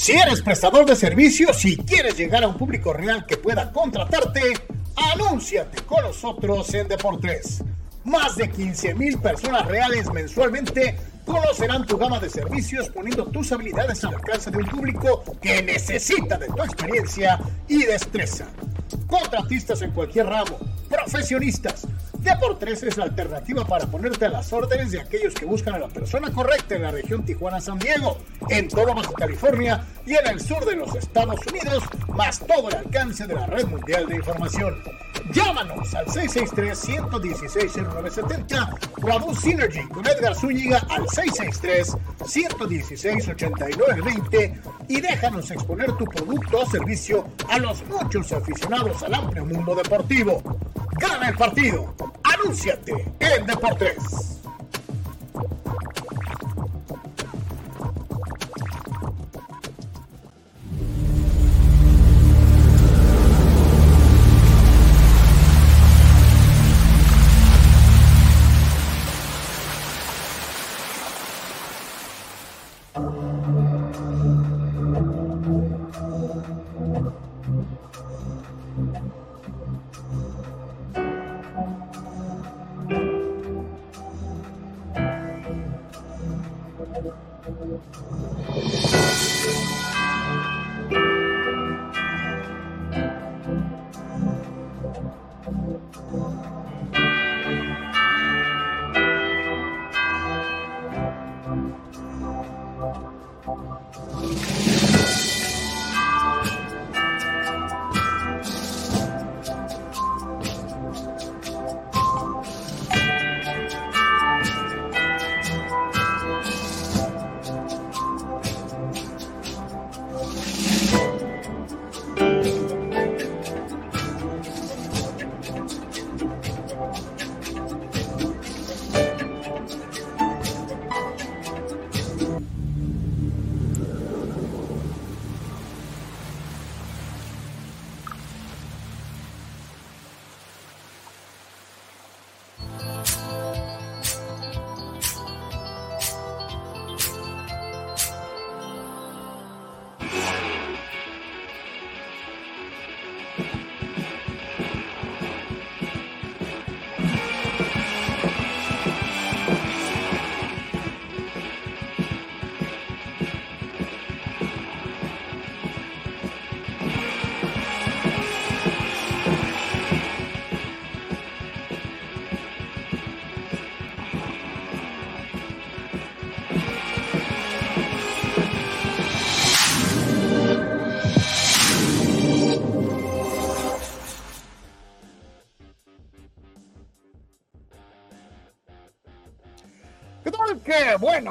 Si eres prestador de servicios y quieres llegar a un público real que pueda contratarte, anúnciate con nosotros en Deportes. Más de 15 mil personas reales mensualmente conocerán tu gama de servicios poniendo tus habilidades al alcance de un público que necesita de tu experiencia y destreza. Contratistas en cualquier ramo, profesionistas, Deportes es la alternativa para ponerte a las órdenes de aquellos que buscan a la persona correcta en la región Tijuana-San Diego, en todo Baja California y en el sur de los Estados Unidos, más todo el alcance de la red mundial de información. Llámanos al 663-116-0970 o a Synergy con Edgar Zúñiga al 663-116-8920 y déjanos exponer tu producto o servicio a los muchos aficionados al amplio mundo deportivo. Gana el partido. Anúnciate en Deportes.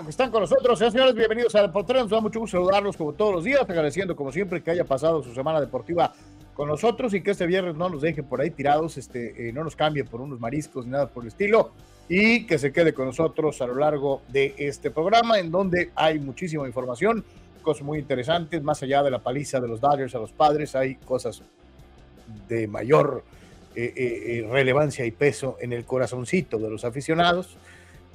Están con nosotros. Señores, bienvenidos a Deportes. Nos da mucho gusto saludarlos como todos los días, agradeciendo como siempre que haya pasado su semana deportiva con nosotros y que este viernes no nos dejen por ahí tirados, este, eh, no nos cambien por unos mariscos ni nada por el estilo y que se quede con nosotros a lo largo de este programa en donde hay muchísima información, cosas muy interesantes, más allá de la paliza de los Dodgers a los padres, hay cosas de mayor eh, eh, relevancia y peso en el corazoncito de los aficionados.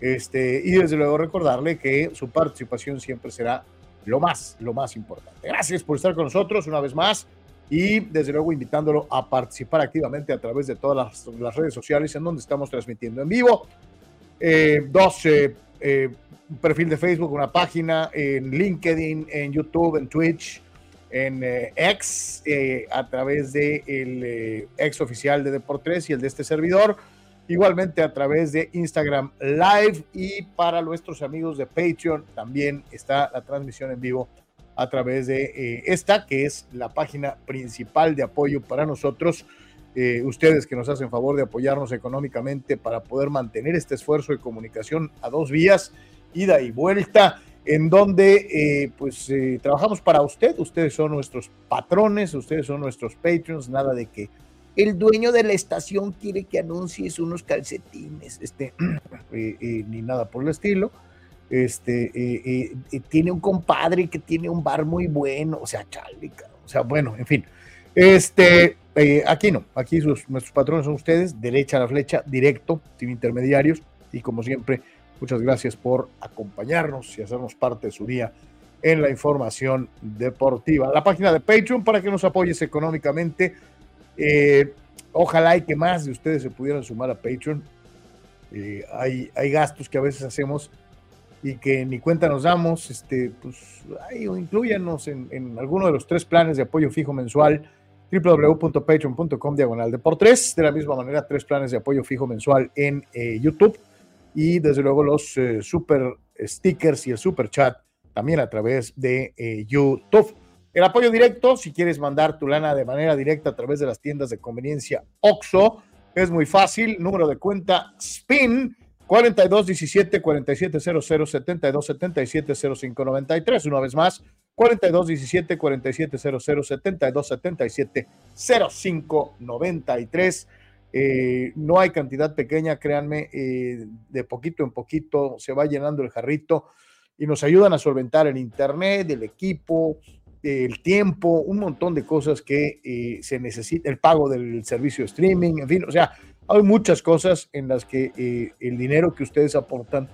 Este, y desde luego recordarle que su participación siempre será lo más, lo más importante. Gracias por estar con nosotros una vez más y desde luego invitándolo a participar activamente a través de todas las, redes sociales en donde estamos transmitiendo en vivo. Eh, dos, eh, eh, un perfil de Facebook, una página en LinkedIn, en YouTube, en Twitch, en X, a través del de ex oficial de Deportes y el de este servidor igualmente a través de Instagram Live. Y para nuestros amigos de Patreon también está la transmisión en vivo a través de eh, esta, que es la página principal de apoyo para nosotros, eh, ustedes que nos hacen favor de apoyarnos económicamente para poder mantener este esfuerzo de comunicación a dos vías, ida y vuelta, en donde eh, pues trabajamos para usted, ustedes son nuestros patrones, ustedes son nuestros Patreons, nada de que el dueño de la estación quiere que anuncies unos calcetines, este, eh, eh, ni nada por el estilo. Este, eh, tiene un compadre que tiene un bar muy bueno, o sea, chale, o sea, bueno, en fin. Este, aquí no, aquí nuestros patrones son ustedes, derecha a la flecha, directo, sin intermediarios, y como siempre, muchas gracias por acompañarnos y hacernos parte de su día en la información deportiva. La página de Patreon para que nos apoyes económicamente. Eh, ojalá y que más de ustedes se pudieran sumar a Patreon. Eh, hay, hay gastos que a veces hacemos y que ni cuenta nos damos, este, pues incluyanos en, alguno de los tres planes de apoyo fijo mensual, www.patreon.com diagonal de por tres, de la misma manera tres planes de apoyo fijo mensual en eh, YouTube y desde luego los super stickers y el super chat también a través de YouTube. El apoyo directo, si quieres mandar tu lana de manera directa a través de las tiendas de conveniencia OXO, es muy fácil, número de cuenta SPIN 42 17 47 00 72 77 05 93. Una vez más, 42 17 47 00 72 77 05 93. Eh, no hay cantidad pequeña, créanme, eh, de poquito en poquito se va llenando el jarrito y nos ayudan a solventar el internet, el equipo, el tiempo, un montón de cosas que eh, se necesita, el pago del servicio de streaming, en fin, o sea, hay muchas cosas en las que eh, el dinero que ustedes aportan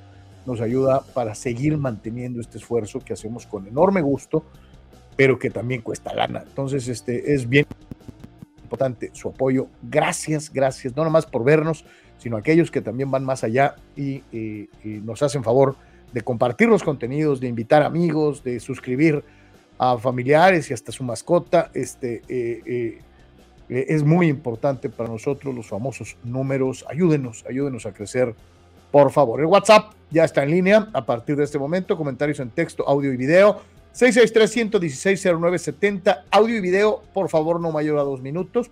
nos ayuda para seguir manteniendo este esfuerzo que hacemos con enorme gusto, pero que también cuesta lana. Entonces, este es bien importante su apoyo. Gracias, gracias, no nomás por vernos, sino aquellos que también van más allá y, y nos hacen favor de compartir los contenidos, de invitar amigos, de suscribir a familiares y hasta su mascota. Este, eh, eh, eh, es muy importante para nosotros los famosos números. Ayúdenos, ayúdenos a crecer, por favor. El WhatsApp ya está en línea a partir de este momento. Comentarios en texto, audio y video. 663-116-0970. Audio y video, por favor, no mayor a dos minutos.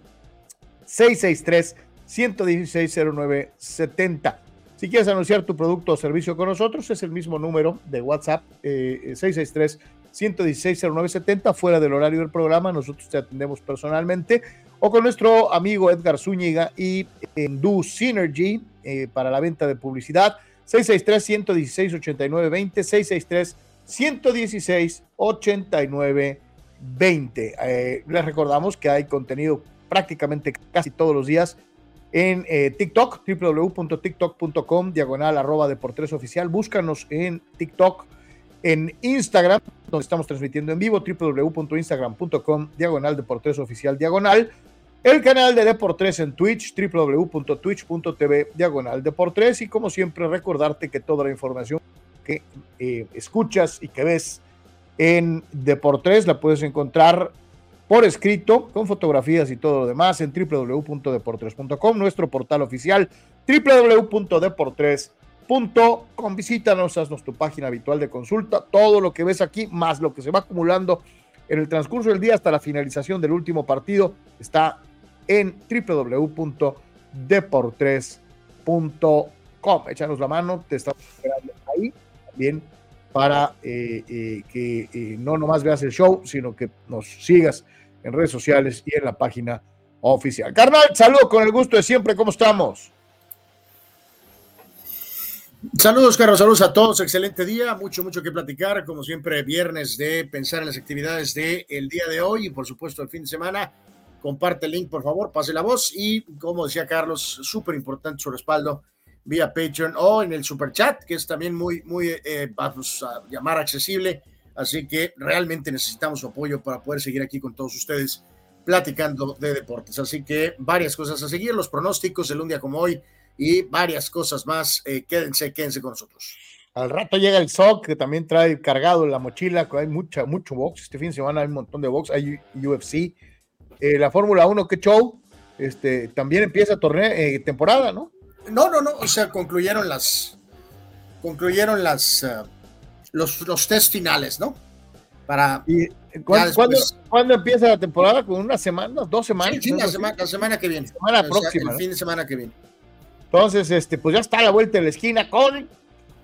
663-116-0970. Si quieres anunciar tu producto o servicio con nosotros, es el mismo número de WhatsApp, eh, 663-116-0970, fuera del horario del programa. Nosotros te atendemos personalmente. O con nuestro amigo Edgar Zúñiga y en Do Synergy eh, para la venta de publicidad. 663-116-8920, 663-116-8920. Eh, les recordamos que hay contenido prácticamente casi todos los días en eh, TikTok, www.tiktok.com, diagonal arroba deportes oficial. Búscanos en TikTok, en Instagram, donde estamos transmitiendo en vivo, www.instagram.com, diagonal deportes oficial, diagonal. El canal de Deportes en Twitch, www.twitch.tv, diagonal Deportes. Y como siempre, recordarte que toda la información que eh, escuchas y que ves en Deportes la puedes encontrar por escrito, con fotografías y todo lo demás en www.deportres.com, nuestro portal oficial www.deportres.com. Visítanos, haznos tu página habitual de consulta, todo lo que ves aquí, más lo que se va acumulando en el transcurso del día hasta la finalización del último partido, está en www.deportres.com. Échanos la mano, te estamos esperando ahí también para eh, eh, que eh, no nomás veas el show, sino que nos sigas en redes sociales y en la página oficial. Carnal, saludo con el gusto de siempre, ¿cómo estamos? Saludos, Carlos, saludos a todos, excelente día, mucho, mucho que platicar, como siempre, viernes de pensar en las actividades del el día de hoy y por supuesto el fin de semana. Comparte el link, por favor, pase la voz y, como decía Carlos, súper importante su respaldo vía Patreon o en el super chat, que es también muy, muy, eh, vamos a llamar accesible Así que realmente necesitamos su apoyo para poder seguir aquí con todos ustedes platicando de deportes. Así que varias cosas a seguir, los pronósticos de un día como hoy y varias cosas más. Eh, quédense, quédense con nosotros. Al rato llega el SOC, que también trae cargado la mochila, hay mucha, mucho box. Este fin de semana hay un montón de box, hay UFC. Eh, la Fórmula 1, qué show. Este, también empieza torneo, eh, temporada, ¿no? No, no, no. O sea, concluyeron las. Concluyeron las los, los test finales, ¿no? Para. ¿Y ¿cuándo, empieza la temporada? ¿Con una semana? ¿Dos semanas? Sí, la, semana, la, semana, que viene. Semana próxima. El fin de semana que viene. Entonces, este, pues ya está a la vuelta de la esquina con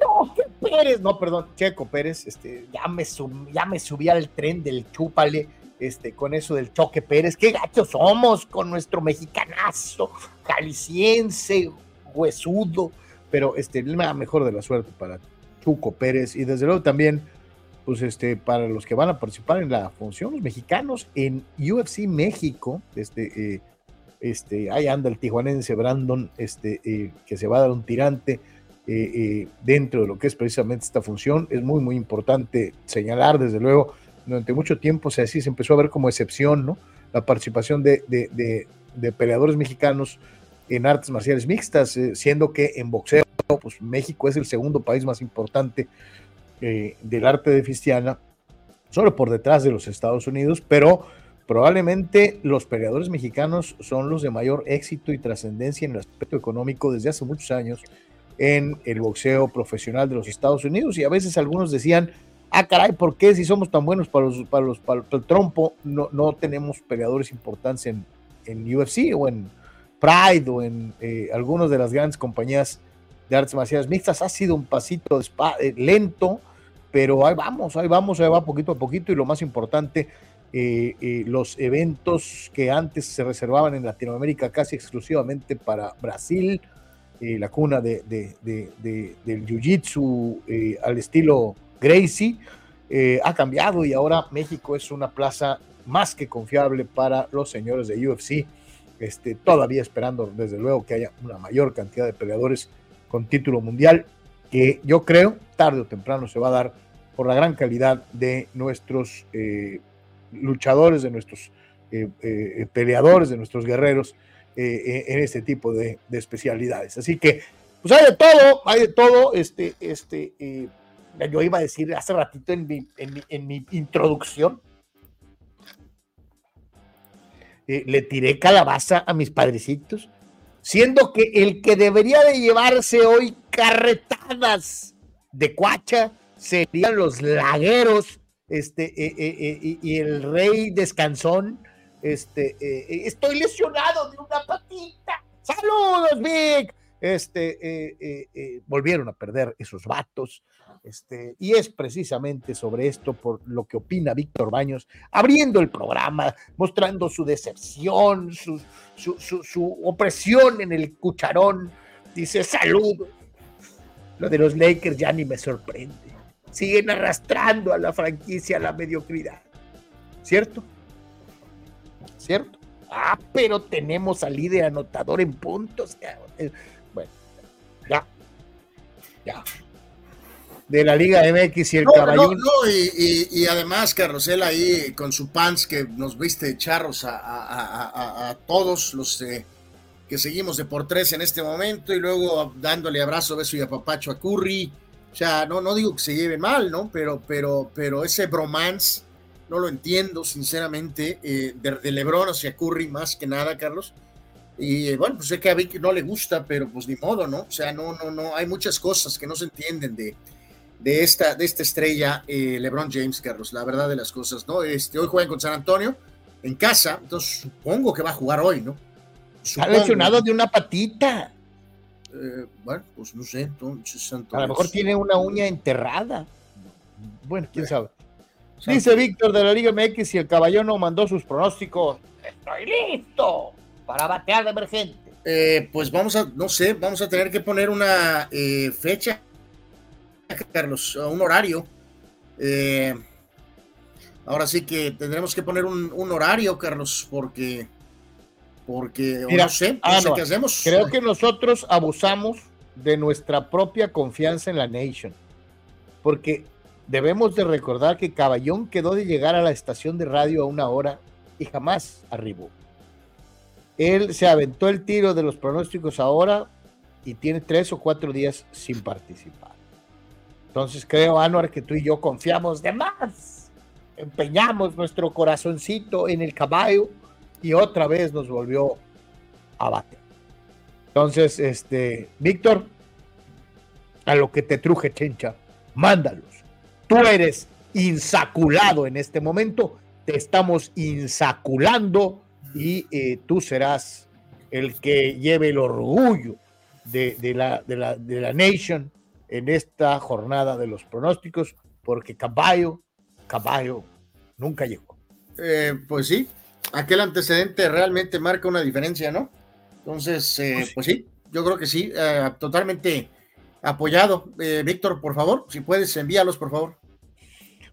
Choque Pérez, no, perdón, Checo Pérez, este, ya me, ya me subí al tren del chúpale, este, con eso del Choque Pérez, qué gachos somos con nuestro mexicanazo, caliciense, huesudo, pero este, la mejor de la suerte para Chuco Pérez. Y desde luego también, pues este, para los que van a participar en la función, los mexicanos en UFC México, este, eh, este, ahí anda el tijuanense Brandon, este, eh, que se va a dar un tirante dentro de lo que es precisamente esta función. Es muy, muy importante señalar, desde luego, durante mucho tiempo se, así, se empezó a ver como excepción, ¿no? La participación de, de peleadores mexicanos en artes marciales mixtas, siendo que en boxeo, pues México es el segundo país más importante del arte de Fistiana, solo por detrás de los Estados Unidos, pero Probablemente los peleadores mexicanos son los de mayor éxito y trascendencia en el aspecto económico desde hace muchos años en el boxeo profesional de los Estados Unidos y a veces algunos decían, ah caray, ¿por qué si somos tan buenos para, los, para, los, para el trompo no, no tenemos peleadores importantes en, en UFC o en Pride o en eh, algunas de las grandes compañías de artes marciales mixtas? Ha sido un pasito eh, lento, pero ahí vamos, ahí vamos, ahí va poquito a poquito y lo más importante eh, eh, los eventos que antes se reservaban en Latinoamérica casi exclusivamente para Brasil, eh, la cuna de, del Jiu-Jitsu al estilo Gracie, ha cambiado y ahora México es una plaza más que confiable para los señores de UFC, este, todavía esperando desde luego que haya una mayor cantidad de peleadores con título mundial, que yo creo tarde o temprano se va a dar por la gran calidad de nuestros luchadores, de nuestros eh, eh, peleadores, de nuestros guerreros eh, en este tipo de, especialidades. Así que, pues hay de todo, hay de todo. Este, este, yo iba a decir hace ratito en mi, en mi, introducción, le tiré calabaza a mis padrecitos, siendo que el que debería de llevarse hoy carretadas de cuacha serían los lagueros este, eh, eh, eh, y el rey descansón, este, estoy lesionado de una patita, saludos, Vic, este, volvieron a perder esos vatos, este, y es precisamente sobre esto por lo que opina Víctor Baños, abriendo el programa, mostrando su decepción, su, su, su opresión en el cucharón, dice, saludos, lo de los Lakers ya ni me sorprende siguen arrastrando a la franquicia a la mediocridad. ¿Cierto? ¿Cierto? Ah, pero tenemos al líder anotador en puntos. Bueno, ya. Ya. De la Liga MX y el caballón. y, además, Carrosel ahí con su pants que nos viste charros a, todos los eh, que seguimos de por tres en este momento y luego dándole abrazo, beso y apapacho a Curry o sea, no, no digo que se lleven mal, ¿no? Pero, pero, pero ese bromance no lo entiendo, sinceramente, eh, de, Lebron hacia Curry más que nada, Carlos. Y eh, bueno, pues sé que a Vicky no le gusta, pero pues ni modo, ¿no? O sea, no, no, no, hay muchas cosas que no se entienden de, de, esta, de esta estrella, eh, LeBron James, Carlos, la verdad de las cosas, ¿no? Este, hoy juegan con San Antonio en casa, entonces supongo que va a jugar hoy, ¿no? Supongo. Ha lesionado de una patita. Eh, bueno, pues no sé, entonces A lo mejor tiene una uña enterrada. Bueno, quién sabe. Dice Víctor de la Liga MX y el caballón no mandó sus pronósticos. Estoy listo para batear de emergente. Eh, pues vamos a, no sé, vamos a tener que poner una eh, fecha, Carlos, un horario. ahora sí que tendremos que poner un, un horario, Carlos, porque porque no sé, ah, qué hacemos. Creo que nosotros abusamos de nuestra propia confianza en la Nation, porque debemos de recordar que Caballón quedó de llegar a la estación de radio a una hora y jamás arribó. Él se aventó el tiro de los pronósticos ahora y tiene tres o cuatro días sin participar. Entonces creo, Anuar, que tú y yo confiamos de más. Empeñamos nuestro corazoncito en el caballo y otra vez nos volvió a bater. Entonces, este, Víctor, a lo que te truje, chencha, mándalos. Tú eres insaculado en este momento, te estamos insaculando y eh, tú serás el que lleve el orgullo de, la, de, la, de la Nation en esta jornada de los pronósticos, porque Caballo, Caballo nunca llegó. Eh, pues sí, aquel antecedente realmente marca una diferencia, ¿no? Entonces, eh, pues, pues, sí, yo creo que sí, eh, totalmente apoyado. Eh, Víctor, por favor, si puedes, envíalos, por favor.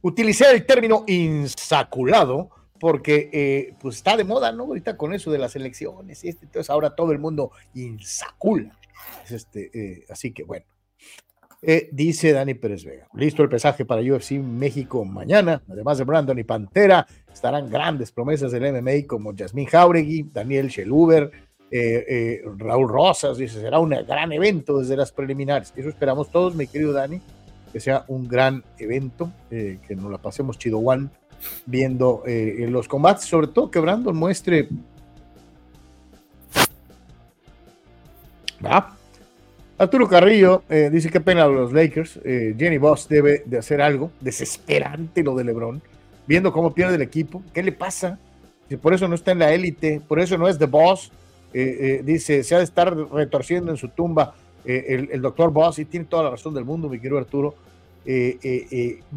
Utilicé el término insaculado porque pues está de moda, ¿no? Ahorita con eso de las elecciones y este, entonces ahora todo el mundo insacula. Este, así que bueno. Eh, dice Dani Pérez Vega. Listo el pesaje para UFC México mañana. Además de Brandon y Pantera, estarán grandes promesas del MMA como Jasmine Jauregui, Daniel Scheluber, eh, eh, Raúl Rosas. Dice, será un gran evento desde las preliminares. Eso esperamos todos, mi querido Dani, que sea un gran evento, que nos la pasemos chido one viendo los combates, sobre todo que Brandon muestre. Arturo Carrillo eh, dice que pena los Lakers. Eh, Jenny Boss debe de hacer algo. Desesperante lo de LeBron. Viendo cómo pierde el equipo. ¿Qué le pasa? por eso no está en la élite. Por eso no es The Boss. Eh, dice, se ha de estar retorciendo en su tumba el, doctor Boss. Y tiene toda la razón del mundo, mi querido Arturo.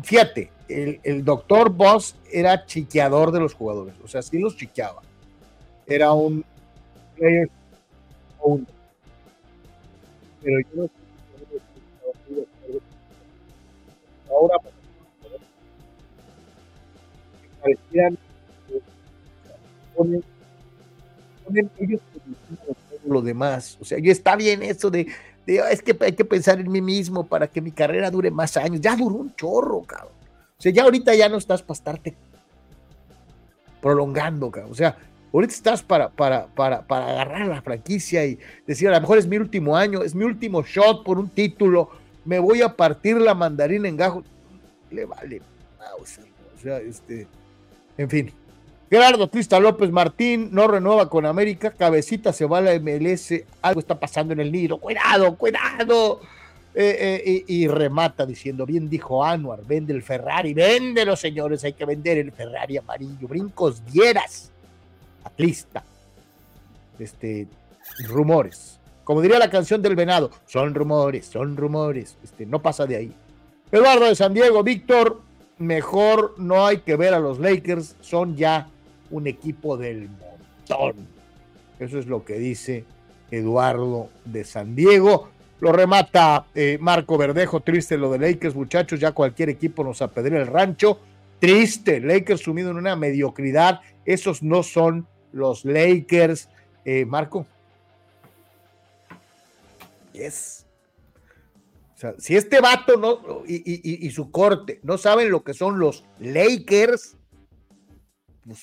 fíjate, el, el doctor Boss era chiqueador de los jugadores. O sea, sí los chiqueaba. Era un player pero yo no ahora parecían ponen, ponen ellos lo demás. O sea, yo está bien eso de, de, es que hay que pensar en mí mismo para que mi carrera dure más años. Ya duró un chorro, cabrón. O sea, ya ahorita ya no estás para estarte prolongando, cabrón. O sea, Ahorita estás para, para, para, para agarrar la franquicia y decir, a lo mejor es mi último año, es mi último shot por un título, me voy a partir la mandarina en gajo. Le vale. O este, en fin. Gerardo Trista López Martín no renueva con América, cabecita se va a la MLS, algo está pasando en el nido, cuidado, cuidado. Eh, eh, y, remata diciendo, bien dijo Anuar, vende el Ferrari, véndelo señores, hay que vender el Ferrari amarillo, brincos dieras atlista. Este, rumores. Como diría la canción del venado, son rumores, son rumores. Este, no pasa de ahí. Eduardo de San Diego, Víctor, mejor no hay que ver a los Lakers, son ya un equipo del montón. Eso es lo que dice Eduardo de San Diego. Lo remata eh, Marco Verdejo, triste lo de Lakers, muchachos, ya cualquier equipo nos apedrea el rancho. Triste, Lakers sumido en una mediocridad, esos no son los Lakers. Eh, Marco. Yes. O sea, si este vato no, y, su corte no saben lo que son los Lakers, pues,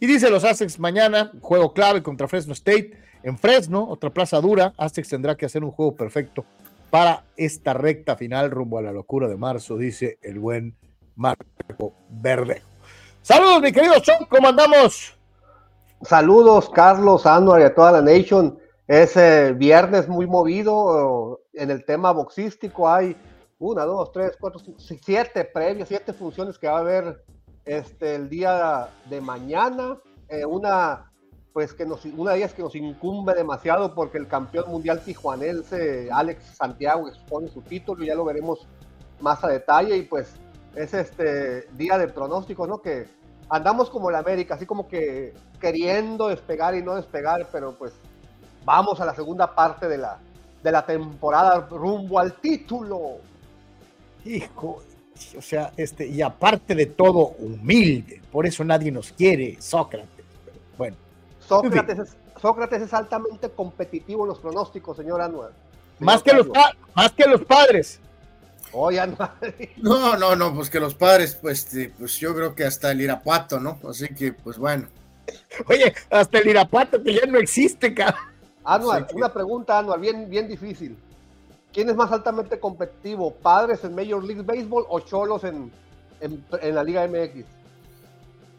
Y dice los Aztecs mañana, juego clave contra Fresno State. En Fresno, otra plaza dura, Aztecs tendrá que hacer un juego perfecto para esta recta final rumbo a la locura de marzo, dice el buen Marco Verde. Saludos, mi querido Sean, ¿cómo andamos? Saludos, Carlos, Anuar y a toda la Nation. Es eh, viernes muy movido en el tema boxístico. Hay una, dos, tres, cuatro, cinco, siete previos, siete funciones que va a haber este, el día de mañana. Eh, una, pues que nos, una de ellas que nos incumbe demasiado porque el campeón mundial tijuanense Alex Santiago expone su título, ya lo veremos más a detalle y pues es este día de pronóstico, ¿no? Que andamos como el América, así como que queriendo despegar y no despegar, pero pues vamos a la segunda parte de la, de la temporada rumbo al título. Hijo, o sea, este, y aparte de todo, humilde, por eso nadie nos quiere, Sócrates. bueno. Sócrates es, Sócrates es altamente competitivo en los pronósticos, señor Anuel. Más que, los, más que los padres. No. No, no, pues que los padres, pues, pues yo creo que hasta el Irapuato, ¿no? Así que, pues bueno. Oye, hasta el Irapuato que ya no existe, cabrón. Anual, una pregunta, Anual, bien, bien difícil. ¿Quién es más altamente competitivo? ¿Padres en Major League Baseball o Cholos en, en, la Liga MX?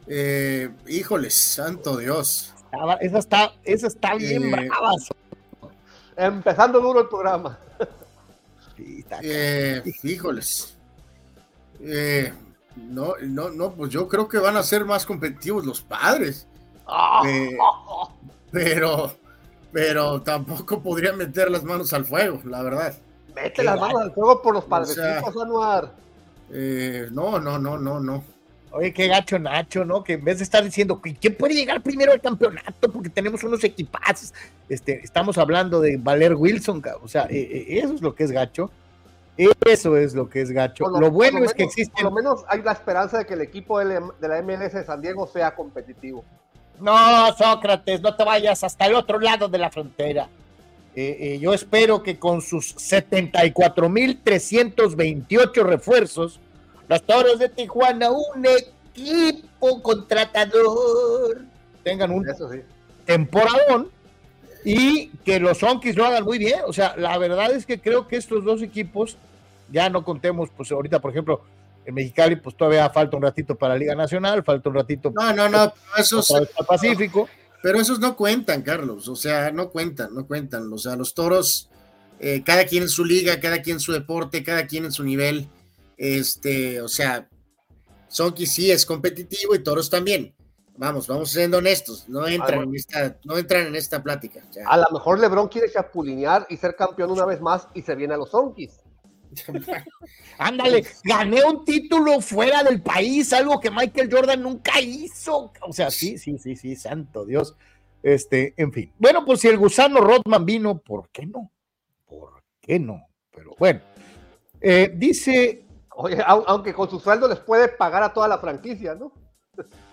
Eh, híjoles, santo Dios. Esa está, esa está bien eh, brava. Empezando duro el programa. Eh, híjoles. Eh, no, no, no, pues yo creo que van a ser más competitivos los padres. Eh, pero, pero tampoco podrían meter las manos al fuego, la verdad. Mete las manos al fuego por los padres, no, no, no, no, no. Oye, qué gacho Nacho, ¿no? Que en vez de estar diciendo quién puede llegar primero al campeonato porque tenemos unos equipazos, este, estamos hablando de Valer Wilson, o sea, eh, eh, eso es lo que es gacho. Eso es lo que es gacho. Lo, bueno es que existe. Por lo menos hay la esperanza de que el equipo de la MLS de San Diego sea competitivo. No, Sócrates, no te vayas hasta el otro lado de la frontera. eh, yo espero que con sus 74.328 refuerzos, los toros de Tijuana, un equipo contratador, tengan un temporadón y que los Sonkis lo hagan muy bien. O sea, la verdad es que creo que estos dos equipos, ya no contemos, pues ahorita, por ejemplo, en Mexicali, pues todavía falta un ratito para la Liga Nacional, falta un ratito no, no, no, esos, para el Pacífico. Pero esos no cuentan, Carlos, o sea, no cuentan, no cuentan. O sea, los toros, eh, cada quien en su liga, cada quien en su deporte, cada quien en su nivel. Este, o sea, Sonkis sí es competitivo y toros también Vamos, vamos siendo honestos, no entran, en esta, no entran en esta plática. A lo mejor LeBron quiere chapulinear y ser campeón una vez más y se viene a los Zonkis. Ándale, gané un título fuera del país, algo que Michael Jordan nunca hizo. O sea, sí, sí, sí, sí, santo Dios. Este, en fin. Bueno, pues si el gusano Rodman vino, ¿por qué no? ¿Por qué no? Pero bueno, eh, dice. Oye, aunque con su sueldo les puede pagar a toda la franquicia, ¿no?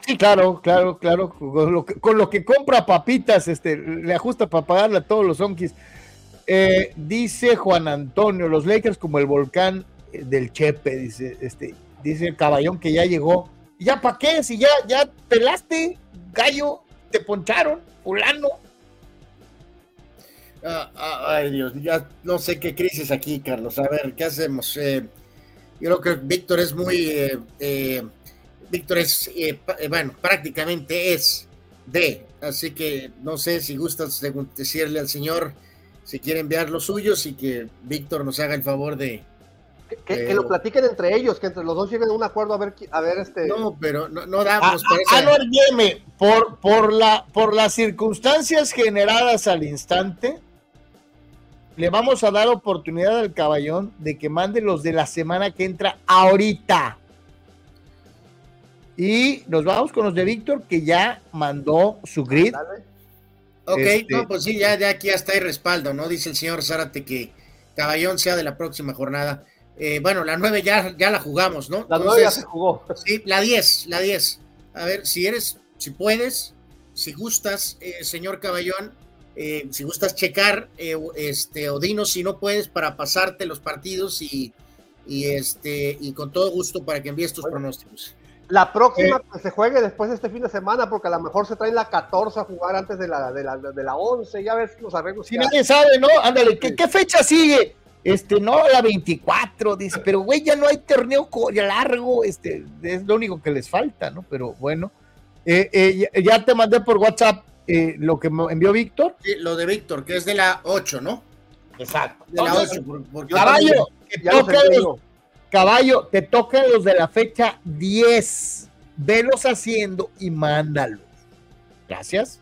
Sí, claro, claro, claro. Con lo que, compra papitas, este, le ajusta para pagarle a todos los onkis. Eh, dice Juan Antonio, los Lakers como el volcán eh, del Chepe, dice, este, dice el caballón que ya llegó. ¿Ya para qué? Si ya, ya pelaste, gallo, te poncharon, fulano. Ah, ah, ay Dios, ya no sé qué crisis aquí, Carlos. A ver, ¿qué hacemos? Eh, yo creo que Víctor es muy Víctor es, eh, eh, bueno, prácticamente es de, así que no sé si gustas decirle al señor si quiere enviar los suyos y que Víctor nos haga el favor de... Que, lo platiquen entre ellos, que entre los dos lleguen a un acuerdo a ver, a ver este... No, pero no, no damos... A, por, por, la, por las circunstancias generadas al instante, le vamos a dar oportunidad al caballón de que mande los de la semana que entra ahorita. Y nos vamos con los de Víctor, que ya mandó su grid. Ok, este, no, pues sí, ya, ya aquí hasta hay respaldo, ¿no? Dice el señor Zárate que Caballón sea de la próxima jornada. Eh, bueno, la 9 ya, ya la jugamos, ¿no? La 9 ya se jugó. Sí, la 10, la 10. A ver, si eres, si puedes, si gustas, eh, señor Caballón, eh, si gustas checar, este, o dinos si no puedes para pasarte los partidos y, y, este, y con todo gusto para que envíes tus pronósticos. La próxima eh, que se juegue después de este fin de semana, porque a lo mejor se trae la 14 a jugar antes de la, de la, de la 11, ya ves los arreglos. Si nadie sabe, ¿no? Ándale, ¿qué, fecha sigue? Este, no, la 24, dice, pero güey, ya no hay torneo largo, este, es lo único que les falta, ¿no? Pero bueno, eh, eh, ya te mandé por WhatsApp lo que me envió Víctor. Sí, lo de Víctor, que es de la 8, ¿no? Exacto. De la 8, caballo, Caballo, te tocan los de la fecha 10. Velos haciendo y mándalos. Gracias.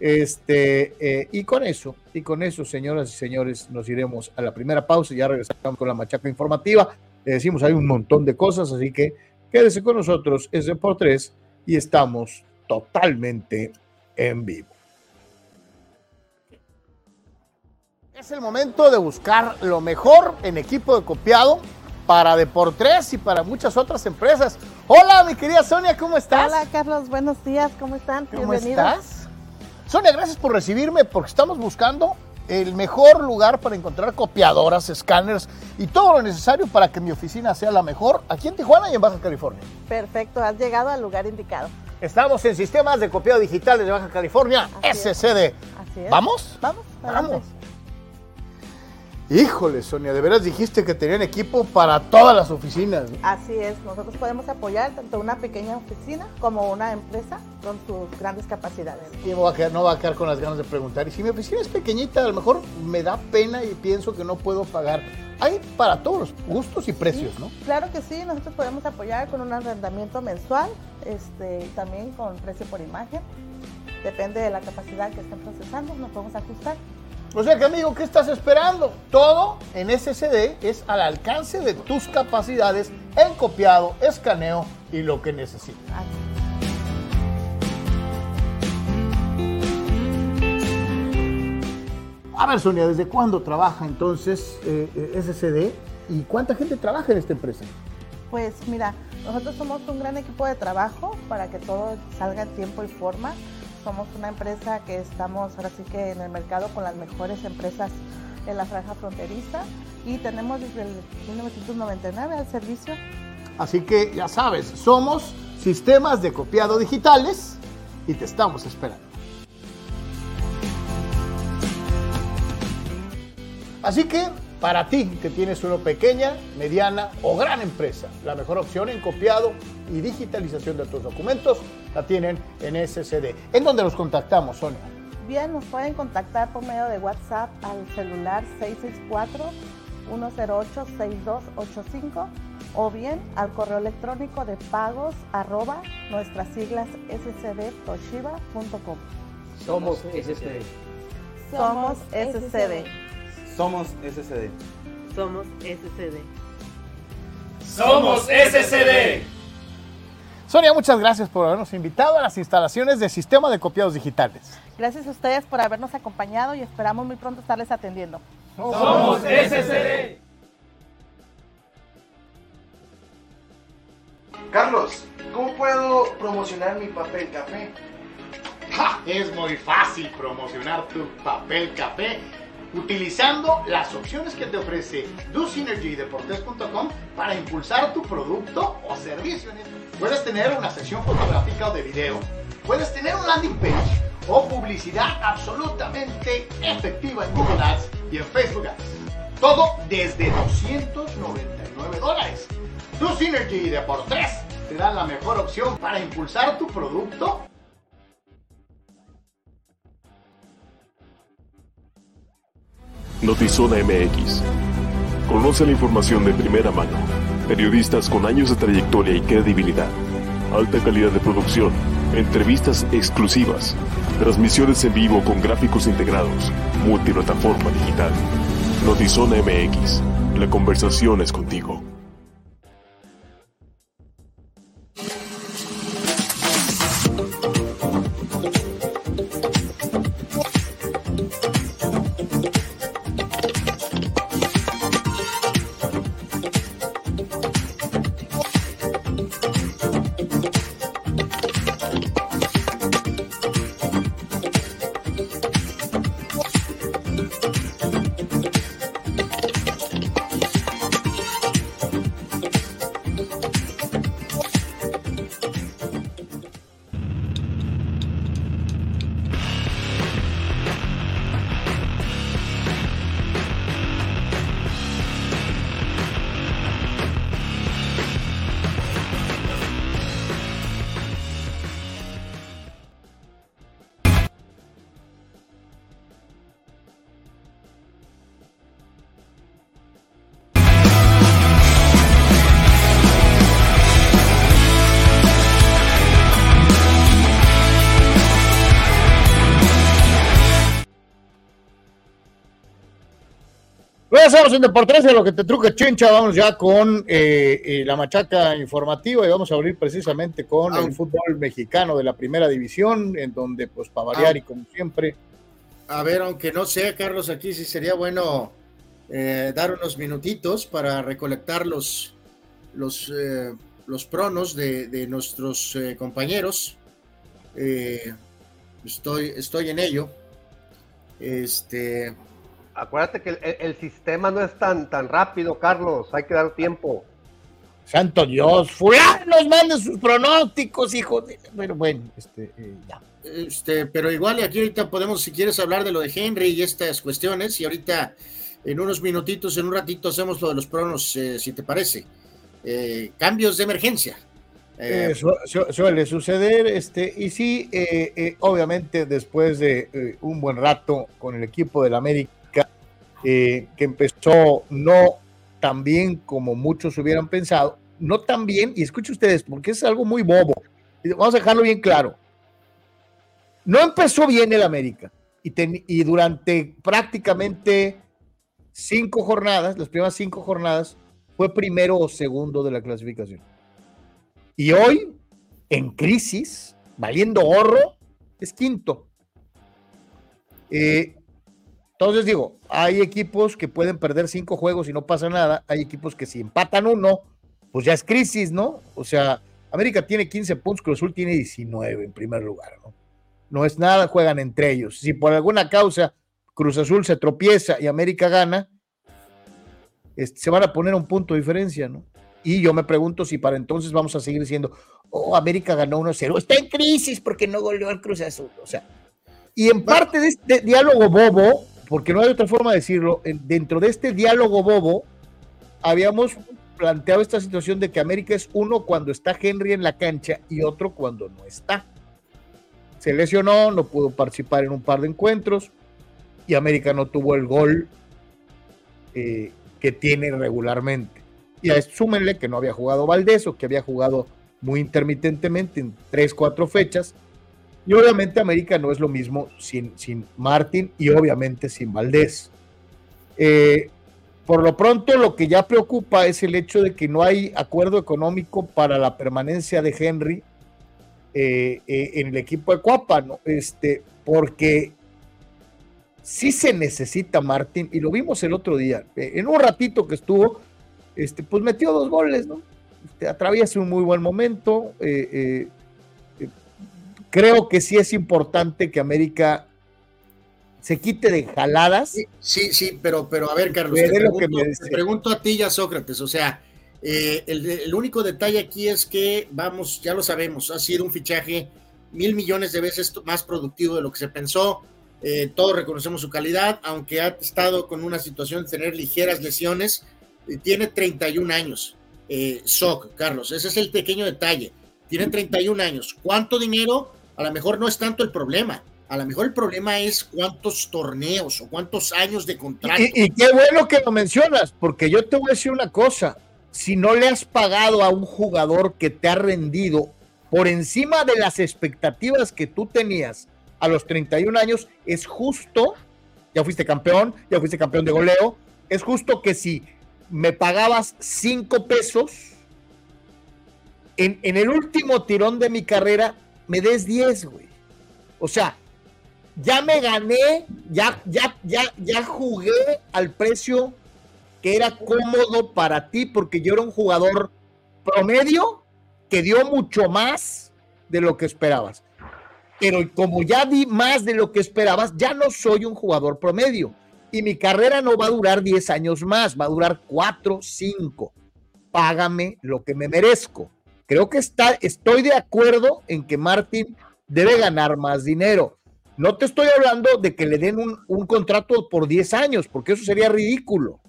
Este, eh, y con eso, y con eso, señoras y señores, nos iremos a la primera pausa y ya regresamos con la machaca informativa. Le decimos, hay un montón de cosas, así que quédese con nosotros, es de por tres y estamos totalmente en vivo. Es el momento de buscar lo mejor en equipo de copiado para Deportes y para muchas otras empresas. Hola, mi querida Sonia, ¿cómo estás? Hola, Carlos, buenos días, ¿cómo están? ¿Cómo estás? Sonia, gracias por recibirme porque estamos buscando el mejor lugar para encontrar copiadoras, escáneres y todo lo necesario para que mi oficina sea la mejor aquí en Tijuana y en Baja California. Perfecto, has llegado al lugar indicado. Estamos en sistemas de copiado digital de Baja California, SCD. Así es. ¿Vamos? Vamos, vamos. Híjole, Sonia, de veras dijiste que tenían equipo para todas las oficinas. Así es, nosotros podemos apoyar tanto una pequeña oficina como una empresa con sus grandes capacidades. Y a quedar, no va a quedar con las ganas de preguntar. Y si mi oficina es pequeñita, a lo mejor me da pena y pienso que no puedo pagar. Hay para todos los gustos y precios, ¿no? Claro que sí, nosotros podemos apoyar con un arrendamiento mensual, este, también con precio por imagen. Depende de la capacidad que estén procesando, nos podemos ajustar. O sea que amigo, ¿qué estás esperando? Todo en SSD es al alcance de tus capacidades en copiado, escaneo y lo que necesitas. A ver, Sonia, ¿desde cuándo trabaja entonces eh, eh SSD y cuánta gente trabaja en esta empresa? Pues mira, nosotros somos un gran equipo de trabajo para que todo salga en tiempo y forma. somos una empresa que estamos ahora sí que en el mercado con las mejores empresas en la franja fronteriza y tenemos desde el 1999 al servicio. Así que ya sabes, somos sistemas de copiado digitales y te estamos esperando. Así que para ti que tienes una pequeña, mediana o gran empresa, la mejor opción en copiado y digitalización de tus documentos la tienen en SCD. ¿En dónde los contactamos, Sonia? Bien, nos pueden contactar por medio de WhatsApp al celular 664-108-6285 o bien al correo electrónico de pagos arroba nuestras siglas scdtoshiba.com. Somos SCD. Somos SCD. Somos SCD. Somos SCD. Somos SCD. Sonia, muchas gracias por habernos invitado a las instalaciones de Sistema de Copiados Digitales. Gracias a ustedes por habernos acompañado y esperamos muy pronto estarles atendiendo. Somos SCD. Carlos, ¿cómo puedo promocionar mi papel café? ¡Ja! Es muy fácil promocionar tu papel café utilizando las opciones que te ofrece DoSynergy para impulsar tu producto o servicio. Puedes tener una sección fotográfica o de video, puedes tener un landing page o publicidad absolutamente efectiva en Google Ads y en Facebook Ads. Todo desde 299 dólares. DoSynergy Deportes te dan la mejor opción para impulsar tu producto Notizona MX. Conoce la información de primera mano. Periodistas con años de trayectoria y credibilidad. Alta calidad de producción. Entrevistas exclusivas. Transmisiones en vivo con gráficos integrados. Multiplataforma digital. Notizona MX. La conversación es contigo. Regresamos en Deportes, lo que te truque chincha, vamos ya con eh, eh, la machaca informativa y vamos a abrir precisamente con Ah. el fútbol mexicano de la primera división, en donde pues para variar Ah. y como siempre, A ver, aunque no sé, Carlos, aquí sí sería bueno eh, dar unos minutitos para recolectar los, los, los pronos de, de nuestros compañeros. Estoy, estoy en ello. Este, Acuérdate que el, sistema no es tan, tan rápido, Carlos. Hay que dar tiempo. santo Dios, fulanos manden sus pronósticos, hijo de... Pero bueno, este, eh, ya. Este, pero igual aquí ahorita podemos, si quieres, hablar de lo de Henry y estas cuestiones, y ahorita en unos minutitos, en un ratito, hacemos lo de los pronos, eh, si te parece. Eh, cambios de emergencia. Eh, Eh, su- su- suele suceder, este, y sí, eh, eh, obviamente después de eh, un buen rato con el equipo del América, eh, que empezó no tan bien como muchos hubieran pensado, no tan bien, y escuchen ustedes, porque es algo muy bobo, vamos a dejarlo bien claro, no empezó bien el América, y, ten- y durante prácticamente cinco jornadas, las primeras cinco jornadas, fue primero o segundo de la clasificación. Y hoy, en crisis, valiendo horro, es quinto. Eh, entonces digo, hay equipos que pueden perder cinco juegos y no pasa nada. Hay equipos que si empatan uno, pues ya es crisis, ¿no? O sea, América tiene 15 puntos, Cruz Azul tiene 19 en primer lugar, ¿no? no es nada, juegan entre ellos. Si por alguna causa Cruz Azul se tropieza y América gana, este, se van a poner un punto de diferencia, ¿no? Y yo me pregunto si para entonces vamos a seguir diciendo, oh, América ganó 1-0, está en crisis porque no goleó al Cruz Azul. O sea, y en parte de este diálogo bobo, porque no hay otra forma de decirlo, dentro de este diálogo bobo, habíamos planteado esta situación de que América es uno cuando está Henry en la cancha y otro cuando no está. Se lesionó, no pudo participar en un par de encuentros y América no tuvo el gol eh, que tiene regularmente. Y a súmenle que no había jugado Valdés o que había jugado muy intermitentemente en tres, cuatro fechas. Y obviamente América no es lo mismo sin, sin Martín y obviamente sin Valdés. Eh, por lo pronto, lo que ya preocupa es el hecho de que no hay acuerdo económico para la permanencia de Henry eh, eh, en el equipo de Cuapa, ¿no? Este, porque sí se necesita Martín, y lo vimos el otro día, en un ratito que estuvo, este, pues metió dos goles, ¿no? Este, atraviesa un muy buen momento. Creo que sí es importante que América se quite de jaladas. Sí, sí, pero, pero a ver, Carlos, te pregunto, a ti ya, Sócrates, o sea, eh, el, único detalle aquí es que, vamos, ya lo sabemos, ha sido un fichaje mil millones de veces más productivo de lo que se pensó. Eh, todos reconocemos su calidad, aunque ha estado con una situación de tener ligeras lesiones. Eh, tiene 31 años, Soc, Carlos, ese es el pequeño detalle. Tiene 31 años. ¿Cuánto dinero? A lo mejor no es tanto el problema a lo mejor el problema es cuántos torneos o cuántos años de contrato. Y, qué bueno que lo mencionas, porque yo te voy a decir una cosa. Si no le has pagado a un jugador que te ha rendido por encima de las expectativas que tú tenías a los 31 años, es justo, ya fuiste campeón, ya fuiste campeón de goleo, es justo que si me pagabas 5 pesos, en, en el último tirón de mi carrera, me des 10, güey. O sea, ya me gané, ya, ya, ya, ya jugué al precio que era cómodo para ti, porque yo era un jugador promedio que dio mucho más de lo que esperabas. Pero como ya di más de lo que esperabas, ya no soy un jugador promedio. Y mi carrera no va a durar 10 años más, va a durar 4, 5. Págame lo que me merezco. Creo que está, estoy de acuerdo en que Martín debe ganar más dinero no te estoy hablando de que le den un, contrato por 10 años, porque eso sería ridículo.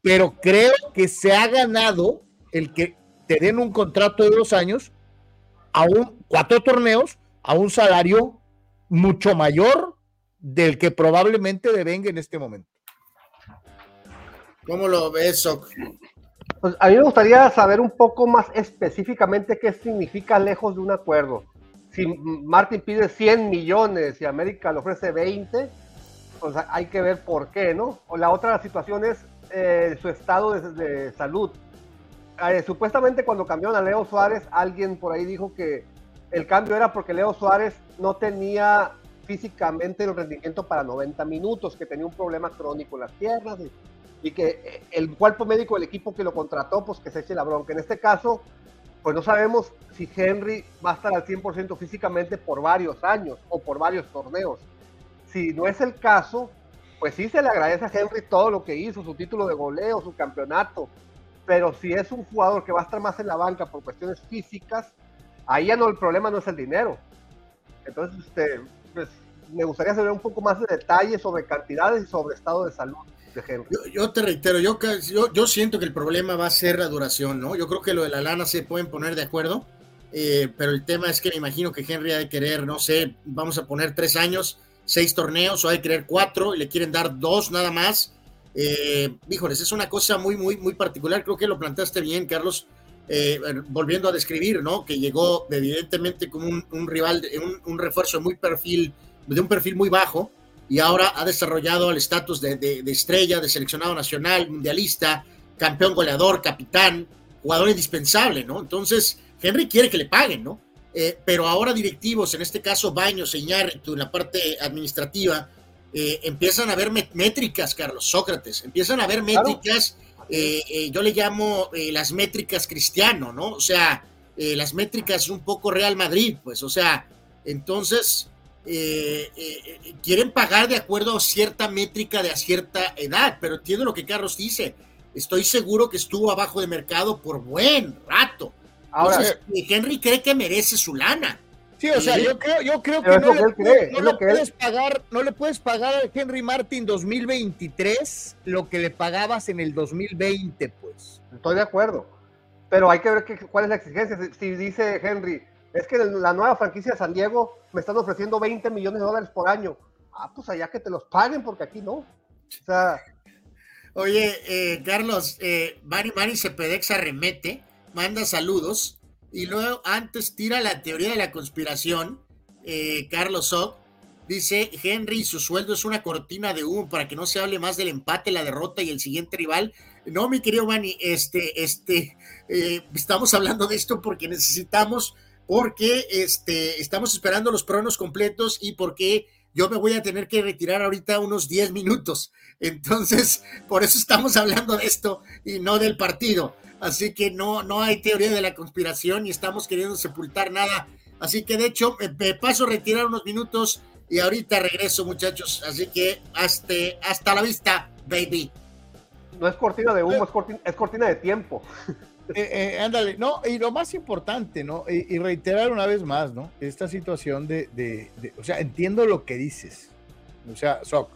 Pero creo que se ha ganado el que te den un contrato de dos años a un cuatro torneos a un salario mucho mayor del que probablemente devenga en este momento. ¿Cómo lo ves, Pues a mí me gustaría saber un poco más específicamente qué significa lejos de un acuerdo si Martin pide 100 millones y América le ofrece 20, pues hay que ver por qué, ¿no? O la otra situación es eh, su estado de, salud. Eh, supuestamente cuando cambiaron a Leo Suárez, alguien por ahí dijo que el cambio era porque Leo Suárez no tenía físicamente el rendimiento para 90 minutos, que tenía un problema crónico en las piernas y que eh, el cuerpo médico del equipo que lo contrató, pues que se eche la bronca. En este caso, pues no sabemos si Henry va a estar al 100% físicamente por varios años o por varios torneos. Si no es el caso, pues sí se le agradece a Henry todo lo que hizo, su título de goleo, su campeonato. Pero si es un jugador que va a estar más en la banca por cuestiones físicas, ahí ya no el problema no es el dinero. Entonces, este, pues, me gustaría saber un poco más de detalles sobre cantidades y sobre estado de salud. Yo, te reitero, yo, yo, siento que el problema va a ser la duración, ¿no? Yo creo que lo de la lana se pueden poner de acuerdo, eh, pero el tema es que me imagino que Henry ha de querer, no sé, vamos a poner tres años, seis torneos, o ha de querer cuatro y le quieren dar dos nada más. Eh, híjoles, es una cosa muy, muy, muy particular. Creo que lo planteaste bien, Carlos, eh, volviendo a describir, ¿no? Que llegó evidentemente como un, rival, un, un refuerzo muy perfil, de un perfil muy bajo y ahora ha desarrollado el estatus de, estrella, de seleccionado nacional, mundialista, campeón goleador, capitán, jugador indispensable, ¿no? Entonces, Henry quiere que le paguen, ¿no? Eh, pero ahora directivos, en este caso Baños, Iñárritu, en la parte administrativa, eh, empiezan a ver métricas, Carlos, Sócrates, empiezan a ver métricas, eh, yo le llamo las métricas cristiano, ¿no? O sea, las métricas un poco Real Madrid, pues, o sea, entonces eh, eh, quieren pagar de acuerdo a cierta métrica de a cierta edad, pero entiendo lo que Carlos dice. Estoy seguro que estuvo abajo de mercado por buen rato. Ahora, Henry cree que merece su lana. Sí, o sea, yo creo, yo creo que no, le, puedes pagar, no le puedes pagar a Henry Martin 2023 lo que le pagabas en el 2020, pues. Estoy de acuerdo. Pero hay que ver cuál es la exigencia. Si, dice Henry, es que la nueva franquicia de San Diego me están ofreciendo 20 millones de dólares por año. Ah, pues allá que te los paguen, porque aquí no. O sea. Oye, eh, Carlos, eh, Mari Cepedex arremete, manda saludos y luego antes tira la teoría de la conspiración, eh, Carlos Ock, dice Henry, su sueldo es una cortina de humo para que no se hable más del empate, la derrota y el siguiente rival. No, mi querido Manny, este, este, eh, estamos hablando de esto porque necesitamos, porque este, estamos esperando los pronos completos y porque yo me voy a tener que retirar ahorita unos 10 minutos. Entonces, por eso estamos hablando de esto y no del partido. Así que no, no hay teoría de la conspiración y estamos queriendo sepultar nada. Así que de hecho, me, paso a retirar unos minutos y ahorita regreso, muchachos. Así que hasta, hasta la vista, baby. No es cortina de humo, es cortina, de tiempo. Eh, eh, ándale, no, y lo más importante, ¿no? Y, reiterar una vez más, ¿no? Esta situación de, de, o sea, entiendo lo que dices, o sea, Soc,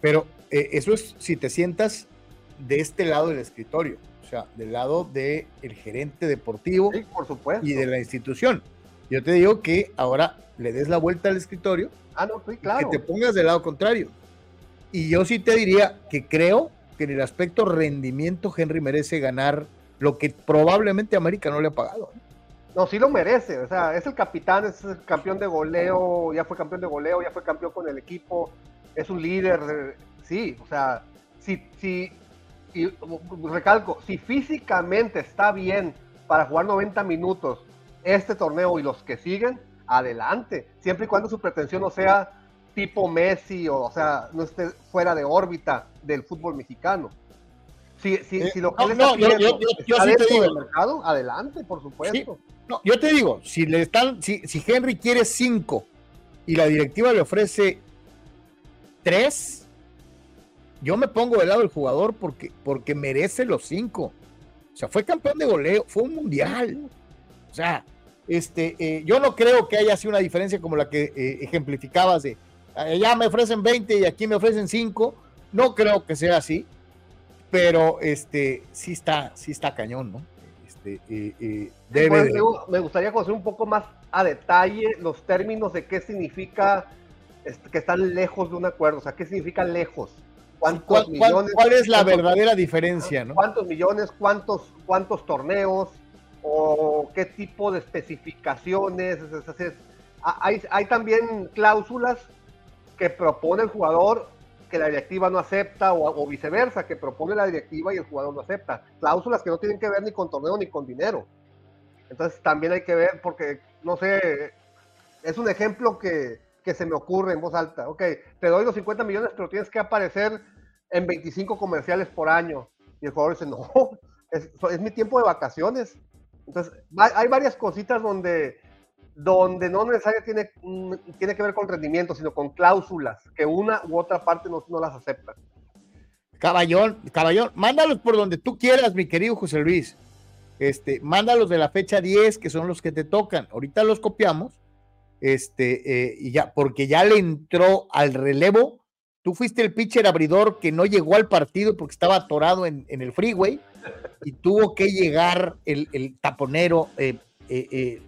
pero eh, eso es si te sientas de este lado del escritorio del lado del el gerente deportivo por supuesto. y de la institución. Yo te digo que ahora le des la vuelta al escritorio, ah, no, claro. que te pongas del lado contrario. Y yo sí te diría que creo que en el aspecto rendimiento Henry merece ganar lo que probablemente América no le ha pagado. No, sí lo merece, o sea, es el capitán, es el campeón de goleo, ya fue campeón de goleo, ya fue campeón con el equipo, es un líder, sí, o sea, si, si y recalco, si físicamente está bien para jugar 90 minutos este torneo y los que siguen, adelante, siempre y cuando su pretensión no sea tipo Messi o, o sea, no esté fuera de órbita del fútbol mexicano. Si, si, eh, si lo que no, yo, yo, sí te digo. mercado, adelante, por supuesto. no, yo te digo, si le están, si, si Henry quiere 5 y la directiva le ofrece 3, yo me pongo del lado del jugador porque, porque merece los cinco. O sea, fue campeón de goleo, fue un mundial. O sea, este, eh, yo no creo que haya sido una diferencia como la que eh, ejemplificabas de allá me ofrecen 20 y aquí me ofrecen 5. No creo que sea así, pero este, sí está, sí está cañón, ¿no? Este, eh, me gustaría conocer un poco más a detalle los términos de qué significa este, que están lejos de un acuerdo, o sea, qué significa lejos. ¿Cuántos millones, ¿Cuál es la verdadera diferencia? ¿no? ¿Cuántos millones? ¿Cuántos, cuántos torneos? ¿O qué tipo de especificaciones? hay, hay también cláusulas que propone el jugador que la directiva no acepta o, viceversa, que propone la directiva y el jugador no acepta. Cláusulas que no tienen que ver ni con torneo ni con dinero. Entonces también hay que ver porque, no sé, es un ejemplo que, que se me ocurre en voz alta. Ok, te doy los 50 millones, pero tienes que aparecer en 25 comerciales por año. Y el jugador dice, no, es, mi tiempo de vacaciones. Entonces, hay varias cositas donde, donde no necesariamente tiene, tiene que ver con rendimiento, sino con cláusulas, que una u otra parte no, no las acepta. Caballón, caballón, mándalos por donde tú quieras, mi querido José Luis. Este, mándalos de la fecha 10, que son los que te tocan. Ahorita los copiamos este, eh, y ya, porque ya le entró al relevo. Tú fuiste el pitcher abridor que no llegó al partido porque estaba atorado en, el freeway y tuvo que llegar el, taponero eh, eh,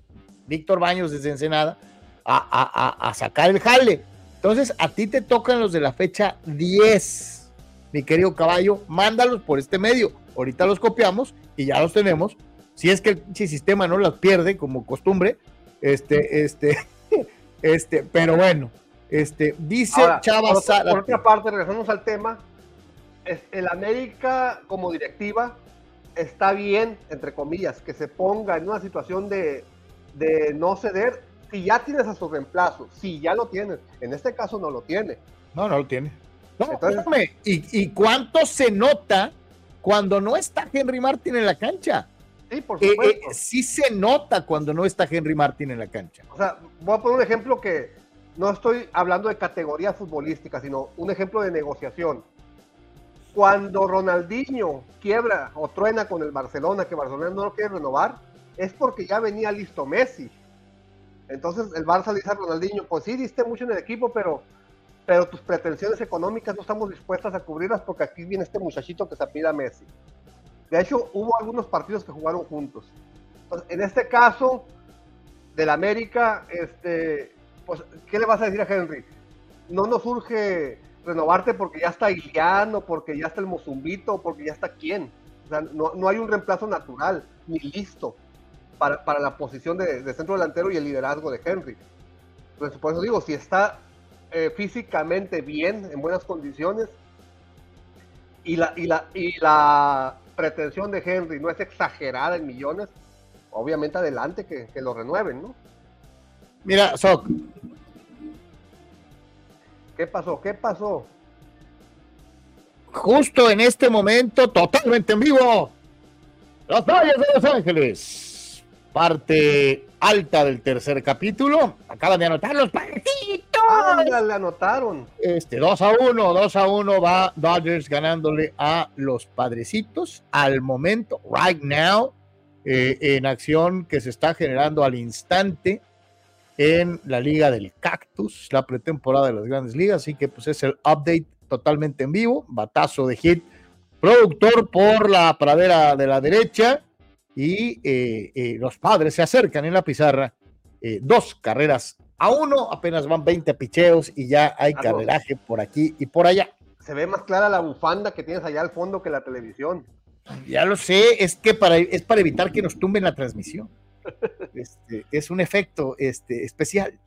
Víctor Baños desde Ensenada a, sacar el jale. Entonces, a ti te tocan los de la fecha 10, mi querido caballo, mándalos por este medio. Ahorita los copiamos y ya los tenemos. Si es que el sistema no los pierde, como costumbre, este, este, este, pero bueno, este, dice Chava por, otra parte, regresamos al tema. El América, como directiva, está bien, entre comillas, que se ponga en una situación de, no ceder si ya tienes a su reemplazo, si ya lo tienes. En este caso no lo tiene. No, no lo tiene. No, ¿y, ¿Y cuánto se nota cuando no está Henry Martin en la cancha? Sí, por supuesto. Eh, sí se nota cuando no está Henry Martin en la cancha. O sea, voy a poner un ejemplo que no estoy hablando de categoría futbolística, sino un ejemplo de negociación. Cuando Ronaldinho quiebra o truena con el Barcelona, que Barcelona no lo quiere renovar, es porque ya venía listo Messi. Entonces el Barça le dice a Ronaldinho, pues sí, diste mucho en el equipo, pero, pero tus pretensiones económicas no estamos dispuestas a cubrirlas porque aquí viene este muchachito que se pida Messi. De hecho, hubo algunos partidos que jugaron juntos. Entonces, en este caso, del América, este, pues, ¿qué le vas a decir a Henry? No nos urge renovarte porque ya está Iliano, porque ya está el Mozumbito, porque ya está quién. O sea, no, no hay un reemplazo natural, ni listo para, para la posición de, de, centro delantero y el liderazgo de Henry. Entonces, por eso digo, si está eh, físicamente bien, en buenas condiciones, y la, y, la, y la pretensión de Henry no es exagerada en millones, obviamente adelante que, que lo renueven, ¿no? Mira, Soc. ¿Qué pasó? ¿Qué pasó? Justo en este momento, totalmente en vivo, los Dodgers de Los Ángeles. Parte alta del tercer capítulo. Acaban de anotar los partidos. Ah, ya le anotaron. Este, 2 a 1, 2 a 1 va Dodgers ganándole a los padrecitos al momento, right now, eh, en acción que se está generando al instante en la Liga del Cactus, la pretemporada de las grandes ligas, así que pues es el update totalmente en vivo, batazo de hit, productor por la pradera de la derecha y eh, eh, los padres se acercan en la pizarra, eh, dos carreras a uno, apenas van 20 picheos y ya hay carreraje por aquí y por allá. Se ve más clara la bufanda que tienes allá al fondo que la televisión. Ya lo sé, es que para, es para evitar que nos tumben la transmisión. Este, es un efecto este, especial.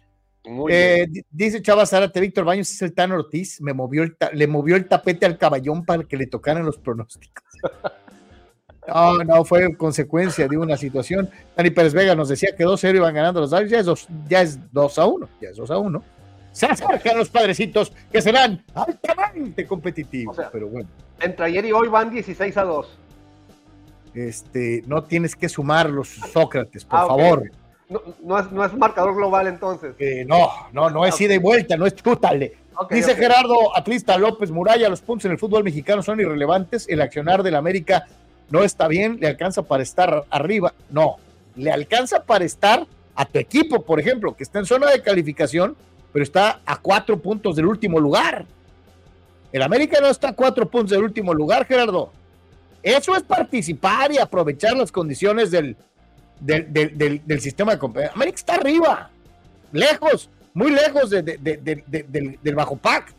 Eh, dice Chava Zárate, Víctor Baños es el Tan Ortiz, me movió el le movió el tapete al caballón para que le tocaran los pronósticos. No, no, fue consecuencia de una situación. Dani Pérez Vega nos decía que 2-0 iban ganando los Dodgers, ya es, 2, ya es 2 a 1, ya es 2 a 1. Se acercan los padrecitos que serán altamente competitivos, O sea, pero bueno. Entre ayer y hoy van 16 a 2. Este, no tienes que sumar los Sócrates, por Ah, ok. favor. No, no es, no es marcador global entonces. Eh, no, no, no es ida y vuelta, no es chútale. Ok, Dice. Gerardo Atlista López Muralla, los puntos en el fútbol mexicano son irrelevantes, el accionar del América no está bien, le alcanza para estar arriba, no, le alcanza para estar a tu equipo, por ejemplo, que está en zona de calificación, pero está a cuatro puntos del último lugar. El América no está a cuatro puntos del último lugar, Gerardo. Eso es participar y aprovechar las condiciones del, del, sistema de competencia. América está arriba, lejos, muy lejos de- de- de- de- de- del, del bajo pack.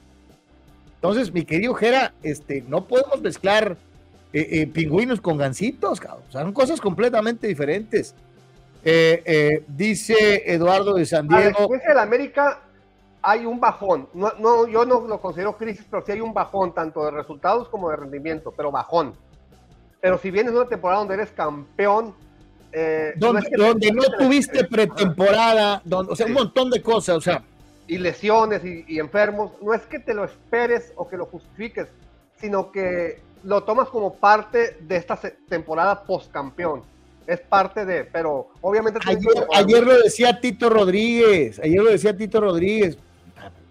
Entonces, mi querido Jera, este, no podemos mezclar eh, eh, pingüinos con gansitos, cabrón. O sea, son cosas completamente diferentes. Eh, dice Eduardo de San A la Diego. experiencia del América hay un bajón. No, no, yo no lo considero crisis, pero sí hay un bajón, tanto de resultados como de rendimiento, pero bajón. Pero si vienes una temporada donde eres campeón, eh, Donde, no es que- donde no tuviste pretemporada, donde, o sea, un montón de cosas, o sea, y lesiones y, y enfermos, no es que te lo esperes o que lo justifiques, sino que lo tomas como parte de esta temporada post-campeón. Es parte de, pero obviamente... Ayer, lo decía Tito Rodríguez, ayer lo decía Tito Rodríguez,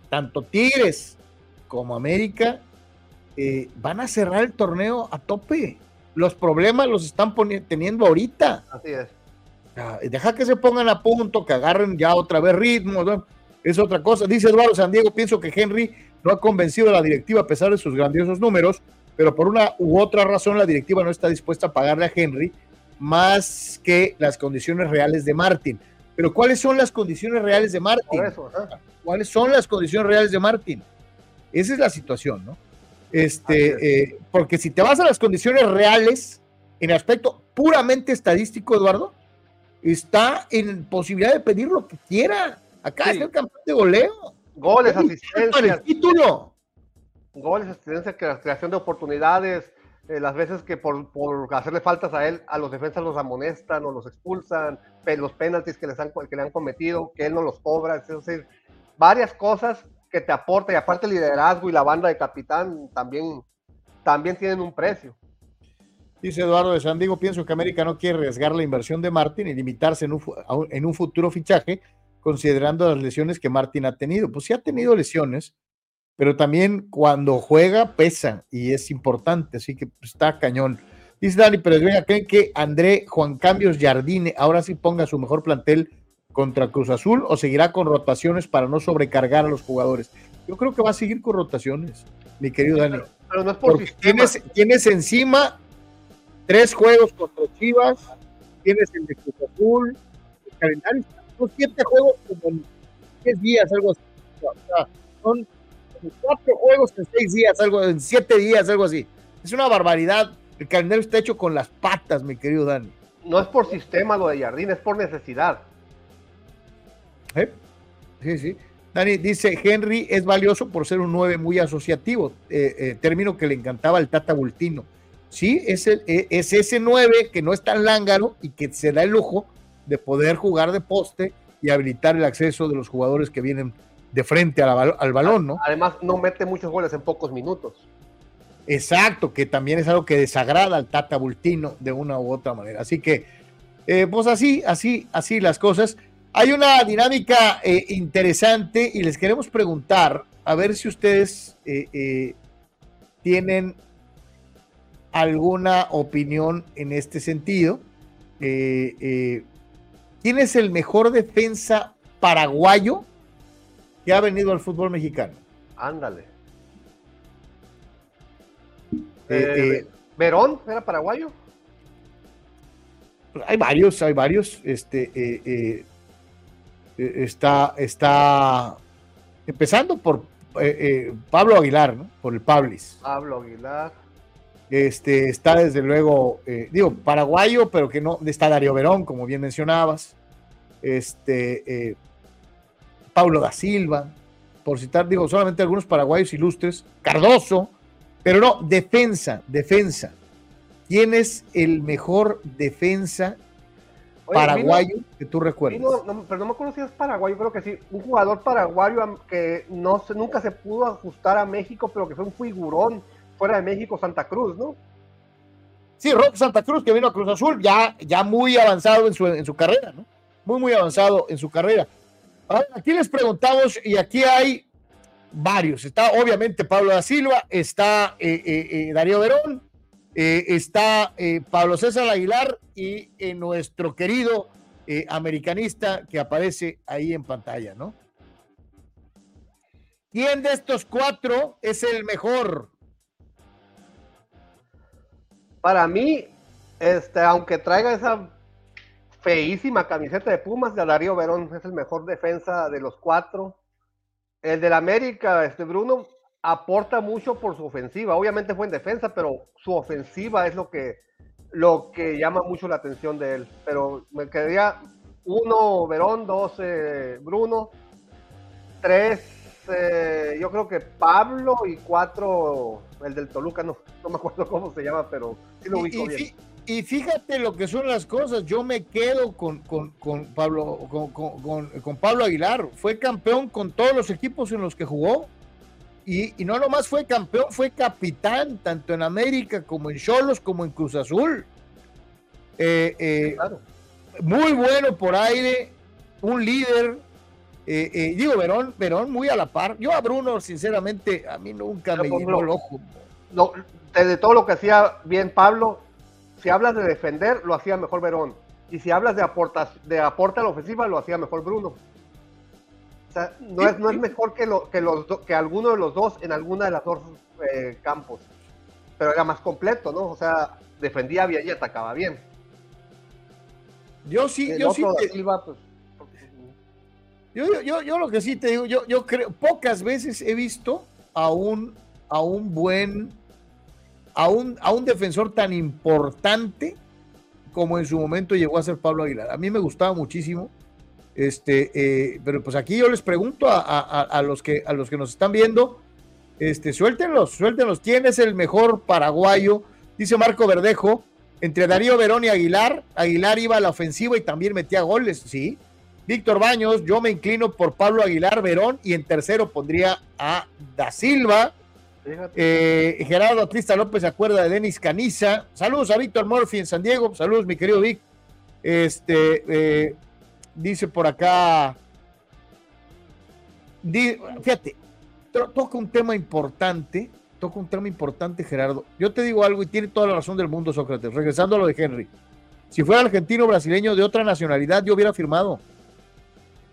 tanto Tigres como América eh, van a cerrar el torneo a tope. Los problemas los están teniendo ahorita. Así es. Deja que se pongan a punto, que agarren ya otra vez ritmo, ¿no? es otra cosa. Dice Eduardo San Diego, pienso que Henry no ha convencido a la directiva a pesar de sus grandiosos números, pero por una u otra razón la directiva no está dispuesta a pagarle a Henry más que las condiciones reales de Martin. Pero ¿cuáles son las condiciones reales de Martin? Eso. ¿Cuáles son las condiciones reales de Martin? Esa es la situación, ¿no? Es. Este, eh, porque si te vas a las condiciones reales, en aspecto puramente estadístico, Eduardo, está en posibilidad de pedir lo que quiera. Acá Sí. está el campeón de goleo. Goles, Para el asistencias, título. Goles, asistencias, crea- creación de oportunidades, eh, las veces que por, por hacerle faltas a él, a los defensas los amonestan o los expulsan, los penaltis que, les han, que le han cometido, que él no los cobra, es decir, varias cosas que te aporta y aparte el liderazgo y la banda de capitán también, también tienen un precio. Dice Eduardo de San Diego, pienso que América no quiere arriesgar la inversión de Martin y limitarse en un- en un futuro fichaje considerando las lesiones que Martín ha tenido. Pues sí ha tenido lesiones, pero también cuando juega pesa y es importante, así que pues, está cañón. Dice Dani pero venga, ¿creen que André Juan Cambios Jardine ahora sí ponga su mejor plantel contra Cruz Azul o seguirá con rotaciones para no sobrecargar a los jugadores? Yo creo que va a seguir con rotaciones, mi querido Dani. Pero, no es por tienes, tienes encima tres juegos contra Chivas, tienes el de Cruz Azul, el calendario, son siete juegos como en diez días, algo así. O sea, son cuatro juegos en seis días, algo en siete días, algo así. Es una barbaridad el calendario está hecho con las patas, mi querido Dani. No es por sistema lo de Jardín, es por necesidad. ¿Eh? Sí, sí. Dani dice, Henry es valioso por ser un 9 muy asociativo, eh, eh, término que le encantaba al Tata Bultino. Sí, es, el, es ese 9 que no es tan lángaro y que se da el lujo de poder jugar de poste y habilitar el acceso de los jugadores que vienen de frente al, al balón, ¿no? Además, no mete muchos goles en pocos minutos. Exacto, que también es algo que desagrada al Tata Bultino de una u otra manera. Así que, eh, pues así, así, así las cosas. Hay una dinámica eh, interesante y les queremos preguntar, a ver si ustedes eh, tienen alguna opinión en este sentido. ¿Quién es el mejor defensa paraguayo que ha venido al fútbol mexicano? Ándale. Eh, eh, ¿Verón era paraguayo? Hay varios, hay varios. Este eh, está, está empezando por Pablo Aguilar, ¿no? Por el Pablis. Pablo Aguilar. Este está desde luego, digo, paraguayo, pero que no, está Darío Verón, como bien mencionabas. Este Pablo da Silva, por citar, digo, solamente algunos paraguayos ilustres. Cardoso, pero no, defensa, defensa. ¿Quién es el mejor defensa paraguayo que tú recuerdas? pero no me acuerdo si es paraguayo, creo que sí. Un jugador paraguayo que no nunca se pudo ajustar a México, pero que fue un figurón fuera de México, Santa Cruz, ¿no? Sí, Rock Santa Cruz, que vino a Cruz Azul, ya, ya muy avanzado en su, en su carrera, ¿no? Muy, muy avanzado en su carrera. Aquí les preguntamos, y aquí hay varios. Está obviamente Pablo da Silva, está eh, eh, eh, Darío Verón, está Pablo César Aguilar y nuestro querido americanista que aparece ahí en pantalla, ¿no? ¿Quién de estos cuatro es el mejor? Para mí, este, aunque traiga esa feísima camiseta de Pumas, de Darío Verón es el mejor defensa de los cuatro el del América, este Bruno, aporta mucho por su ofensiva. Obviamente fue en defensa, pero su ofensiva es lo que, lo que llama mucho la atención de él. Pero me quedaría uno Verón, dos eh, Bruno, tres eh, yo creo que Pablo y cuatro el del Toluca, no, no me acuerdo cómo se llama, pero sí lo ubico bien. Y fíjate lo que son las cosas. Yo me quedo con, Pablo, con, Pablo Aguilar. Fue campeón con todos los equipos en los que jugó. Y, no nomás fue campeón, fue capitán, tanto en América como en Cholos, como en Cruz Azul. Eh, eh, muy bueno por aire, un líder. Eh, digo, Verón, Verón muy a la par. Yo a Bruno, sinceramente, a mí nunca me llenó el ojo. de todo lo que hacía bien Pablo, si hablas de defender, lo hacía mejor Verón. Y si hablas de, aportas, de aporta a la ofensiva, lo hacía mejor Bruno. O sea, no, es, no es mejor que, lo, que, los que alguno de los dos en alguna de las dos eh, campos. Pero era más completo, ¿no? O sea, defendía bien y atacaba bien. Yo sí, yo sí. Pues, yo, yo, yo, lo que sí te digo, yo, yo creo, pocas veces he visto a un, a un buen a un, a un defensor tan importante como en su momento llegó a ser Pablo Aguilar. A mí me gustaba muchísimo. Este, eh, pero pues aquí yo les pregunto a, los que, a los que nos están viendo, este, suéltenlos, suéltenlos. ¿Quién es el mejor paraguayo? Dice Marco Verdejo, entre Darío Verón y Aguilar. Aguilar iba a la ofensiva y también metía goles, sí. Víctor Baños, yo me inclino por Pablo Aguilar Verón y en tercero pondría a Da Silva. Eh, Gerardo Atlista López se acuerda de Denis Caniza. Saludos a Víctor Murphy en San Diego. Saludos, mi querido Vic. Este eh, dice por acá fíjate, toca un tema importante, toca un tema importante, Gerardo. Yo te digo algo y tiene toda la razón del mundo, Sócrates. Regresando a lo de Henry. Si fuera argentino brasileño de otra nacionalidad, yo hubiera firmado.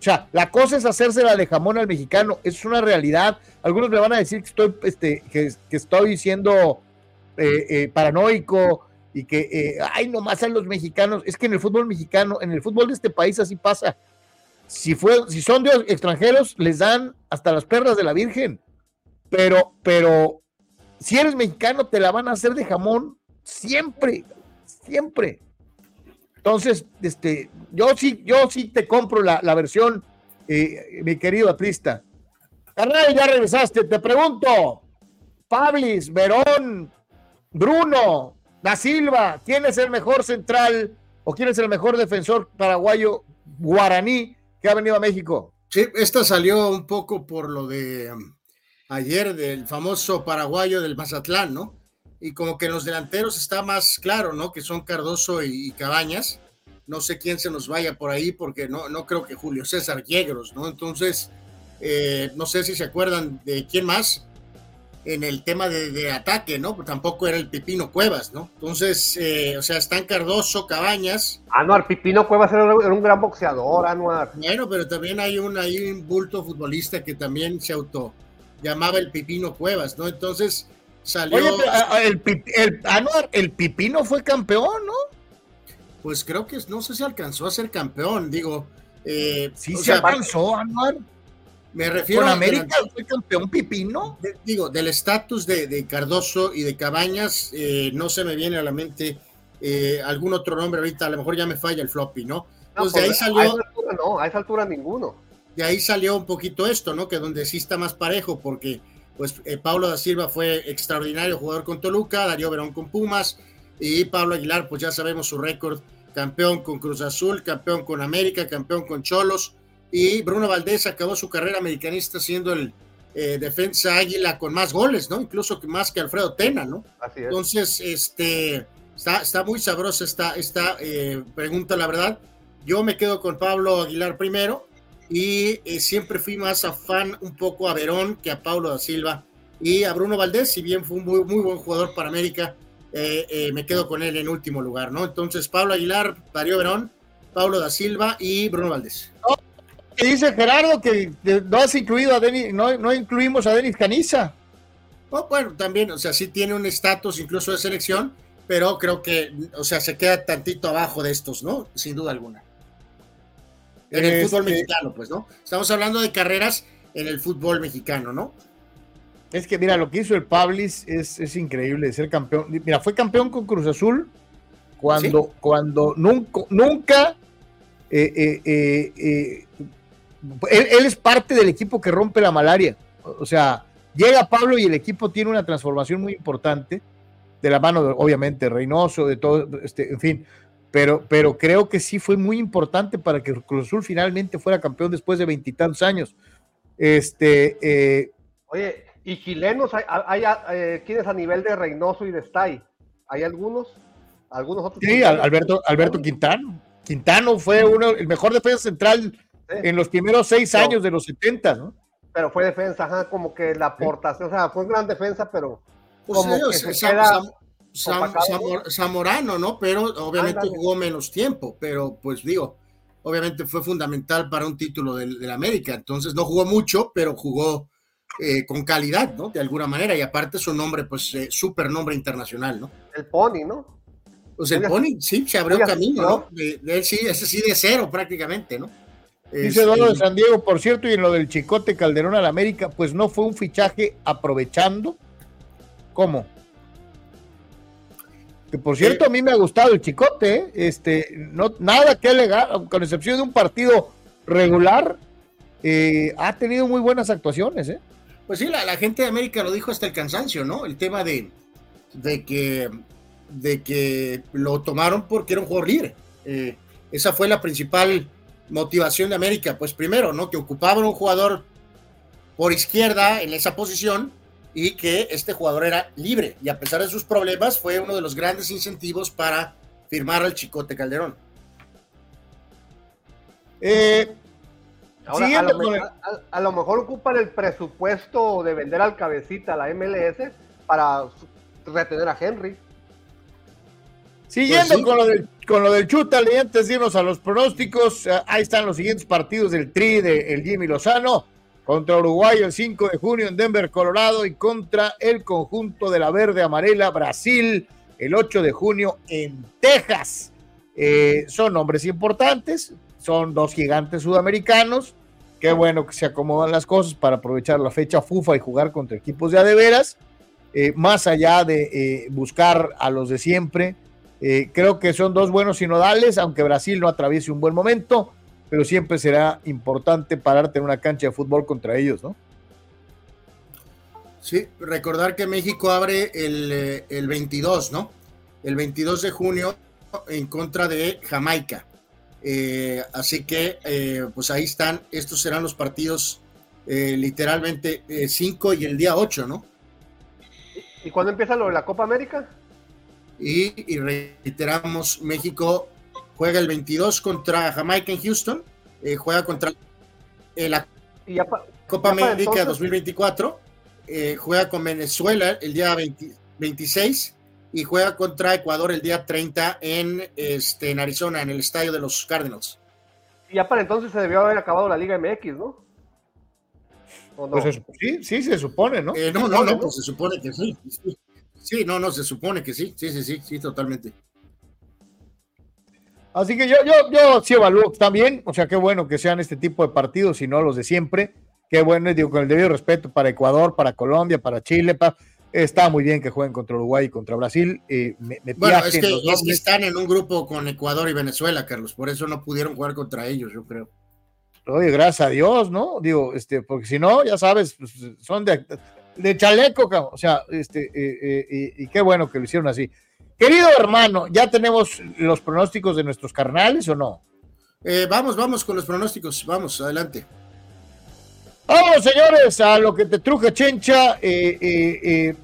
O sea, la cosa es hacérsela de jamón al mexicano. Es una realidad. Algunos me van a decir que estoy, este, que, estoy siendo eh, eh, paranoico y que, eh, ay, nomás a los mexicanos. Es que en el fútbol mexicano, en el fútbol de este país así pasa. Si, fue, si son de extranjeros, les dan hasta las perras de la Virgen. Pero, pero, si eres mexicano, te la van a hacer de jamón siempre, siempre. Entonces, este, yo sí, yo sí te compro la, versión, eh, mi querido atlista. Carnal, ya regresaste. Te pregunto, Pablis, Verón, Bruno, Da Silva, ¿quién es el mejor central o quién es el mejor defensor paraguayo guaraní que ha venido a México. Sí, esta salió un poco por lo de um, ayer del famoso paraguayo del Mazatlán, ¿no? Y como que en los delanteros está más claro, ¿no? Que son Cardoso y, Cabañas. No sé quién se nos vaya por ahí porque no, no creo que Julio César Yegros, ¿no? Entonces, eh, no sé si se acuerdan de quién más en el tema de, ataque, ¿no? Pues tampoco era el Pipino Cuevas, ¿no? Entonces, eh, o sea, están Cardoso, Cabañas. Anuar, Pipino Cuevas era, un gran boxeador, Anuar. Bueno, pero también hay un, hay un bulto futbolista que también se auto llamaba el Pipino Cuevas, ¿no? Entonces salió. Oye, el, el, Anuar, el Pipino fue campeón, ¿no? Pues creo que no sé si alcanzó a ser campeón, digo. Eh, sí, se alcanzó, Anuar. Me refiero Con América fue campeón pipino. digo, del estatus de, Cardoso y de Cabañas, eh, no se me viene a la mente eh, algún otro nombre ahorita, a lo mejor ya me falla el floppy, ¿no? Entonces de ahí pues, salió. A esa altura no, a esa altura ninguno. De ahí salió un poquito esto, ¿no? Que donde sí está más parejo, porque pues eh, Pablo da Silva fue extraordinario jugador con Toluca, Darío Verón con Pumas, y Pablo Aguilar, pues ya sabemos su récord, campeón con Cruz Azul, campeón con América, campeón con Cholos y Bruno Valdés acabó su carrera americanista siendo el eh, defensa águila con más goles, ¿no? Incluso más que Alfredo Tena, ¿no? Así es. Entonces, este, está, está muy sabrosa esta, esta eh, pregunta, la verdad. Yo me quedo con Pablo Aguilar primero y eh, siempre fui más afán un poco a Verón que a Pablo da Silva y a Bruno Valdés, si bien fue un muy, muy buen jugador para América, me quedo con él en último lugar, ¿no? Entonces, Pablo Aguilar, Darío Verón, Pablo da Silva y Bruno Valdés dice Gerardo que no has incluido a Denis, no, no incluimos a Denis Caniza. Oh, bueno, también, o sea, sí tiene un estatus incluso de selección, pero creo que, o sea, se queda tantito abajo de estos, ¿no? Sin duda alguna. En el fútbol mexicano, pues, ¿no? Estamos hablando de carreras en el fútbol mexicano, ¿no? Es que, mira, lo que hizo el Pablis es, es increíble, ser campeón. Mira, fue campeón con Cruz Azul cuando, cuando nunca, nunca eh, eh, eh, él, es parte del equipo que rompe la malaria. O sea, llega Pablo y el equipo tiene una transformación muy importante, de la mano, de, obviamente, Reynoso, de todo, este, en fin. Pero, pero creo que sí fue muy importante para que Cruz Azul finalmente fuera campeón después de veintitantos años. Este, eh, Oye, ¿y chilenos hay, hay, eh, quiénes a nivel de Reynoso y de Stay? ¿Hay algunos? ¿Algunos otros? Sí, Alberto, Alberto Quintano. Quintano fue uno, el mejor defensa central en los primeros seis años de los 70, ¿no? Pero fue defensa, ajá, como que la aportación, o sea, fue gran defensa, pero pues como Zamorano, ¿no? Pero obviamente jugó menos tiempo, pero pues digo, obviamente fue fundamental para un título del, América, entonces no jugó mucho, pero jugó eh, con calidad, ¿no? De alguna manera, y aparte su nombre, pues, eh, súper nombre internacional, ¿no? El Pony, ¿no? Pues el Pony, sí, se abrió camino, ¿no? De, sí, ese sí de cero prácticamente, ¿no? Dice Dono de San Diego, por cierto, y en lo del Chicote Calderón al América, pues no fue un fichaje aprovechando. ¿Cómo? Que por cierto, a mí me ha gustado el Chicote, ¿eh? este, no, nada que alegar, con excepción de un partido regular, eh, ha tenido muy buenas actuaciones, ¿eh? Pues sí, la, gente de América lo dijo hasta el cansancio, ¿no? El tema de, de que de que lo tomaron porque era un jugador libre. Eh, esa fue la principal motivación de América, pues primero, ¿no? Que ocupaban un jugador por izquierda en esa posición y que este jugador era libre y a pesar de sus problemas fue uno de los grandes incentivos para firmar al Chicote Calderón. Eh, a, lo mejor ocupan el presupuesto de vender al cabecita a la MLS para retener a Henry. Siguiendo pues con, lo del, con lo del y antes de irnos a los pronósticos, eh, ahí están los siguientes partidos del Tri de el Jimmy Lozano contra Uruguay el 5 de junio en Denver, Colorado, y contra el conjunto de la Verde Amarela, Brasil, el 8 de junio en Texas. Eh, son nombres importantes, son dos gigantes sudamericanos. Qué bueno que se acomodan las cosas para aprovechar la fecha FUFA y jugar contra equipos de adeveras. Eh, más allá de eh, buscar a los de siempre, eh, creo que son dos buenos sinodales, aunque Brasil no atraviese un buen momento, pero siempre será importante pararte en una cancha de fútbol contra ellos, ¿no? Sí, recordar que México abre el, el 22, ¿no? El 22 de junio en contra de Jamaica. Eh, así que, eh, pues ahí están, estos serán los partidos eh, literalmente 5 y el día 8, ¿no? ¿Y cuándo empieza lo de la Copa América? Y, reiteramos, México juega el 22 contra Jamaica en Houston, juega contra la Copa América 2024, juega con Venezuela el día 26 y juega contra Ecuador el día 30 en, este, en Arizona, en el estadio de los Cardinals. Y ya para entonces se debió haber acabado la Liga MX, ¿no? Pues sí, sí, se supone, ¿no? Eh, no, no, no, pues se supone que sí, sí. no, no, se supone que sí. Sí, sí, sí, sí, totalmente. Así que yo, yo, yo sí evalúo también, o sea, qué bueno que sean este tipo de partidos y no los de siempre. Qué bueno, digo, con el debido respeto para Ecuador, para Colombia, para Chile, para Está muy bien que jueguen contra Uruguay y contra Brasil. Eh, bueno, es que, están en un grupo con Ecuador y Venezuela, Carlos, por eso no pudieron jugar contra ellos, yo creo. Oye, gracias a Dios, ¿no? Digo, este, porque si no, ya sabes, pues, son de, de chaleco, o sea, este, eh, eh, y qué bueno que lo hicieron así. Querido hermano, ¿ya tenemos los pronósticos de nuestros carnales o no? vamos, vamos con los pronósticos, vamos, adelante. Vamos, señores, a lo que te truje Chencha. Eh,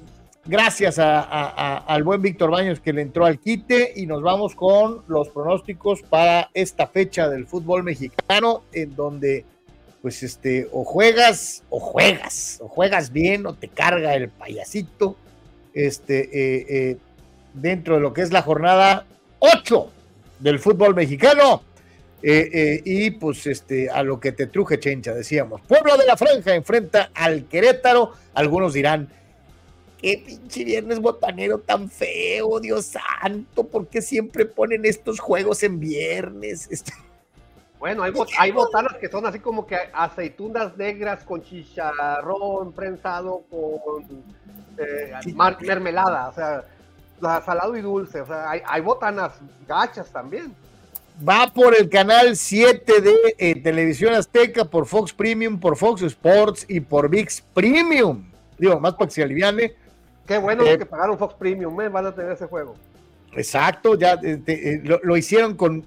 gracias al buen Víctor Baños que le entró al quite y nos vamos con los pronósticos para esta fecha del fútbol mexicano en donde pues este o juegas o juegas o juegas bien o te carga el payasito este eh, eh, dentro de lo que es la jornada 8 del fútbol mexicano. Eh, y pues este a lo que te truje Chencha decíamos Pueblo de la Franja enfrenta al Querétaro. Algunos dirán qué pinche viernes botanero tan feo, Dios santo, ¿por qué siempre ponen estos juegos en viernes? Este, bueno, hay, hay botanas que son así como que aceitunas negras con chicharrón prensado con eh, mermelada, o sea, salado y dulce, o sea, hay, botanas gachas también. Va por el canal 7 de eh, Televisión Azteca, por Fox Premium, por Fox Sports y por VIX Premium. Digo, más para que se aliviane Qué bueno eh, que pagaron Fox Premium, ¿eh? van a tener ese juego. Exacto, ya eh, eh, lo, hicieron con,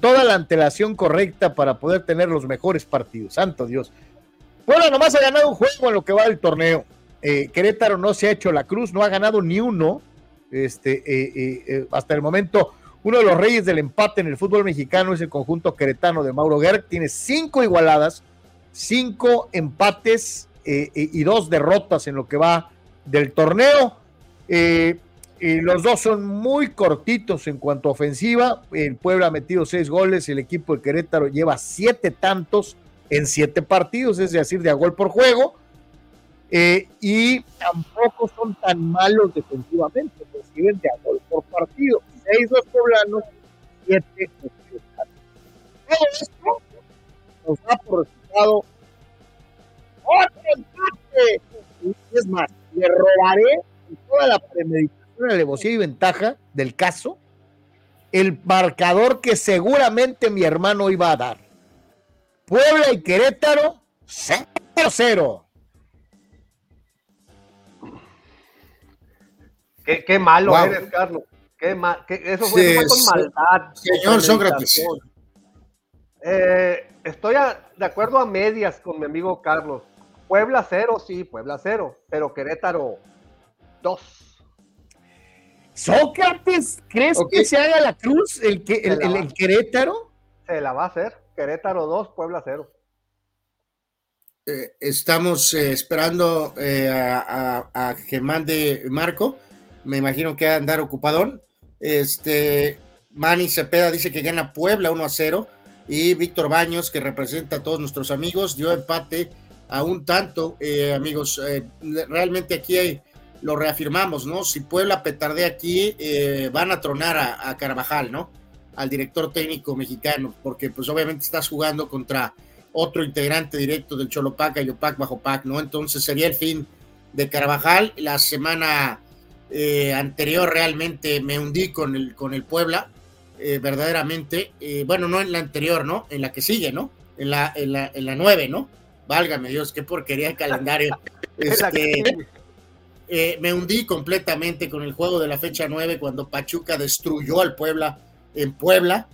toda la antelación correcta para poder tener los mejores partidos. Santo Dios. Bueno, nomás ha ganado un juego en lo que va del torneo. Querétaro no se ha hecho la cruz, no ha ganado ni uno. Este, hasta el momento, uno de los reyes del empate en el fútbol mexicano es el conjunto queretano de Mauro Gerg. Tiene cinco igualadas, cinco empates y dos derrotas en lo que va del torneo. Eh, los dos son muy cortitos en cuanto a ofensiva. El Puebla ha metido seis goles, el equipo de Querétaro lleva siete tantos en siete partidos, es decir, de a gol por juego. Eh, y tampoco son tan malos defensivamente, reciben de a por partido. Seis los poblanos, siete Todo esto nos da por resultado otro empate. Es más, le robaré toda la premeditación, alevosía y ventaja del caso el marcador que seguramente mi hermano iba a dar. Puebla y Querétaro, 0-0. Qué, qué malo eres, Carlos. Qué eso fue, con maldad. Señor Sócrates. Eh, estoy de acuerdo a medias con mi amigo Carlos. Puebla cero, sí, Puebla cero, pero Querétaro dos. Sócrates, ¿crees que se haga la cruz el, que, el, Querétaro? Se la va a hacer. Querétaro 2, Puebla cero. Eh, estamos eh, esperando eh, a, a, que mande Marco. Me imagino que va a andar ocupadón. Este, Manny Cepeda dice que gana Puebla 1 a 0. Y Víctor Baños, que representa a todos nuestros amigos, dio empate a un tanto. amigos, realmente aquí lo reafirmamos, ¿no? Si Puebla petardea aquí, van a tronar a, a Carvajal, ¿no? Al director técnico mexicano, porque pues obviamente estás jugando contra otro integrante directo del Cholopac, Ayopac, Bajo Pac, ¿no? Entonces sería el fin de Carvajal. La semana eh, anterior realmente me hundí con el, con el Puebla, eh, verdaderamente. Eh, bueno, no en la anterior, ¿no? En la que sigue, ¿no? En la, en la, en la nueve, ¿no? Válgame Dios, qué porquería el calendario. Este, me hundí completamente con el juego de la fecha nueve cuando Pachuca destruyó al Puebla en Puebla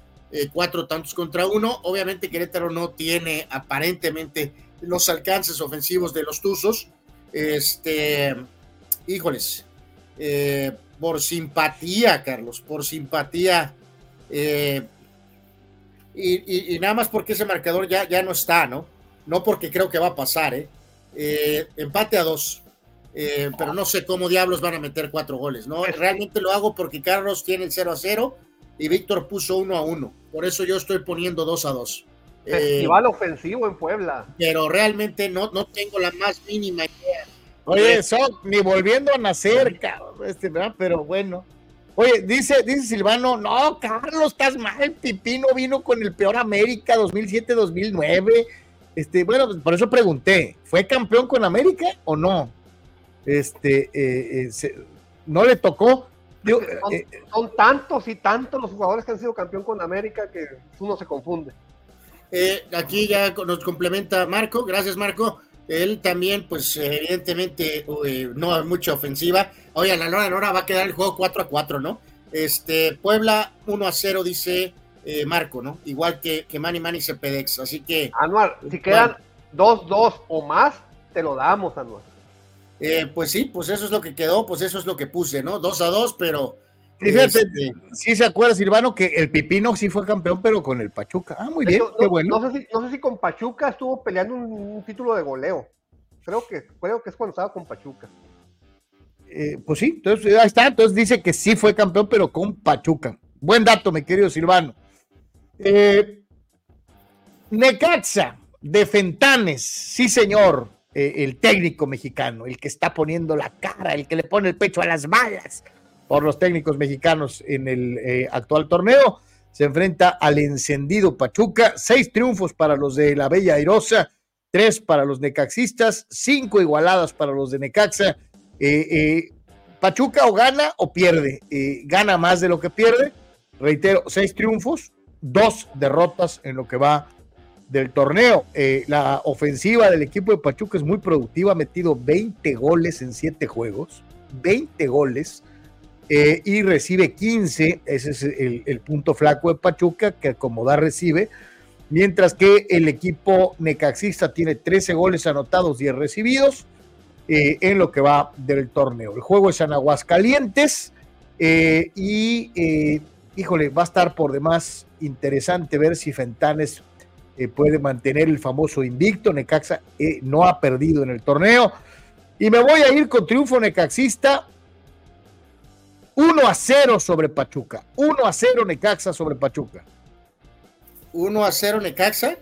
cuatro tantos contra uno. Obviamente Querétaro no tiene aparentemente los alcances ofensivos de los Tuzos. Este, híjoles, eh, por simpatía, Carlos, por simpatía. Eh, y, nada más porque ese marcador ya, ya no está, ¿no? No porque creo que va a pasar, ¿eh? empate a dos. pero no sé cómo diablos van a meter cuatro goles, ¿no? Realmente lo hago porque Carlos tiene el 0 a 0 y Víctor puso uno a uno. Por eso yo estoy poniendo dos a dos. Festival eh, ofensivo en Puebla. Pero realmente no, no tengo la más mínima idea. Oye, eso ni volviendo a nacer, cabrón, este, ¿verdad? Pero bueno. Oye, dice, dice Silvano, no, Carlos, estás mal, Pipino vino con el peor América 2007-2009. Este, bueno, por eso pregunté, ¿fue campeón con América o no? Este, eh, eh, no le tocó, eh, son, tantos y tantos los jugadores que han sido campeón con América que uno se confunde. Eh, aquí ya nos complementa Marco, gracias Marco. Él también, pues evidentemente no hay mucha ofensiva. Oye, a la hora de la hora va a quedar el juego 4 a 4, ¿no? Este, Puebla 1 a 0, dice eh, Marco, ¿no? Igual que, que Manny Manny Cepedex. Así que. Anual, si quedan 2-2 o más, te lo damos, Anual. Eh, pues sí, pues eso es lo que quedó, pues eso es lo que puse, ¿no? Dos a dos, pero. Fíjate, este, sí se acuerda, Silvano, que el Pipino sí fue campeón, pero con el Pachuca. Ah, muy bien, qué bueno. No sé, si, no sé si con Pachuca estuvo peleando un, título de goleo. Creo que, creo que es cuando estaba con Pachuca. Eh, pues sí, entonces ahí está. Entonces dice que sí fue campeón, pero con Pachuca. Buen dato, mi querido Silvano. Eh, Necaxa de Fentanes, sí, señor. Eh, el técnico mexicano, el que está poniendo la cara, el que le pone el pecho a las balas por los técnicos mexicanos en el eh, actual torneo. Se enfrenta al encendido Pachuca, seis triunfos para los de la Bella Airosa, tres para los necaxistas, cinco igualadas para los de Necaxa. Eh, Pachuca o gana o pierde, gana más de lo que pierde. Reitero, seis triunfos, dos derrotas en lo que va del torneo. Eh, la ofensiva del equipo de Pachuca es muy productiva, ha metido 20 goles en 7 juegos, 20 goles, eh, y recibe 15, ese es el, punto flaco de Pachuca, que como da recibe, mientras que el equipo necaxista tiene 13 goles anotados, 10 recibidos, eh, en lo que va del torneo. El juego es en Aguascalientes, y híjole, va a estar por demás interesante ver si Fentanes eh, puede mantener el famoso invicto. Necaxa eh, no ha perdido en el torneo. Y me voy a ir con triunfo necaxista 1 a 0 sobre Pachuca. 1 a 0 Necaxa sobre Pachuca. 1 a 0 Necaxa.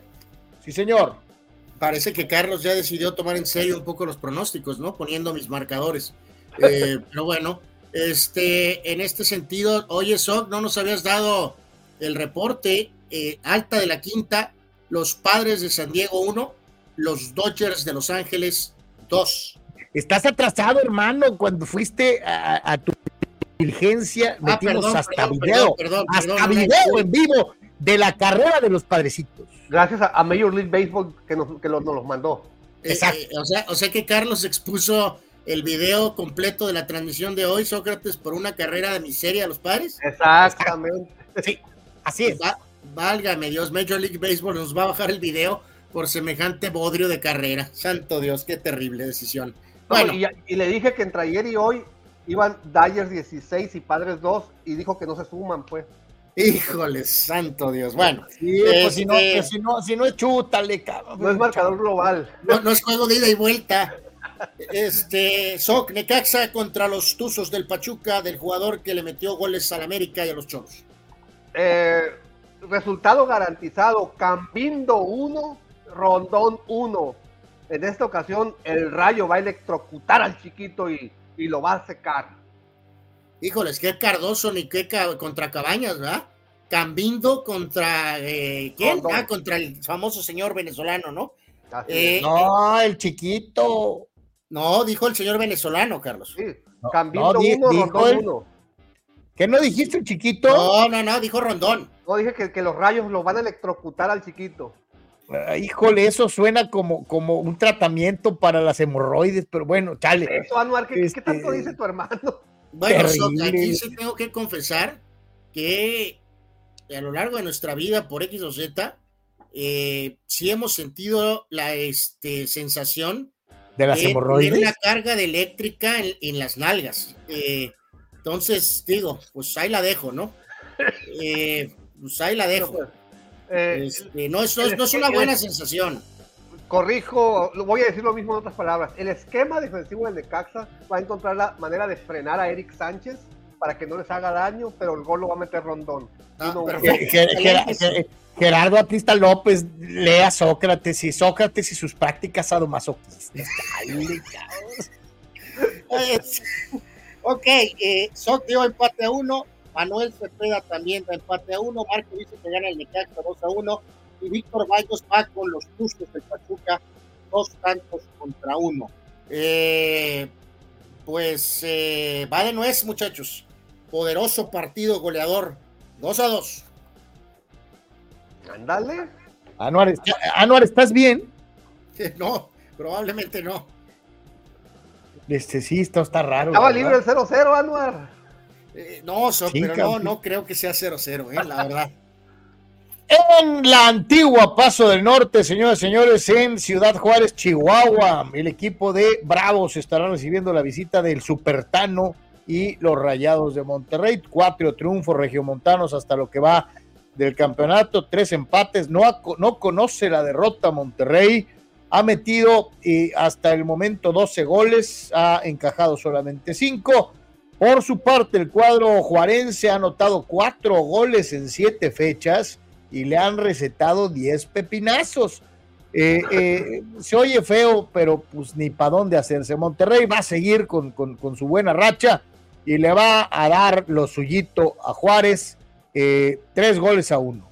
Sí, señor. Parece que Carlos ya decidió tomar en serio un poco los pronósticos, ¿no? Poniendo mis marcadores. Eh, pero bueno, este, en este sentido, oye, Sok, no nos habías dado el reporte alta de la quinta los Padres de San Diego 1, los Dodgers de Los Ángeles 2. Estás atrasado, hermano, cuando fuiste a, tu diligencia, ah, metimos hasta video, hasta video en vivo de la carrera de los padrecitos. Gracias a, Major League Baseball que nos, que nos los mandó. Eh, Exacto. Eh, o, sea, o sea que Carlos expuso el video completo de la transmisión de hoy, Sócrates, por una carrera de miseria a los padres. Exactamente. Sí, así es. Válgame Dios, Major League Baseball nos va a bajar el video por semejante bodrio de carrera. Santo Dios, qué terrible decisión. Bueno, y, le dije que entre ayer y hoy iban Dyers 16 y Padres 2 y dijo que no se suman, pues. Híjole, santo Dios. Bueno, Sí, pues si no, Este- pues si no, si no es chútale, cabrón. No es marcador global. no, no es juego de ida y vuelta. Este, Soc, Necaxa contra los Tuzos del Pachuca, del jugador que le metió goles al América y a los Choros. Eh, resultado garantizado: Cambindo 1, Rondón 1. En esta ocasión, el rayo va a electrocutar al chiquito y, y lo va a secar. Híjoles, qué Cardoso ni qué ca- contra Cabañas, ¿verdad? Cambindo contra eh, ¿quién? Ah, contra el famoso señor venezolano, ¿no? Eh. No, el chiquito. No, dijo el señor venezolano, Carlos. Sí, No, Cambindo no, di- 1, dijo Rondón él. 1. ¿Qué no dijiste el chiquito? No, no, no, dijo Rondón. No dije que, que los rayos lo van a electrocutar al chiquito. Ah, híjole, eso suena como, como un tratamiento para las hemorroides, pero bueno, chale. Eso, Anuar, ¿qué, Este- qué tanto dice tu hermano? Bueno, aquí sí tengo que confesar que a lo largo de nuestra vida, por X o Z, eh, sí hemos sentido la este, sensación De las de tener hemorroides. una carga de eléctrica en, en las nalgas. Eh, entonces, digo, pues ahí la dejo, ¿no? Eh, pues ahí la dejo. Eh, Este, no, es, no es- no es una buena sensación. corrijo, voy a decir lo mismo en otras palabras. El esquema defensivo del Necaxa va a encontrar la manera de frenar a Eric Sánchez para que no les haga daño, pero el gol lo va a meter Rondón. Ah, Gerardo Batista López lea Sócrates y Sócrates y sus prácticas sadomasoquistas. Ok, eh, dio empate a uno, Manuel Cepeda también da empate a uno, Marco dice que gana el Necaxa 2 a 1 y Víctor Bayos va con los Tuzos del Pachuca dos tantos contra uno. Eh, pues eh, va de nuez, muchachos. Poderoso partido goleador, 2 a 2. Ándale. Anuar, está- Anuar, ¿estás bien? No, probablemente no. Este sí, esto está raro. Estaba ¿verdad? libre el 0-0, Anuar. Eh, no, Sí, pero no, no creo que sea 0-0, eh, la verdad. En la antigua Paso del Norte, señoras y señores, en Ciudad Juárez, Chihuahua, el equipo de Bravos estará recibiendo la visita del Supertano y los Rayados de Monterrey. Cuatro triunfos regiomontanos hasta lo que va del campeonato, tres empates. No, ha- no conoce la derrota Monterrey. Ha metido eh, hasta el momento 12 goles, ha encajado solamente 5. Por su parte, el cuadro juarense ha anotado cuatro goles en siete fechas y le han recetado 10 pepinazos. Eh, eh, se oye feo, pero pues ni para dónde hacerse. Monterrey va a seguir con, con- su buena racha y le va a dar lo suyito a Juárez, eh, tres goles a uno.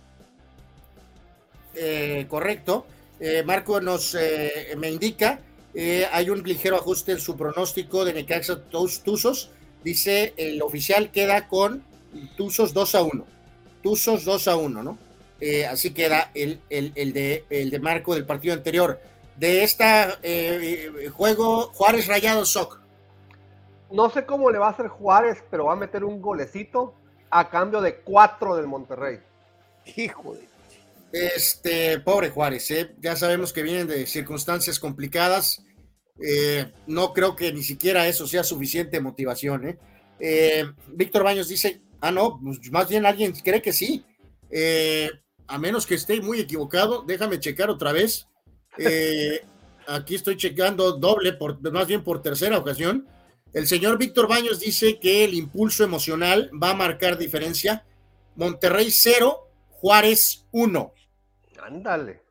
Correcto. Marco nos me indica, hay un ligero ajuste en su pronóstico de Necaxa Tuz- Tuzos. Dice, el oficial queda con Tuzos 2 a 1. Tuzos 2 a 1, ¿no? Eh, así queda el, el- el de, el de Marco del partido anterior. De este juego, Juárez Rayado Soc. No sé cómo le va a hacer Juárez, pero va a meter un golecito a cambio de cuatro del Monterrey. Hijo de... Este, pobre Juárez, ¿eh? ya sabemos que vienen de circunstancias complicadas. Eh, no creo que ni siquiera eso sea suficiente motivación. ¿eh? Eh, Víctor Baños dice, ah, no, pues más bien alguien cree que sí. Eh, a menos que esté muy equivocado, déjame checar otra vez. Eh, aquí estoy checando doble, por, más bien por tercera ocasión. El señor Víctor Baños dice que el impulso emocional va a marcar diferencia. Monterrey 0, Juárez 1. Ándale.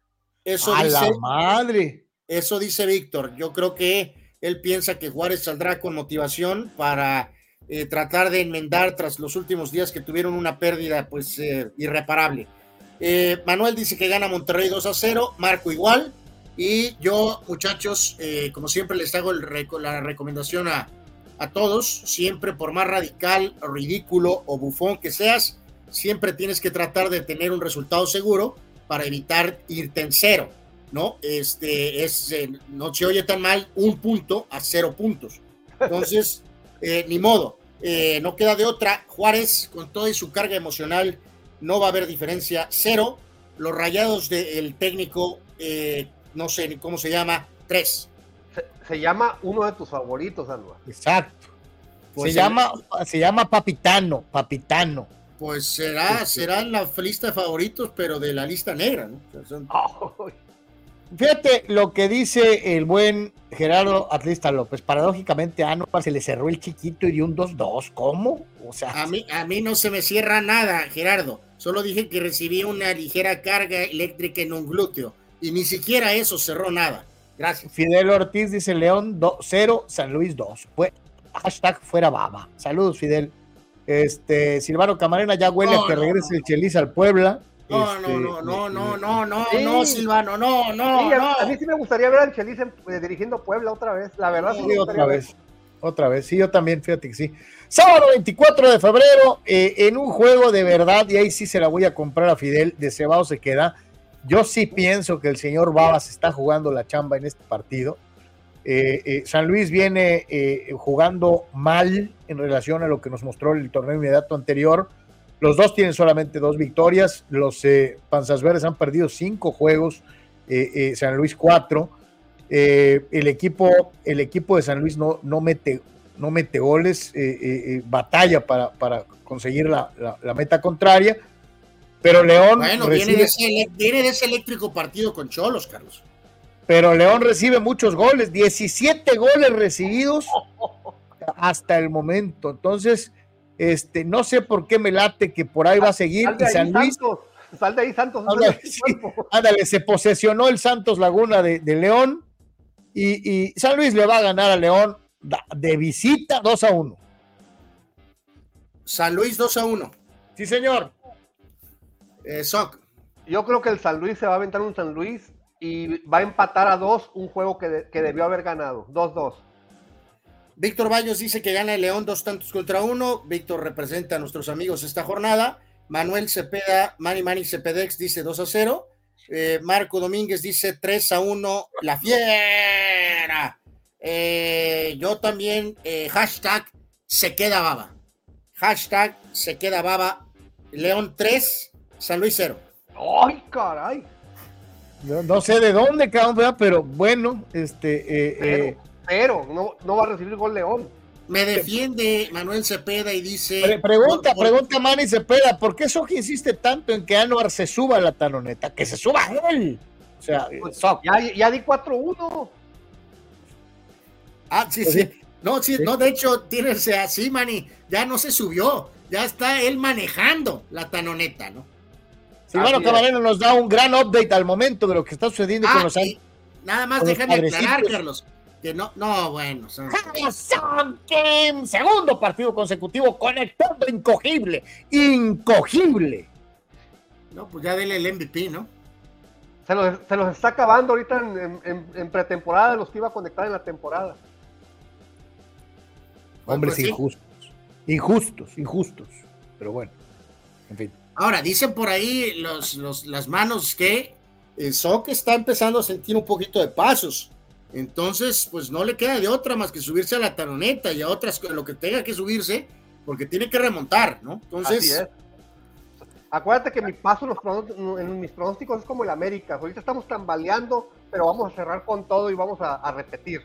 Eso a dice, la madre. Eso dice Víctor. Yo creo que él piensa que Juárez saldrá con motivación para eh, tratar de enmendar tras los últimos días que tuvieron una pérdida pues eh, irreparable. Eh, Manuel dice que gana Monterrey 2 a 0, Marco igual. Y yo, muchachos, como siempre les hago la recomendación a, a todos, siempre por más radical, ridículo o bufón que seas, siempre tienes que tratar de tener un resultado seguro para evitar irte en cero, ¿no? Este es, eh, no se oye tan mal un punto a cero puntos. Entonces, eh, ni modo, eh, no queda de otra. Juárez, con toda su carga emocional, no va a haber diferencia, cero. Los rayados del técnico, eh, no sé ni cómo se llama, tres. Se, se llama uno de tus favoritos, Anuar. Exacto. Pues se, el- llama, se llama Papitano, Papitano. Pues será, será la lista de favoritos, pero de la lista negra, ¿no? Fíjate lo que dice el buen Gerardo Atlista López. Paradójicamente a Anuar se le cerró el chiquito y dio un 2-2. ¿Cómo? O sea, a mí, a mí no se me cierra nada, Gerardo. Solo dije que recibí una ligera carga eléctrica en un glúteo. Y ni siquiera eso cerró nada. Gracias. Fidel Ortiz dice León 0, San Luis 2. Fue hashtag fuera baba. Saludos, Fidel. Este, Silvano Camarena ya huele a que regrese el Chelis al Puebla. No, Este, no, no, no, no, no, no, Sí. no, Silvano, no, no, Sí, a- no. A mí sí me gustaría ver al Chelis eh, dirigiendo Puebla otra vez. La verdad, sí, otra ver. vez. Otra vez. Sí, yo también, fíjate que sí. Sábado 24 de febrero, eh, en un juego de verdad, y ahí sí se la voy a comprar a Fidel, de Cebado se queda. Yo sí pienso que el señor Babas está jugando la chamba en este partido. Eh, eh, San Luis viene eh, jugando mal en relación a lo que nos mostró el torneo inmediato anterior. Los dos tienen solamente dos victorias. Los eh, Panzas Verdes han perdido cinco juegos, eh, eh, San Luis cuatro. El, equipo, el equipo de San Luis no, no, mete, no mete goles, batalla para, para conseguir la, la- la meta contraria. Pero León, Bueno, viene recibe, de, ese, viene de ese eléctrico partido con Cholos, Carlos. pero León recibe muchos goles, 17 goles recibidos hasta el momento. Entonces, este, no sé por qué me late que por ahí va a seguir. Sal de Y ahí, San Luis, Santos. Sal de ahí, Santos. Ándale, sí, ándale, se posesionó el Santos Laguna de, de León y, y San Luis le va a ganar a León de visita 2 a 1. San Luis 2 a 1. Sí, señor. Eh, Soc. Yo creo que el San Luis se va a aventar un San Luis y va a empatar a dos un juego que, de- que debió haber ganado. 2-2. Víctor Baños dice que gana el León dos tantos contra uno. Víctor representa a nuestros amigos esta jornada. Manuel Cepeda, Mani Mani Cepedex dice 2 a 0. Eh, Marco Domínguez dice 3 a 1. La fiera. Eh, yo también, eh, hashtag se queda baba. Hashtag se queda baba. León 3, San Luis 0. ¡Ay, caray! No, no sé de dónde, cabrón, pero bueno, este, eh, Pero, eh, pero no, no va a recibir gol León. Me defiende Manuel Cepeda y dice. pre- pregunta, pregunta Manny Cepeda, ¿por qué Soji insiste tanto en que Anuar se suba a la taloneta? Que se suba él. O sea, eh, Soc. Ya, ya di 4-1. Ah, sí, Pues sí. sí. No, sí, Sí. no, de hecho, tiene así, Manny. Ya no se subió. Ya está él manejando la tanoneta, ¿no? Silvano es. Camarena nos da un gran update al momento de lo que está sucediendo con Ah, los y nada más con los déjame aclarar. Carlos. Que no, no, bueno. son- segundo partido consecutivo conectando incogible, incogible. No, pues ya dele el MVP, ¿no? Se los, se los está acabando ahorita en, en- en- en pretemporada, los que iba a conectar en la temporada. Hombres Pues sí. injustos, injustos, injustos. Pero bueno, en fin. Ahora, dicen por ahí los, los- las manos que el Sock está empezando a sentir un poquito de pasos. Entonces, pues no le queda de otra más que subirse a la tanoneta y a otras, a lo que tenga que subirse, porque tiene que remontar, ¿no? Entonces, Así es. Acuérdate que mi paso en, los en mis pronósticos es como el América. Ahorita estamos tambaleando, pero vamos a cerrar con todo y vamos a, a repetir.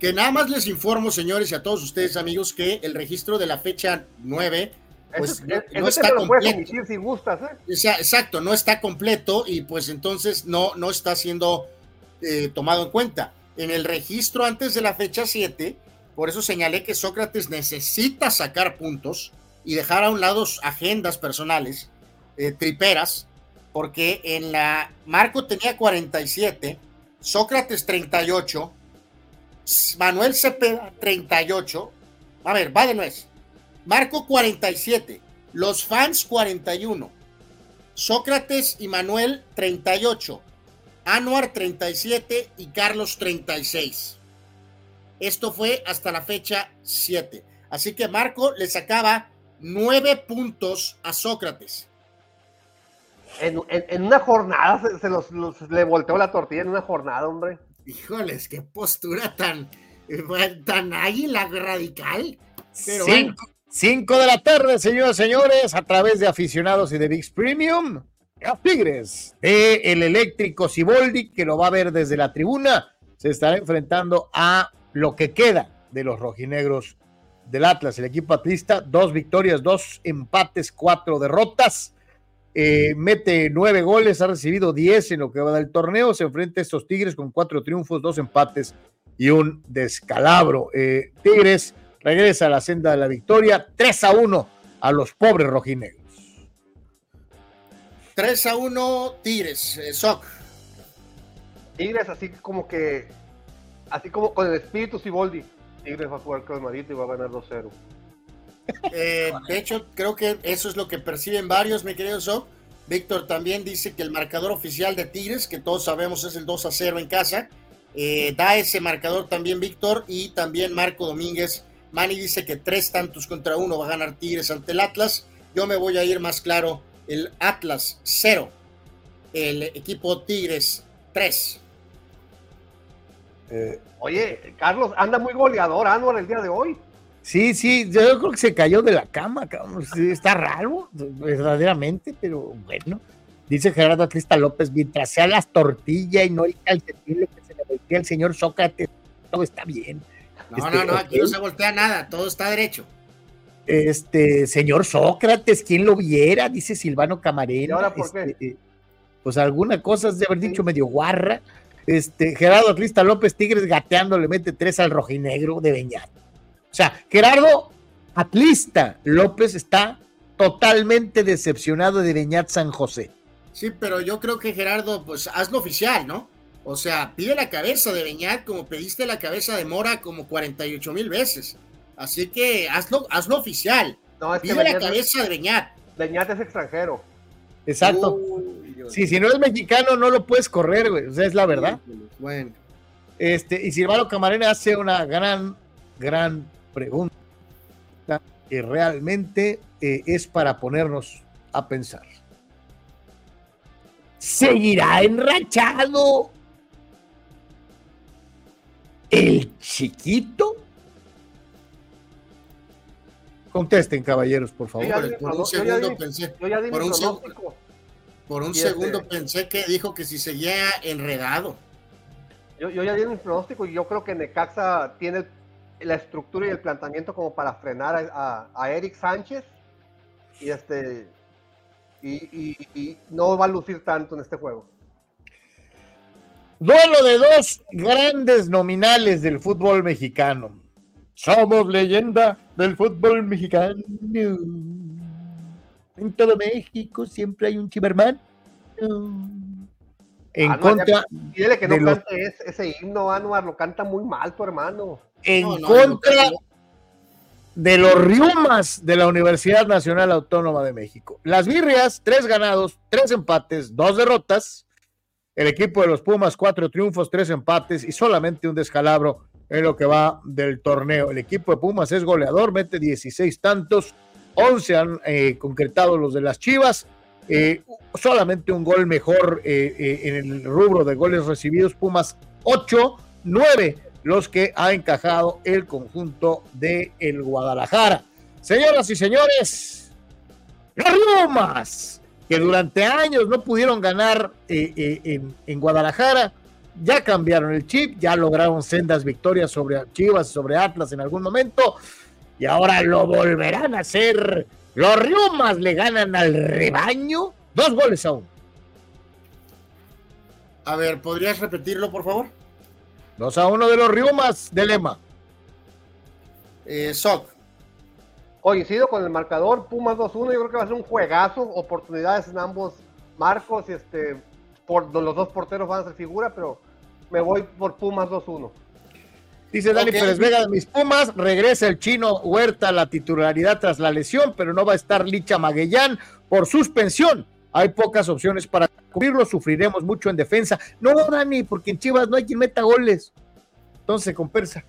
Que nada más les informo, señores, y a todos ustedes, amigos, que el registro de la fecha 9, pues no, está lo completo. si gustas, ¿eh? O sea, exacto, no está completo y pues entonces no, no está siendo eh, tomado en cuenta. En el registro antes de la fecha 7, por eso señalé que Sócrates necesita sacar puntos y dejar a un lado agendas personales, eh, triperas, porque en la Marco tenía 47, Sócrates 38, Manuel Cepeda 38, a ver, va de nuez. Marco 47, los fans 41, Sócrates y Manuel 38, Anuar 37 y Carlos 36. Esto fue hasta la fecha 7. Así que Marco le sacaba 9 puntos a Sócrates. En, en- en una jornada se, se los, los- le volteó la tortilla en una jornada, hombre. Híjoles, qué postura tan, eh, tan águila radical. Pero Cinco, cinco de la tarde, señoras y señores, a través de aficionados y de VIX Premium. Los Tigres el eléctrico Siboldi, que lo va a ver desde la tribuna, se estará enfrentando a lo que queda de los rojinegros del Atlas, el equipo atlista, dos victorias, dos empates, cuatro derrotas. Eh, mete nueve goles, ha recibido diez en lo que va del torneo. Se enfrenta a estos Tigres con cuatro triunfos, dos empates y un descalabro. Eh, Tigres regresa a la senda de la victoria, 3 a 1 a los pobres rojinegros. 3 a 1 Tigres, eh, Soc. Tigres así como que, así como con el espíritu Siboldi. Tigres va a jugar con el Madrid y va a ganar 2-0. Eh, de hecho, creo que eso es lo que perciben varios, mi querido Soc. Víctor también dice que el marcador oficial de Tigres, que todos sabemos es el 2 a 0 en casa, eh, da ese marcador también Víctor y también Marco Domínguez. Manny dice que tres tantos contra uno va a ganar Tigres ante el Atlas. Yo me voy a ir más claro, el Atlas 0, el equipo Tigres 3. Eh, Oye, Carlos, anda muy goleador Anuar el día de hoy. Sí, sí, yo creo que se cayó de la cama, cabrón. Sí, está raro, verdaderamente, pero bueno. Dice Gerardo Atlista López, mientras sea las tortillas y no el calcetín que se le voltea al señor Sócrates, todo está bien. No, este, no, no, aquí no se voltea nada, todo está derecho. Este, señor Sócrates, ¿quién lo viera? Dice Silvano Camarena. ¿Y ahora por qué? Este, pues alguna cosa de haber dicho medio guarra. Este, Gerardo Atlista López Tigres gateando le mete tres al rojinegro de Beñat. O sea, Gerardo Atlista López está totalmente decepcionado de Beñat San José. Sí, pero yo creo que Gerardo, pues hazlo oficial, ¿no? O sea, pide la cabeza de Beñat como pediste la cabeza de Mora como 48 mil veces. Así que hazlo, hazlo oficial. No, pide la cabeza de Beñat. Beñat es extranjero. Exacto. sí, si no es mexicano, no lo puedes correr, güey. O sea, es la verdad. Bueno. Este, y Silvano Camarena hace una gran, gran pregunta que realmente eh, es para ponernos a pensar seguirá enrachado el chiquito. Contesten, caballeros, por favor. por un segundo pensé, por un, segundo, por un segundo pensé que dijo que si seguía enredado. Yo, yo ya di mi pronóstico y yo creo que Necaxa tiene la estructura y el planteamiento como para frenar a, a Eric Sánchez y este y, no va a lucir tanto en este juego. Duelo de dos grandes nominales del fútbol mexicano. Somos leyenda del fútbol mexicano. En todo México siempre hay un chiverman. En ah, contra. Dile que no cante ese, himno, Anuar, lo canta muy mal tu hermano. En contra de los Riumas de la Universidad Nacional Autónoma de México. Las Birrias, tres ganados, tres empates, dos derrotas. El equipo de los Pumas, cuatro triunfos, tres empates y solamente un descalabro en lo que va del torneo. El equipo de Pumas es goleador, mete 16 tantos, 11 han eh, concretado los de las Chivas. Eh, solamente un gol mejor eh, en el rubro de goles recibidos. Pumas 8, 9 los que ha encajado el conjunto de el Guadalajara. Señoras y señores, los Rumas, que durante años no pudieron ganar eh, en, Guadalajara, ya cambiaron el chip, ya lograron sendas victorias sobre Chivas, sobre Atlas en algún momento, y ahora lo volverán a hacer. Los Rumas le ganan al rebaño dos goles a uno. A ver, ¿podrías repetirlo, por favor? 2 a 1 de los Riumas de Lema. Eh, Soc. Coincido con el marcador, Pumas 2-1, yo creo que va a ser un juegazo, oportunidades en ambos marcos, y este, por, los dos porteros van a ser figura, pero me voy por Pumas 2-1. Dice Dani Pérez Vega de mis Pumas, regresa el chino Huerta a la titularidad tras la lesión, pero no va a estar Licha Maguellán por suspensión. Hay pocas opciones para cubrirlo, sufriremos mucho en defensa. No, Dani, porque en Chivas no hay quien meta goles. Entonces se compensa.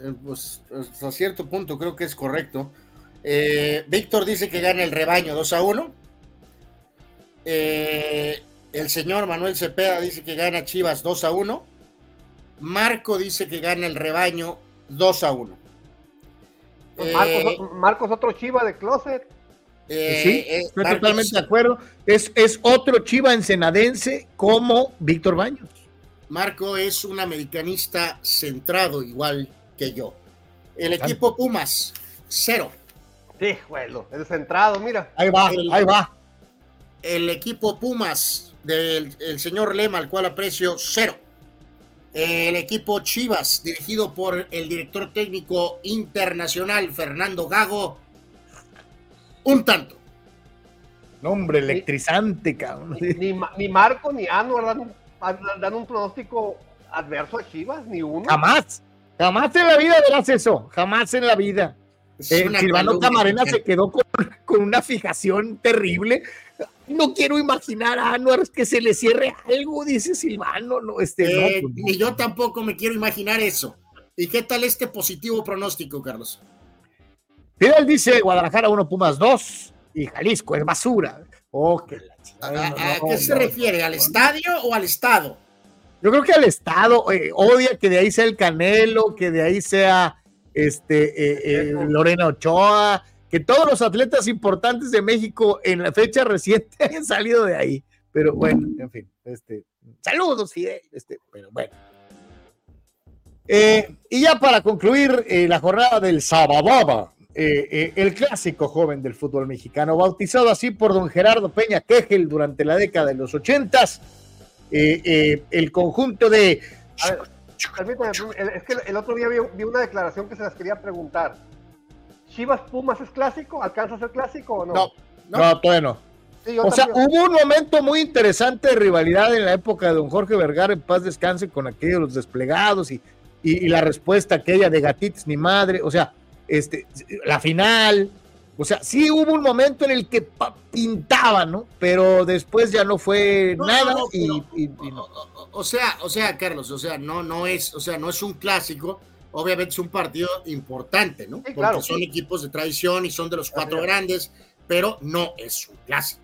Eh, pues a cierto punto creo que es correcto. Eh, Víctor dice que gana el rebaño 2 a 1. Eh, el señor Manuel Cepeda dice que gana Chivas 2 a 1. Marco dice que gana el rebaño 2 a 1. Marcos, Marcos otro Chiva de closet. Eh, sí, eh, estoy totalmente de acuerdo. Es, es otro chiva ensenadense como Víctor Baños. Marco es un americanista centrado igual que yo. El equipo Pumas, cero. Sí, bueno, el centrado, mira. Ahí va, El- ahí va. El equipo Pumas del el señor Lema, al cual aprecio, cero. El equipo Chivas, dirigido por el director técnico internacional Fernando Gago, un tanto. No, hombre, electrizante, cabrón. Ni, ni Ma- ni Marco ni Anuar dan, un- dan un pronóstico adverso a Chivas, ni uno. Jamás, jamás en la vida verás eso, jamás en la vida. Eh, Silvano. Camarena se quedó con, con una fijación terrible. No quiero imaginar a Anuar que se le cierre algo, dice Silvano. No, este, no, Eh, pues, no. ni yo tampoco me quiero imaginar eso. ¿Y qué tal este positivo pronóstico, Carlos? Fidel dice Guadalajara 1, Pumas 2 y Jalisco es basura. Oh, la ¿A, chingada, a- no, a qué se no. refiere? ¿Al estadio o al estado? Yo creo que al Estado eh, odia que de ahí sea el Canelo, que de ahí sea este eh, eh, Lorena Ochoa, que todos los atletas importantes de México en la fecha reciente hayan salido de ahí. Pero bueno, en fin, este, saludos, Fidel, este, pero bueno. Eh, y ya para concluir eh, la jornada del Sabababa, eh, eh, el clásico joven del fútbol mexicano, bautizado así por don Gerardo Peña Quejel durante la década de los ochentas, eh, eh, el conjunto de A ver, permítame, es que el otro día vi, vi una declaración que se las quería preguntar. ¿Chivas Pumas es clásico? ¿Alcanza a ser clásico o no? No, no, no. todavía no. Sí, yo O sea, hubo un momento muy interesante de rivalidad en la época de don Jorge Vergara en paz descanse con aquellos los desplegados y, y, y la respuesta aquella de gatitos ni madre, o sea, este, la final, o sea, sí hubo un momento en el que pintaba, ¿no? Pero después ya no fue No, nada no, no, y, pero- y- y no. O, o- o sea, o sea, Carlos, o sea, no, no es, o sea, no es un clásico. Obviamente es un partido importante, ¿no? Porque claro, son sí. equipos de tradición y son de los cuatro grandes, pero no es un clásico.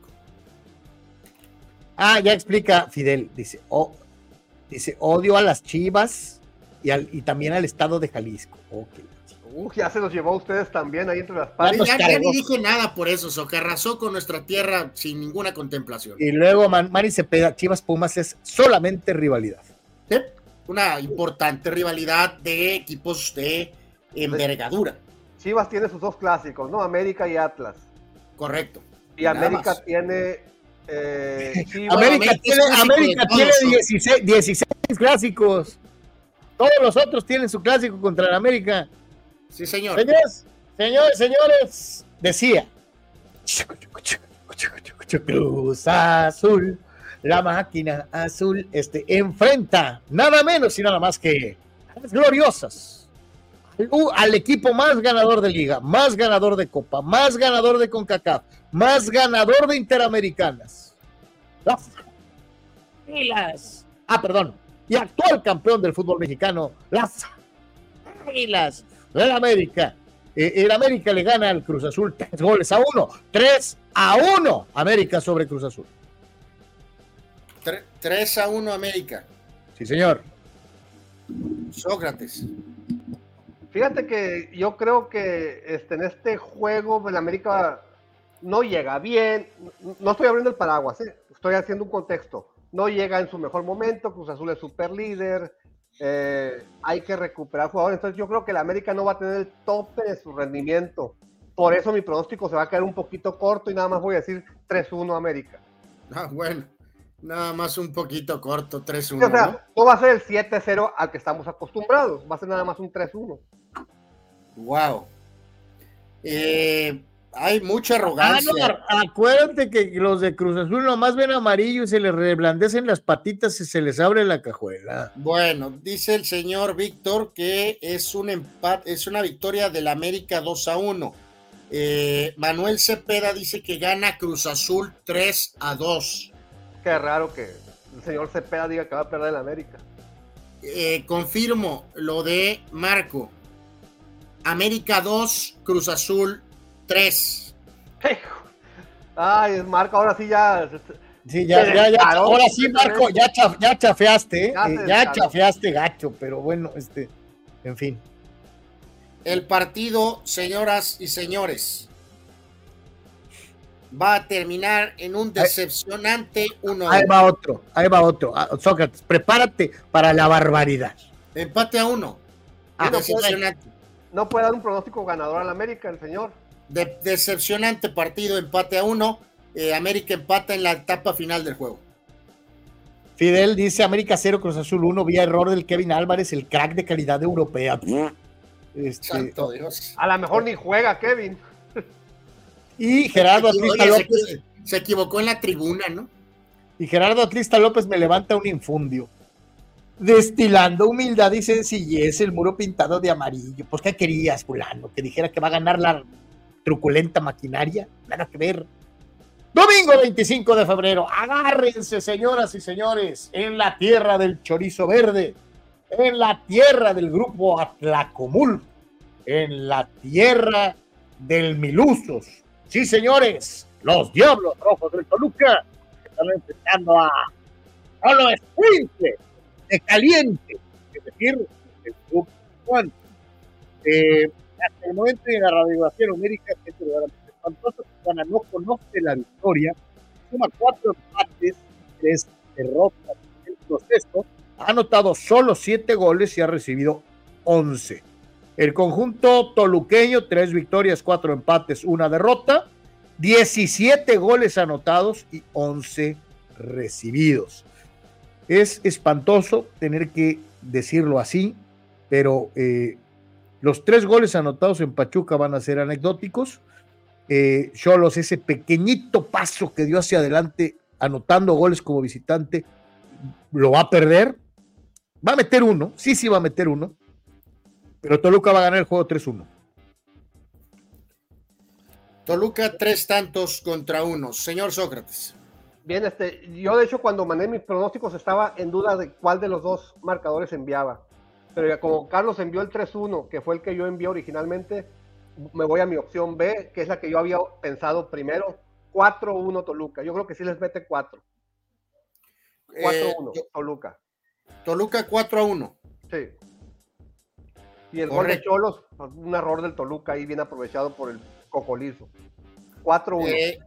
Ah, ya explica Fidel, dice, oh, dice, odio a las chivas y, al, y también al estado de Jalisco. Ok. Uy, ya se los llevó a ustedes también ahí entre las patas. Ya, ya ni dije nada por eso, so que arrasó con nuestra tierra sin ninguna contemplación. Y luego Man- Manny Cepeda, Chivas Pumas es solamente rivalidad. ¿Sí? Una importante rivalidad de equipos de envergadura, Chivas tiene sus dos clásicos, ¿no? América y Atlas. correcto. Y Nada América más. tiene eh, Chivas. América, América tiene, América tiene ¿no? 16, 16 clásicos. Todos los otros tienen su clásico contra el América. Sí, señor. Señores, señores, señores, decía. Cruz Azul, la máquina azul, este, enfrenta nada menos y nada más que las gloriosas. Uh, al equipo más ganador de liga, más ganador de copa, más ganador de CONCACAF, más ganador de Interamericanas. Las Águilas. Ah, perdón. Y actual campeón del fútbol mexicano, las Águilas del América. Eh, el América le gana al Cruz Azul tres goles a uno. Tres a uno. América sobre Cruz Azul. 3 a 1 América. Sí, señor. Sócrates. Fíjate que yo creo que este, en este juego el América no llega bien. No estoy abriendo el paraguas, ¿eh? estoy haciendo un contexto. No llega en su mejor momento. Cruz Azul es super líder. eh, hay que recuperar jugadores. Entonces yo creo que el América no va a tener el tope de su rendimiento. Por eso mi pronóstico se va a quedar un poquito corto y nada más voy a decir 3-1 América. Ah, bueno. Nada más un poquito corto, 3 Sí, 1. o sea, no va a ser el 7-0 al que estamos acostumbrados, va a ser nada más un 3-1. Wow. Eh, hay mucha arrogancia. Anuar, acuérdate que los de Cruz Azul nomás ven amarillo y se les reblandecen las patitas y se les abre la cajuela. Bueno, dice el señor Víctor que es un empate, es una victoria del América 2 a 1. Eh, Manuel Cepeda dice que gana Cruz Azul 3 a 2. Qué raro que el señor Cepeda diga que va a perder el América. Eh, confirmo lo de Marco. América 2, Cruz Azul 3. Ay, Marco, ahora sí ya. Sí, ya, ya, ya. Ahora sí, Marco, ya, cha- ya chafeaste, ¿eh? Ya Eh, ya chafeaste gacho, pero bueno, este, en fin. El partido, señoras y señores, va a terminar en un decepcionante 1 Ahí va otro, ahí va otro. Ah, Sócrates, prepárate para la barbaridad. Empate a 1. Ah, pues, decepcionante. no puede dar un pronóstico ganador al América, el señor. De, decepcionante partido, empate a uno. Eh, América empata en la etapa final del juego. Fidel dice América 0, Cruz Azul 1, vía error del Kevin Álvarez, el crack de calidad europea. Este, Santo Dios. A lo mejor ni juega Kevin. Y Gerardo Atlista López. Se, equivocó en la tribuna, ¿no? Y Gerardo Atlista López me levanta un infundio. Destilando humildad y sencillez, el muro pintado de amarillo. Pues, ¿qué querías, fulano? Que dijera que va a ganar la truculenta maquinaria. Nada que ver. Domingo 25 de febrero, agárrense señoras y señores, en la tierra del chorizo verde, en la tierra del grupo Atlacomul, en la tierra del Milusos. Sí, señores, los Diablos Rojos del Toluca están empezando a, a lo escuincle de caliente, es decir, el grupo Juan. Eh, hasta el momento de la radiografía numérica, es espantoso no conoce la victoria, suma cuatro empates, tres derrotas el proceso, ha anotado solo siete goles y ha recibido once. El conjunto toluqueño, tres victorias, cuatro empates, una derrota, 17 goles anotados y 11 recibidos. Es espantoso tener que decirlo así, pero eh, los tres goles anotados en Pachuca van a ser anecdóticos eh, Cholos, ese pequeñito paso que dio hacia adelante, anotando goles como visitante, lo va a perder. Va a meter uno, sí, sí va a meter uno, pero Toluca va a ganar el juego 3-1. Toluca, tres tantos contra uno. Señor Sócrates. Bien, este, yo de hecho cuando mandé mis pronósticos estaba en duda de cuál de los dos marcadores enviaba. Pero ya como Carlos envió el 3-1, que fue el que yo envié originalmente, me voy a mi opción B, que es la que yo había pensado primero. 4-1 Toluca. Yo creo que sí les mete 4. 4-1 eh, Toluca. Toluca 4-1. Sí. Y el gol de Cholos, un error del Toluca ahí bien aprovechado por el Cocolizo. 4-1. Eh,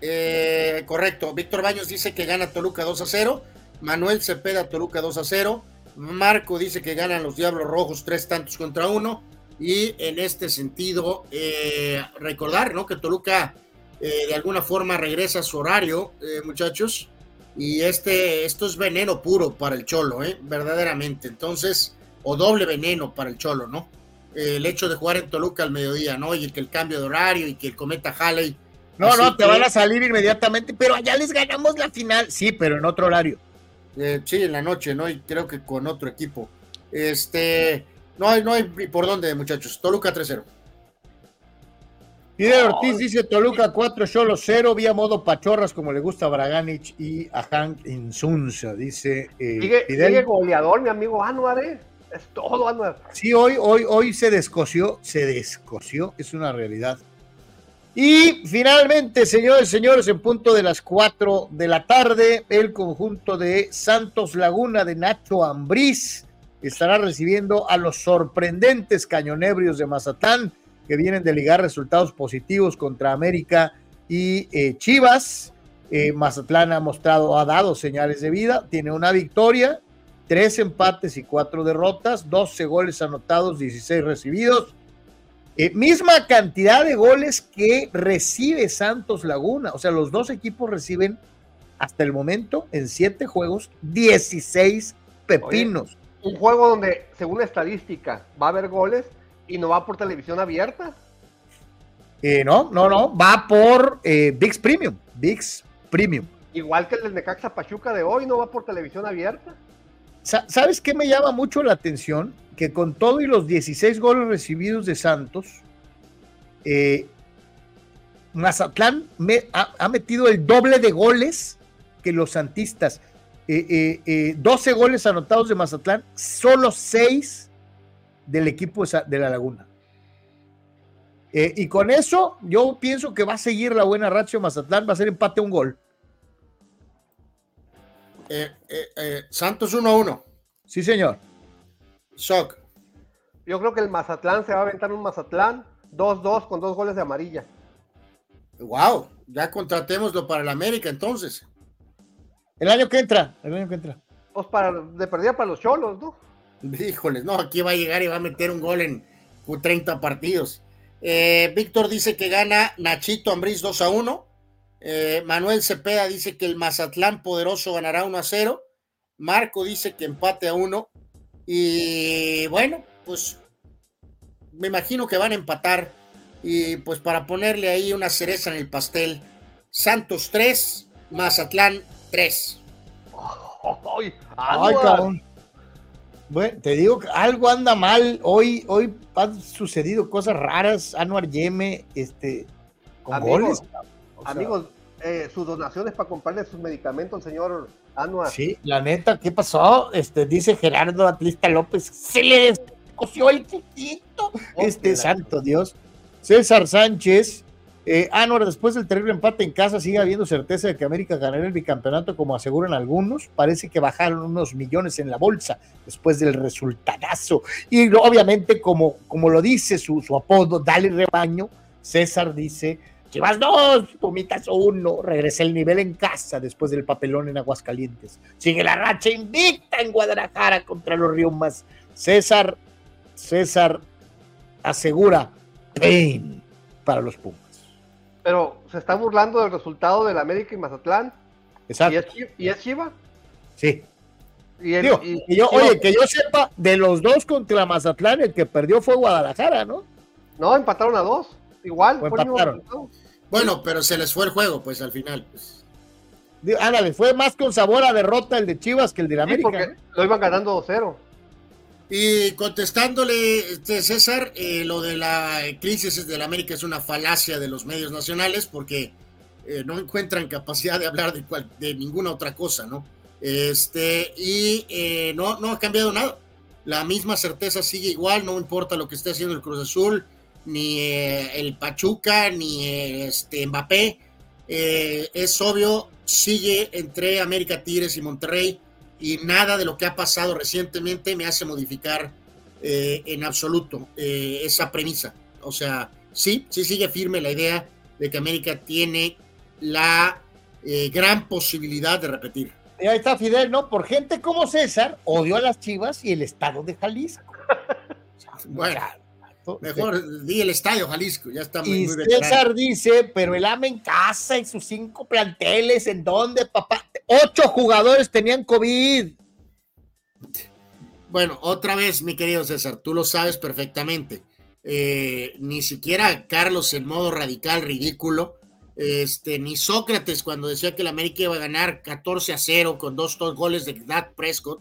eh, correcto. Víctor Baños dice que gana Toluca 2 0. Manuel Cepeda Toluca 2 0. Marco dice que ganan los Diablos Rojos tres tantos contra uno y en este sentido eh, recordar ¿no? que Toluca de alguna forma regresa a su horario, muchachos, y este, esto es veneno puro para el Cholo, verdaderamente, entonces, o doble veneno para el Cholo, ¿no? el hecho de jugar en Toluca al mediodía, ¿no? Y que el cambio de horario y que el cometa Halley. No, no, te van a salir inmediatamente, pero allá les ganamos la final, sí, pero en otro horario. sí, en la noche, ¿no? Y creo que con otro equipo. Este, no hay, no hay por dónde, muchachos. Toluca 3-0. Fidel Ortiz dice Toluca 4, Solo 0, vía modo pachorras como le gusta a Braganich y a Hank Insunza, dice eh, sigue, Fidel. Sigue goleador, mi amigo Anuar, ¿eh? Es todo. Sí, hoy, hoy, hoy se descoció, se descoció, es una realidad. Y finalmente, señores, señores, en punto de las 4 de la tarde, el conjunto de Santos Laguna de Nacho Ambriz estará recibiendo a los sorprendentes cañonebrios de Mazatlán, que vienen de ligar resultados positivos contra América y eh, Chivas. Eh, Mazatlán ha mostrado, ha dado señales de vida, tiene una victoria, tres empates y cuatro derrotas, 12 goles anotados, 16 recibidos. Eh, misma cantidad de goles que recibe Santos Laguna. O sea, los dos equipos reciben hasta el momento en siete juegos 16 pepinos un juego donde, según la estadística, va a haber goles y no va por televisión abierta. Eh, no, no, no, va por eh, VIX Premium, VIX Premium. Igual que el de Necaxa Pachuca de hoy, no va por televisión abierta. ¿Sabes qué me llama mucho la atención? Que con todo y los 16 goles recibidos de Santos, eh, Mazatlán ha, metido el doble de goles que los santistas. 12 eh, eh, goles anotados de Mazatlán, solo 6 del equipo de la Laguna. Y con eso, yo pienso que va a seguir la buena racha Mazatlán, va a ser empate un gol. Santos 1-1. Sí, señor. Shock. Yo creo que el Mazatlán se va a aventar un Mazatlán 2-2 con dos goles de amarilla. Wow, ya contratémoslo para el América entonces. El año que entra, el año que entra. Pues para, de perdida para los cholos, ¿no? Híjoles, no, aquí va a llegar y va a meter un gol en, 30 partidos. Eh, Víctor dice que gana Nachito Ambriz 2 a 1. Eh, Manuel Cepeda dice que el Mazatlán poderoso ganará 1 a 0. Marco dice que empate a 1. Y bueno, pues me imagino que van a empatar. Y pues para ponerle ahí una cereza en el pastel, Santos 3, Mazatlán 3. Ay, cabrón. Bueno, te digo que algo anda mal. Hoy, hoy han sucedido cosas raras. Anuar Yeme, este, con amigos, amigos, eh, sus donaciones para comprarle sus medicamentos señor Anuar. Sí, la neta, ¿qué pasó? Este, dice Gerardo Atlista López, se le descoció el chiquito. este, santo Dios. César Sánchez, eh, Anuar, después del terrible empate en casa, sigue habiendo certeza de que América ganará el bicampeonato, como aseguran algunos. Parece que bajaron unos millones en la bolsa después del resultadazo. Y obviamente, como, como lo dice su, su apodo, Dale Rebaño, César dice: Chivas dos, Pumitas uno. Regresé el nivel en casa después del papelón en Aguascalientes. Sigue la racha invicta en Guadalajara contra los Riumas. César, César asegura pain para los Pumas pero se está burlando del resultado del América y Mazatlán. Exacto. ¿Y es, Chiva? Sí. Y, oye, que yo sepa, de los dos contra Mazatlán, el que perdió fue Guadalajara, ¿no? No, empataron a dos. Igual. Bueno, pero se les fue el juego, pues al final. Pues. Ándale, fue más con sabor a derrota el de Chivas que el de América. porque lo iban ganando 2-0. Y contestándole, este, César, eh, lo de la crisis de la América es una falacia de los medios nacionales porque eh, no encuentran capacidad de hablar de, de ninguna otra cosa, ¿no? Este, y eh, no, no ha cambiado nada. La misma certeza sigue igual, no importa lo que esté haciendo el Cruz Azul, ni el Pachuca, ni este Mbappé. es obvio, sigue entre América Tigres y Monterrey y nada de lo que ha pasado recientemente me hace modificar eh, en absoluto eh, esa premisa. O sea, sí, sí sigue firme la idea de que América tiene la eh, gran posibilidad de repetir. Y ahí está Fidel, ¿no? Por gente como César, odió a las Chivas y el estado de Jalisco. bueno, mejor di el estadio Jalisco, ya está muy, Y César dice, pero el AME en casa y sus cinco planteles, ¿en dónde, papá? Ocho jugadores tenían COVID. Bueno, otra vez, mi querido César, tú lo sabes perfectamente. Eh, ni siquiera Carlos en modo radical, ridículo, este, ni Sócrates cuando decía que el América iba a ganar 14 a 0 con dos, dos goles de Dak Prescott,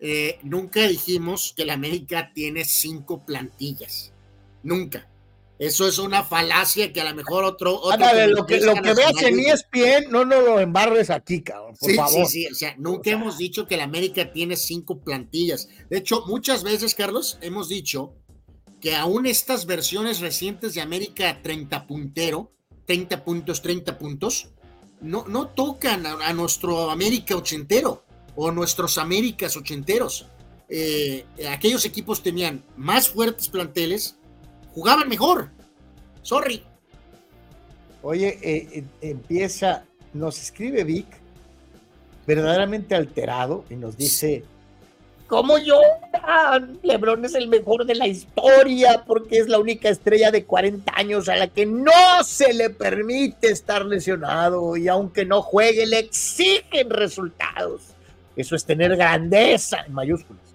eh, nunca dijimos que el América tiene cinco plantillas. Nunca. Eso es una falacia que a lo mejor otro. otro lo que, lo que veas en ESPN, no nos lo embarres aquí, cabrón. Por sí, favor. sí, sí. O sea, nunca hemos dicho que el América tiene cinco plantillas. De hecho, muchas veces, Carlos, hemos dicho que aún estas versiones recientes de América 30 puntero, 30 puntos, 30 puntos, no, no tocan a, nuestro América ochentero o nuestros Américas ochenteros. Eh, aquellos equipos tenían más fuertes planteles jugaban mejor. Sorry. Oye, eh, eh, empieza, nos escribe Vic, verdaderamente alterado, y nos dice, ¿cómo lloran? Lebron es el mejor de la historia porque es la única estrella de 40 años a la que no se le permite estar lesionado y aunque no juegue le exigen resultados. Eso es tener grandeza en mayúsculas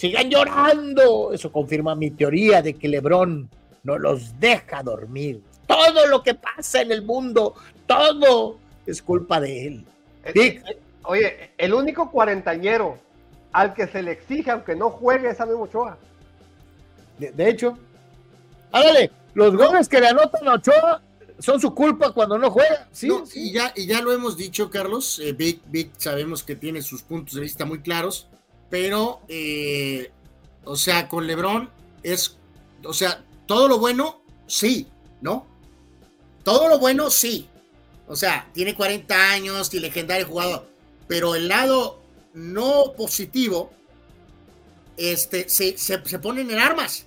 sigan llorando. Eso confirma mi teoría de que Lebrón no los deja dormir. Todo lo que pasa en el mundo, todo es culpa de él. Eh, eh, oye, el único cuarentañero al que se le exige, aunque no juegue, es a Ochoa. De, hecho, ándale, los goles que le anotan a Ochoa son su culpa cuando no juega. Sí, Y, ya, y ya lo hemos dicho, Carlos. Eh, Vic, sabemos que tiene sus puntos de vista muy claros pero, eh, o sea, con Lebron es, o sea, todo lo bueno, sí, ¿no? Todo lo bueno, sí. O sea, tiene 40 años y legendario jugador, pero el lado no positivo, este, se, se, se ponen en armas.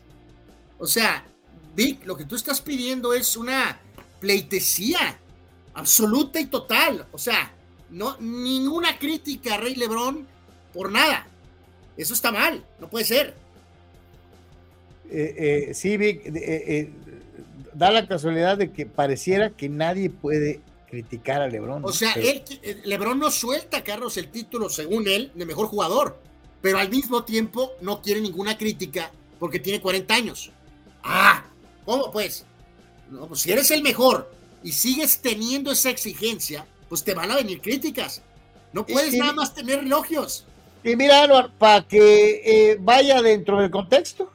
O sea, Vic, lo que tú estás pidiendo es una pleitesía absoluta y total. O sea, no, ninguna crítica a Rey Lebrón por nada. Eso está mal, no puede ser. eh, eh, sí, Vic, eh, da la casualidad de que pareciera que nadie puede criticar a Lebron. O sea, él, Lebron no suelta, Carlos, el título, según él, de mejor jugador, pero al mismo tiempo no quiere ninguna crítica porque tiene 40 años. Ah, ¿cómo pues? No, pues si eres el mejor y sigues teniendo esa exigencia, pues te van a venir críticas. No puedes nada más tener elogios. Y mira, para que eh, vaya dentro del contexto.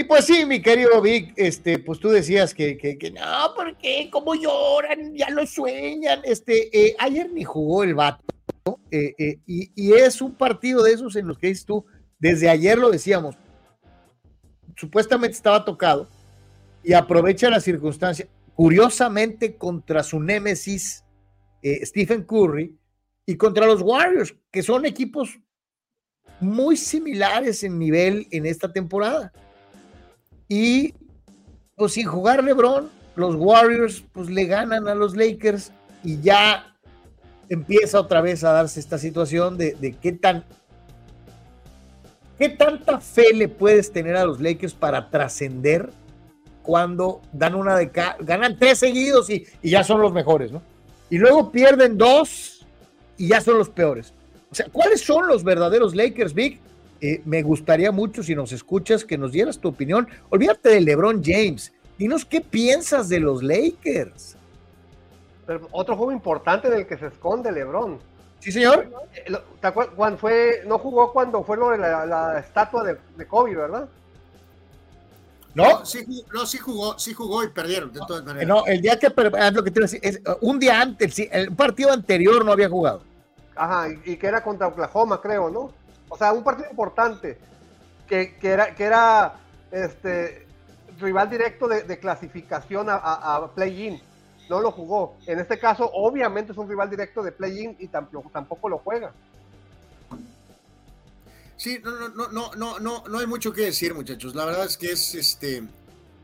Y pues sí, mi querido Vic, este, pues tú decías que, que, no, porque cómo lloran, ya lo sueñan. Este, eh, ayer ni jugó el vato, eh, y, y, es un partido de esos en los que dices tú, desde ayer lo decíamos, supuestamente estaba tocado y aprovecha la circunstancia, curiosamente contra su némesis eh, Stephen Curry y contra los Warriors, que son equipos muy similares en nivel en esta temporada. Y pues sin jugar LeBron, los Warriors pues le ganan a los Lakers y ya empieza otra vez a darse esta situación de, de qué tan ¿Qué tanta fe le puedes tener a los Lakers para trascender cuando dan una de ganan tres seguidos y, ya son los mejores, ¿no? Y luego pierden dos y ya son los peores. O sea, ¿cuáles son los verdaderos Lakers, Big? Eh, me gustaría mucho si nos escuchas que nos dieras tu opinión. Olvídate de LeBron James. Dinos qué piensas de los Lakers. otro juego importante en el que se esconde LeBron. Sí, señor. Cuando fue, no jugó cuando fue lo de la, estatua de, de, Kobe, ¿verdad? No, sí, no, sí jugó, sí jugó y perdieron, de todas maneras. No, el día que, es lo que te decir, es, un día antes, sí, el partido anterior no había jugado. Ajá, y, que era contra Oklahoma, creo, ¿no? O sea, un partido importante, que, que era, que era este rival directo de, clasificación a, a play-in no lo jugó. En este caso, obviamente es un rival directo de play-in y tampoco, lo juega. Sí, no, no, no, no, no, no, no hay mucho que decir, muchachos. La verdad es que es este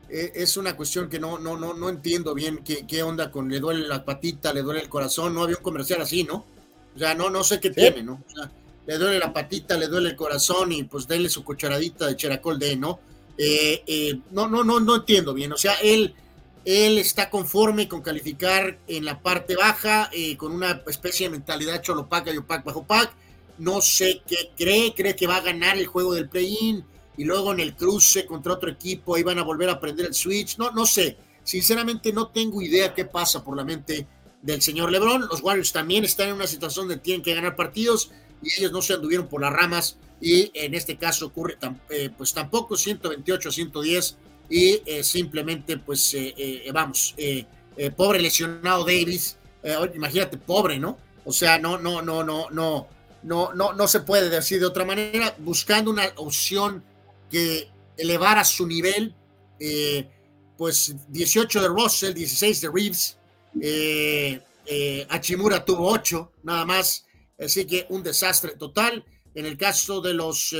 e, es una cuestión que no, no, no, no entiendo bien qué, qué onda con le duele la patita, le duele el corazón. No había un comercial así, ¿no? O sea, no, no sé qué tiene, ¿no? O sea, le duele la patita, le duele el corazón y pues denle su cucharadita de cheracol de, ¿no? Eh, eh, no, no, no, no entiendo bien. O sea, él él está conforme con calificar en la parte baja, eh, con una especie de mentalidad cholopaca y opac bajo pac. No sé qué cree, cree que va a ganar el juego del play-in y luego en el cruce contra otro equipo ahí van a volver a aprender el switch. No, no sé. Sinceramente no tengo idea qué pasa por la mente del señor LeBron. Los Warriors también están en una situación de tienen que ganar partidos y ellos no se anduvieron por las ramas y en este caso ocurre eh, pues tampoco 128 a 110 y eh, simplemente pues eh, eh, vamos, pobre lesionado Davis, imagínate, pobre, ¿no? O sea, no, no, no, no, no, no, no, no se puede decir de otra manera, buscando una opción que elevara su nivel, pues 18 de Russell, 16 de Reeves, Achimura tuvo 8, nada más, así que un desastre total. En el caso de los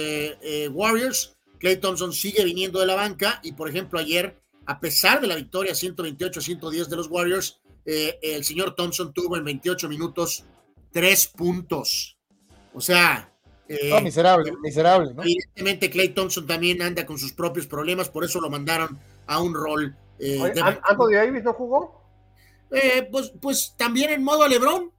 Warriors, Clay Thompson sigue viniendo de la banca y, por ejemplo, ayer, a pesar de la victoria 128-110 de los Warriors, eh, el señor Thompson tuvo en 28 minutos tres puntos. O sea... Eh, miserable, miserable, ¿no? Evidentemente Clay Thompson también anda con sus propios problemas, por eso lo mandaron a un rol. Eh, Anthony Davis no jugó? Eh, pues, pues también en modo Lebron,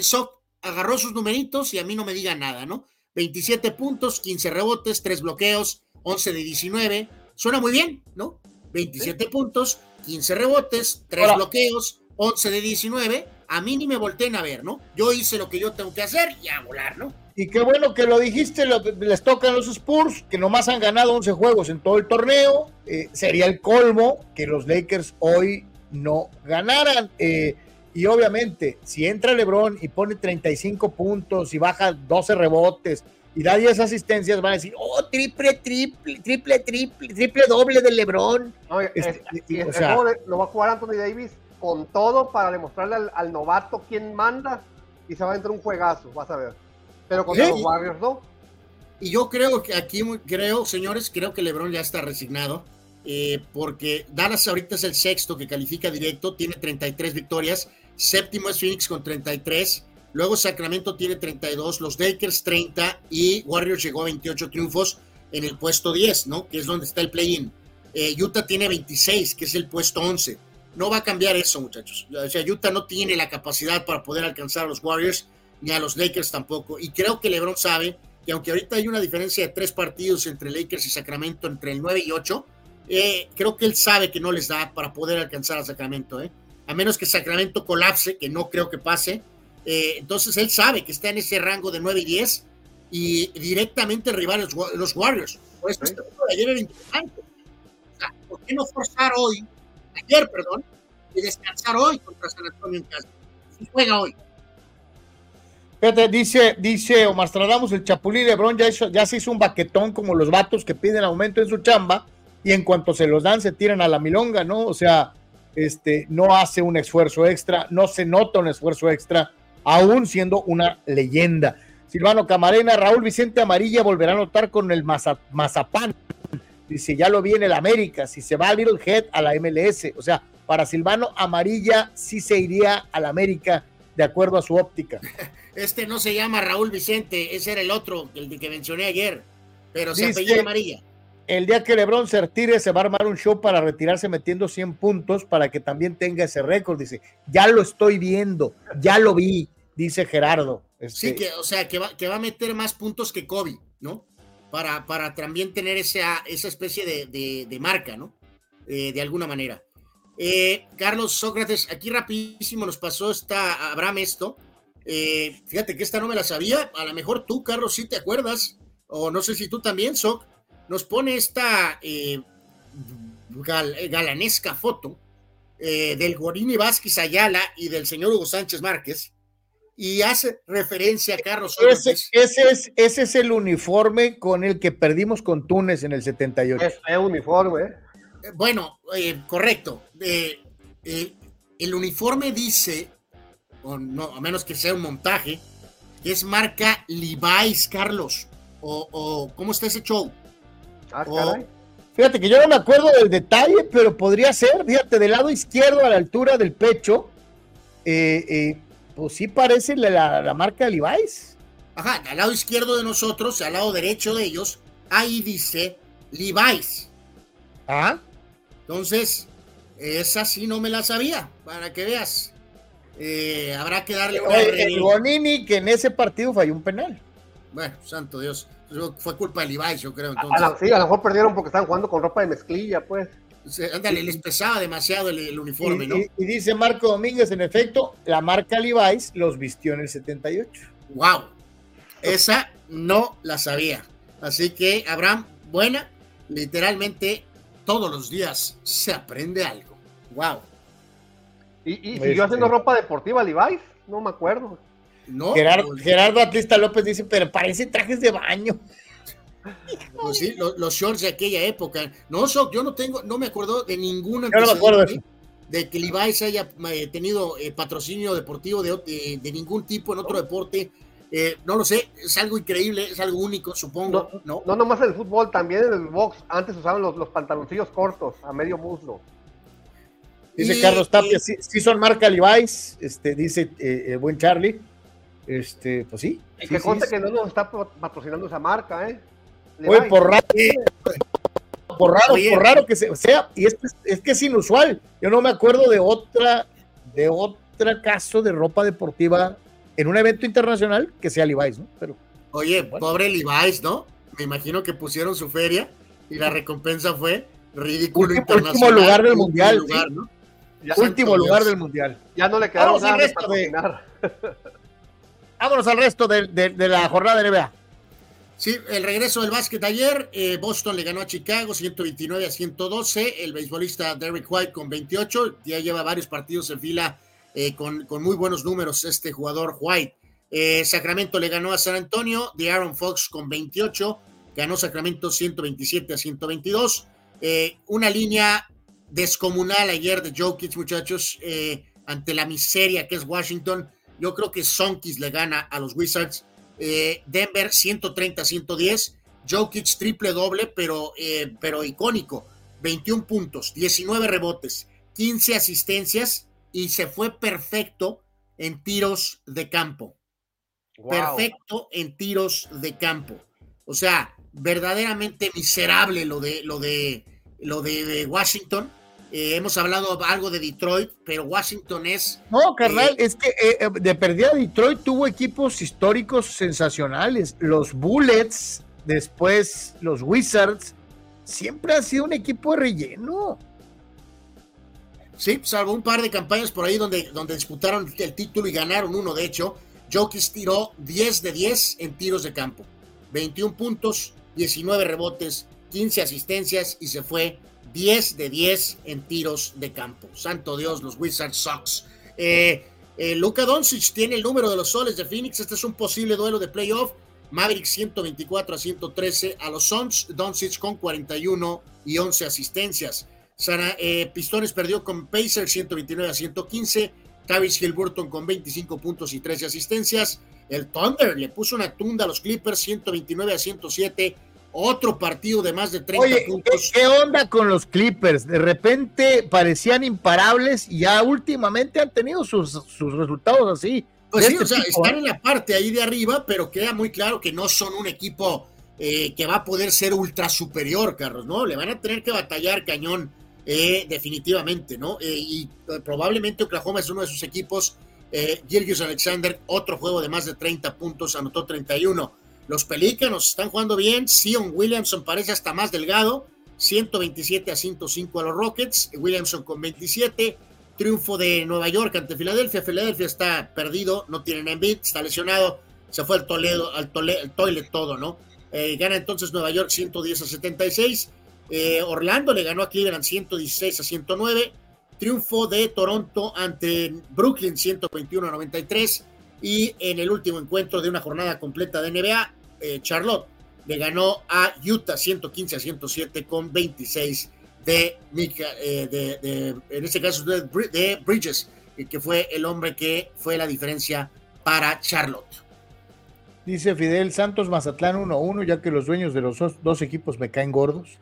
Sock agarró sus numeritos y a mí no me diga nada, ¿no? 27 puntos, 15 rebotes, 3 bloqueos, 11 de 19. Suena muy bien, ¿no? 27 puntos, 15 rebotes, 3 bloqueos, 11 de 19. A mí ni me volteen a ver, ¿no? Yo hice lo que yo tengo que hacer y a volar, ¿no? Y qué bueno que lo dijiste, les tocan los Spurs, que nomás han ganado 11 juegos en todo el torneo. Eh, sería el colmo que los Lakers hoy no ganaran. Eh, y obviamente, si entra LeBron y pone 35 puntos y baja 12 rebotes y da 10 asistencias, van a decir, oh, triple, triple, triple, triple, triple doble de LeBron. Este, lo va a jugar Anthony Davis con todo para demostrarle al, novato quién manda y se va a entrar un juegazo, vas a ver. Pero con los Warriors no. Y yo creo que aquí, creo, señores, creo que LeBron ya está resignado. eh, porque Dallas ahorita es el sexto que califica directo, tiene 33 victorias, séptimo es Phoenix con 33, luego Sacramento tiene 32, los Lakers 30 y Warriors llegó a 28 triunfos en el puesto 10, ¿no? Que es donde está el play-in. Eh, Utah tiene 26, que es el puesto 11. No va a cambiar eso, muchachos. O sea, Utah no tiene la capacidad para poder alcanzar a los Warriors ni a los Lakers tampoco. Y creo que LeBron sabe que aunque ahorita hay una diferencia de tres partidos entre Lakers y Sacramento, entre el 9 y 8, eh, creo que él sabe que no les da para poder alcanzar a Sacramento. ¿eh? A menos que Sacramento colapse, que no creo que pase. Eh, entonces él sabe que está en ese rango de 9 y 10 y directamente el rival los Warriors. Por eso este de ayer era importante. ¿Por qué no forzar hoy, ayer, perdón, y descansar hoy contra San Antonio en casa? Si juega hoy. Fíjate, dice, dice Omar Stradamos, el Chapulín Lebron ya, ya se hizo un baquetón como los vatos que piden aumento en su chamba y en cuanto se los dan se tiran a la milonga, ¿no? O sea, este, no hace un esfuerzo extra, no se nota un esfuerzo extra, aún siendo una leyenda. Silvano Camarena, Raúl Vicente Amarilla volverá a notar con el Mazapán. Dice, ya lo vi en el América, si se va a Little Head a la MLS. O sea, para Silvano Amarilla sí se iría al América de acuerdo a su óptica. Este no se llama Raúl Vicente, ese era el otro, el que mencioné ayer, pero se apellida Amarilla. El día que Lebron se retire, se va a armar un show para retirarse metiendo 100 puntos para que también tenga ese récord. Dice, ya lo estoy viendo, ya lo vi, dice Gerardo. Sí, este que, o sea, que va, a meter más puntos que Kobe, ¿no? Para, para también tener esa, esa especie de, marca, ¿no? Eh, de alguna manera. Eh, Carlos Sócrates, aquí rapidísimo nos pasó esta Abraham esto. Eh, fíjate que esta no me la sabía. A lo mejor tú, Carlos, sí te acuerdas. O no sé si tú también, Soc. Nos pone esta galanesca foto del Gorini Vázquez Ayala y del señor Hugo Sánchez Márquez y hace referencia a Carlos ese, ese, es, ese es el uniforme con el que perdimos con Túnez en el 78. Es el uniforme. ¿eh? Bueno, eh, correcto. Eh, el uniforme dice, o no, a menos que sea un montaje, que es marca Levi's, Carlos. O, ¿cómo está ese show? Ah, fíjate que yo no me acuerdo del detalle, pero podría ser, fíjate, del lado izquierdo a la altura del pecho, eh, pues sí parece la, marca de Levi's. Ajá, al lado izquierdo de nosotros, al lado derecho de ellos, ahí dice Levi's. Ah. Entonces, esa sí no me la sabía, para que veas. Eh, habrá que darle una El Bonini que en ese partido falló un penal. Bueno, santo Dios. Fue culpa de Levi's, yo creo. sí, a lo mejor perdieron porque estaban jugando con ropa de mezclilla, pues. Ándale, les pesaba demasiado el, uniforme, ¿no? Y, dice Marco Domínguez, en efecto, la marca Levi's los vistió en el 78. ¡Wow! Esa no la sabía. Así que, Abraham, buena, literalmente todos los días se aprende algo. ¡Wow! ¿Y, y siguió este haciendo ropa deportiva Levi's? No me acuerdo. No, Gerardo, pues, Gerardo Atlista López dice, pero parece trajes de baño. Pues sí, los, shorts de aquella época. No, yo no tengo, no me acuerdo de ninguna de, que Levi's haya eh, tenido eh, patrocinio deportivo de, de, ningún tipo en otro deporte. Eh, no lo sé, es algo increíble, es algo único, supongo. No, no, nomás en el fútbol, también en el box. Antes usaban los, los pantaloncillos cortos, a medio muslo. Dice Carlos Tapia, sí, son marca Levi's, este, dice el buen Charlie. Este, pues sí. Y que conste que no nos está patrocinando esa marca, ¿eh? Oye, por raro, por raro, por raro que sea, y es, es que es inusual. Yo no me acuerdo de otra, de otro caso de ropa deportiva en un evento internacional que sea Levi's, ¿no? Pero, Oye, pobre Levi's, ¿no? Me imagino que pusieron su feria y la recompensa fue ridículo último, internacional. Último lugar del mundial. Lugar, ¿no? último lugar del mundial. Ya no le quedaron nada de... Vámonos al resto de, la jornada de NBA. Sí, el regreso del básquet ayer, eh, Boston le ganó a Chicago 129 a 112, el beisbolista Derek White con 28, ya lleva varios partidos en fila eh, con, muy buenos números este jugador White. Eh, Sacramento le ganó a San Antonio, de Aaron Fox con 28, ganó Sacramento 127 a 122. una línea descomunal ayer de Jokic, muchachos, ante la miseria que es Washington. Yo creo que Sonkis le gana a los Wizards eh, Denver 130-110, Jokic triple doble, pero, eh, pero icónico. 21 puntos, 19 rebotes, 15 asistencias y se fue perfecto en tiros de campo. Wow. Perfecto en tiros de campo. O sea, verdaderamente miserable lo de lo de lo de Washington. Eh, hemos hablado algo de Detroit, pero Washington es No, carnal, es que eh, eh, de perdida Detroit tuvo equipos históricos sensacionales. Los Bullets, después los Wizards, siempre ha sido un equipo de relleno. Sí, salvo un par de campañas por ahí donde, donde disputaron el título y ganaron uno, de hecho. Jokic tiró 10 de 10 en tiros de campo. 21 puntos, 19 rebotes, 15 asistencias y se fue 10 de 10 en tiros de campo. Santo Dios, los Wizards Sox. Eh, eh, Doncic tiene el número de los soles de Phoenix. Este es un posible duelo de playoff. Mavericks 124 a 113 a los Suns. Doncic con 41 y 11 asistencias. Sara, eh, Pistones perdió con Pacers 129 a 115. Tavis Gilburton con 25 puntos y 13 asistencias. El Thunder le puso una tunda a los Clippers 129 a 107. Otro partido de más de 30 Oye, ¿qué, puntos. qué onda con los Clippers? De repente parecían imparables y ya últimamente han tenido sus, sus resultados así. Pues sí, este o sea, tipo, están ¿eh? en la parte ahí de arriba, pero queda muy claro que no son un equipo eh, que va a poder ser ultra superior, Carlos, ¿no? Le van a tener que batallar cañón, eh, definitivamente, ¿no? Eh, y probablemente Oklahoma es uno de sus equipos. Eh, Alexander, otro juego de más de 30 puntos, anotó 31. Los Pelícanos están jugando bien. Sion Williamson parece hasta más delgado. 127 a 105 a los Rockets. Williamson con 27. Triunfo de Nueva York ante Filadelfia. Filadelfia está perdido, no tienen Embiid, está lesionado. Se fue al Toledo, al tole, el toilet todo, ¿no? Eh, gana entonces Nueva York 110 a 76. Eh, Orlando le ganó a Cleveland 116 a 109. Triunfo de Toronto ante Brooklyn 121 a 93. Y en el último encuentro de una jornada completa de NBA, eh, Charlotte le ganó a Utah 115 a 107 con 26 de, eh, de, de, en este caso de, de Bridges, eh, que fue el hombre que fue la diferencia para Charlotte. Dice Fidel Santos Mazatlán 1-1, ya que los dueños de los dos, dos equipos me caen gordos.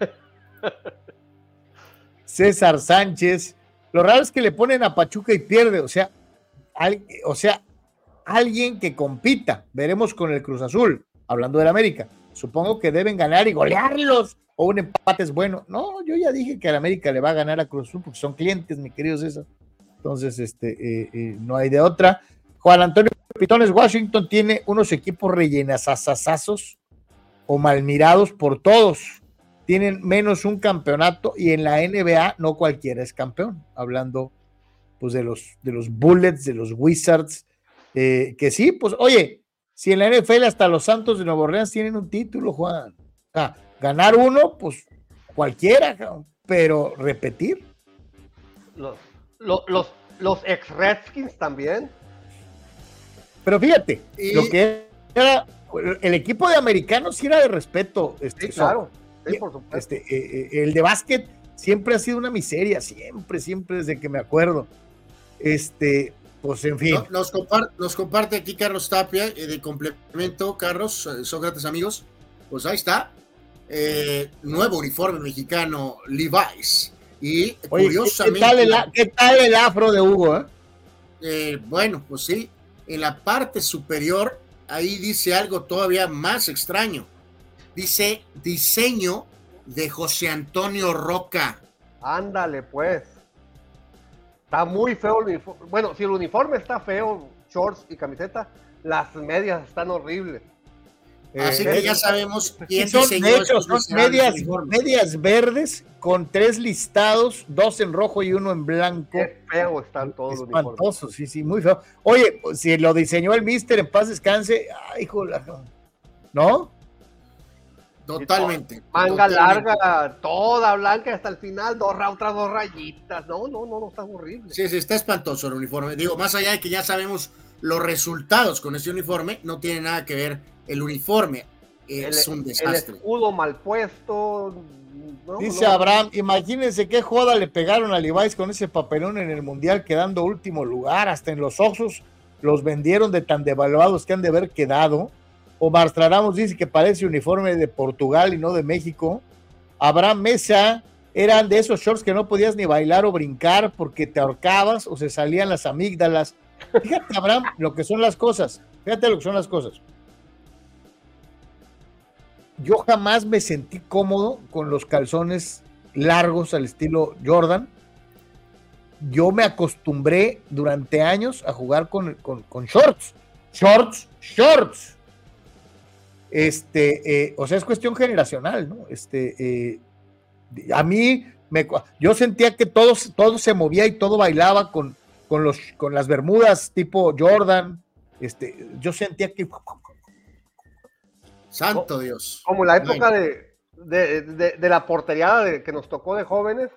César Sánchez. Lo raro es que le ponen a Pachuca y pierde. O sea, al, o sea, alguien que compita. Veremos con el Cruz Azul, hablando del América. Supongo que deben ganar y golearlos. O un empate es bueno. No, yo ya dije que al América le va a ganar a Cruz Azul porque son clientes, mi querido César. Entonces, este, eh, eh, no hay de otra. Juan Antonio Pitones, Washington tiene unos equipos rellenazazazazos o malmirados por todos. Tienen menos un campeonato y en la NBA no cualquiera es campeón. Hablando pues de los, de los Bullets, de los Wizards, eh, que sí, pues oye, si en la NFL hasta los Santos de Nueva Orleans tienen un título, Juan. O sea, ganar uno, pues cualquiera, pero repetir. Los, los, los, los ex Redskins también. Pero fíjate, y... lo que era el equipo de americanos sí era de respeto. Este, sí, claro. Sí, por supuesto. Este, eh, eh, el de básquet siempre ha sido una miseria, siempre, siempre desde que me acuerdo. Este, pues en fin. No, nos, comparte, nos, comparte, aquí Carlos Tapia eh, de complemento, Carlos, Sócrates amigos. Pues ahí está. Eh, nuevo uniforme mexicano Levi's. Y Oye, curiosamente. ¿qué tal, el, ¿Qué tal el afro de Hugo? Eh? bueno, pues sí. En la parte superior, ahí dice algo todavía más extraño. Dice diseño de José Antonio Roca. Ándale, pues. Está muy feo el uniforme. Bueno, si el uniforme está feo, shorts y camiseta, las medias están horribles. Así Eh, que ya sabemos quién son, diseñó de hecho, son medias, medias verdes con tres listados, dos en rojo y uno en blanco. Qué feo están todos los uniformes. Espantoso, sí, sí, muy feo. Oye, si lo diseñó el Mister en paz descanse, ay, joder, ¿no? Totalmente. Manga totalmente. larga, toda blanca hasta el final, dos otras dos rayitas. No, no, no, no, está horrible. Sí, sí, está espantoso el uniforme. Digo, más allá de que ya sabemos los resultados con ese uniforme, no tiene nada que ver el uniforme. Es el, un desastre. El escudo mal puesto. No, Dice no. Abraham, imagínense qué joda le pegaron a Levi's con ese papelón en el Mundial quedando último lugar, hasta en los osos los vendieron de tan devaluados que han de haber quedado. Omar Ramos dice que parece uniforme de Portugal y no de México. Abraham Mesa eran de esos shorts que no podías ni bailar o brincar porque te ahorcabas o se salían las amígdalas. Fíjate, Abraham, lo que son las cosas. Fíjate lo que son las cosas. Yo jamás me sentí cómodo con los calzones largos al estilo Jordan. Yo me acostumbré durante años a jugar con shorts. Shorts, shorts. Este, eh, o sea, es cuestión generacional, ¿no? Este, eh, a mí, me, yo sentía que todo, todo se movía y todo bailaba con, con, los, con las bermudas tipo Jordan. Este, yo sentía que. Santo Dios. Como la época de, de, de, de, la portería de, que nos tocó de jóvenes,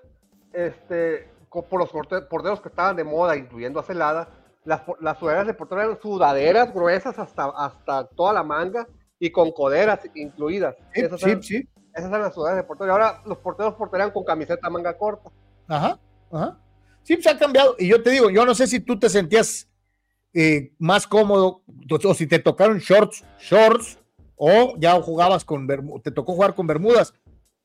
este, por los porteros que estaban de moda, incluyendo a Celada, las, las sudaderas de portero eran sudaderas gruesas hasta, hasta toda la manga y con coderas incluidas. Sí, esas, sí, eran, sí. esas eran las sudaderas de portero. Y ahora los porteros porteran con camiseta manga corta. Ajá, ajá. Sí, se ha cambiado. Y yo te digo, yo no sé si tú te sentías eh, más cómodo o si te tocaron shorts, shorts, o ya jugabas con, te tocó jugar con bermudas.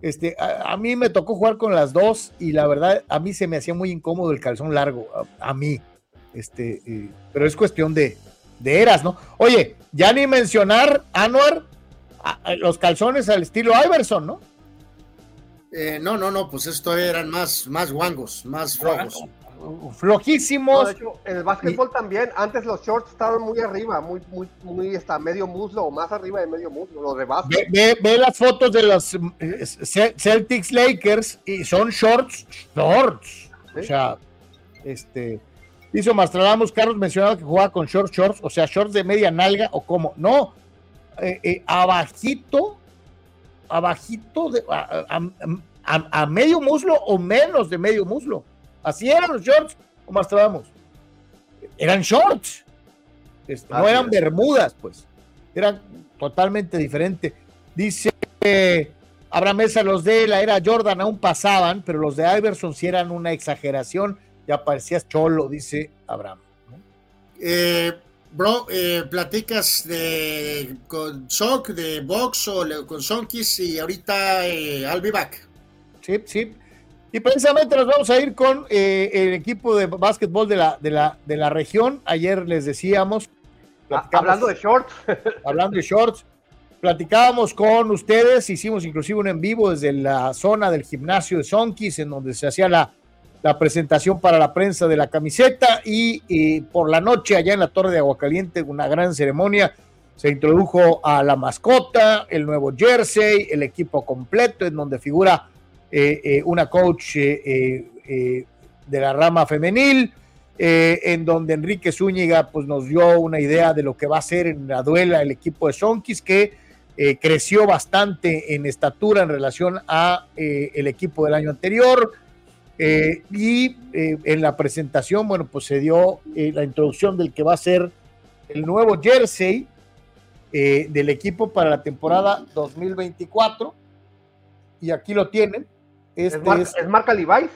Este, a, a, mí me tocó jugar con las dos y la verdad a mí se me hacía muy incómodo el calzón largo, a, a mí. Este, eh, pero es cuestión de, de, eras, ¿no? Oye, ya ni mencionar, Anuar, a, a los calzones al estilo Iverson, ¿no? Eh, no, no, no, pues esto eran más, más guangos, más flojos. Flojísimos. No, de hecho, en el básquetbol y... también, antes los shorts estaban muy arriba, muy, muy, muy hasta medio muslo o más arriba de medio muslo, los de básquet. Ve, ve, ve las fotos de los eh, Celtics Lakers y son shorts, shorts. ¿Sí? O sea, este. Hizo Mastradamus, Carlos mencionaba que jugaba con shorts, shorts, o sea, shorts de media nalga o como. No, eh, eh, abajito, abajito, de, a, a, a, a, medio muslo o menos de medio muslo. Así eran los shorts, o Mastradamus. Eran shorts, este, no eran bermudas, pues. Eran totalmente diferente. Dice eh, Abraham Mesa, los de la era Jordan aún pasaban, pero los de Iverson sí eran una exageración ya parecías cholo, dice Abraham. ¿no? Eh, bro, eh, platicas de con Sock, de box o con Sonkis y ahorita eh, I'll be back. Sí, sí. Y precisamente nos vamos a ir con eh, el equipo de básquetbol de la, de, la, de la región. Ayer les decíamos. Hablando de shorts. hablando de shorts. Platicábamos con ustedes, hicimos inclusive un en vivo desde la zona del gimnasio de Sonkis, en donde se hacía la, la presentación para la prensa de la camiseta y, por la noche allá en la Torre de Aguacaliente, una gran ceremonia, se introdujo a la mascota, el nuevo jersey, el equipo completo, en donde figura eh, eh, una coach eh, de la rama femenil, en donde Enrique Zúñiga pues, nos dio una idea de lo que va a ser en la duela el equipo de Sonkis, que creció bastante en estatura en relación a el equipo del año anterior, eh, y eh, en la presentación, bueno, pues se dio eh, la introducción del que va a ser el nuevo jersey del equipo para la temporada 2024. Y aquí lo tienen. Este ¿Es, marca, es... ¿Es, marca, Levi's?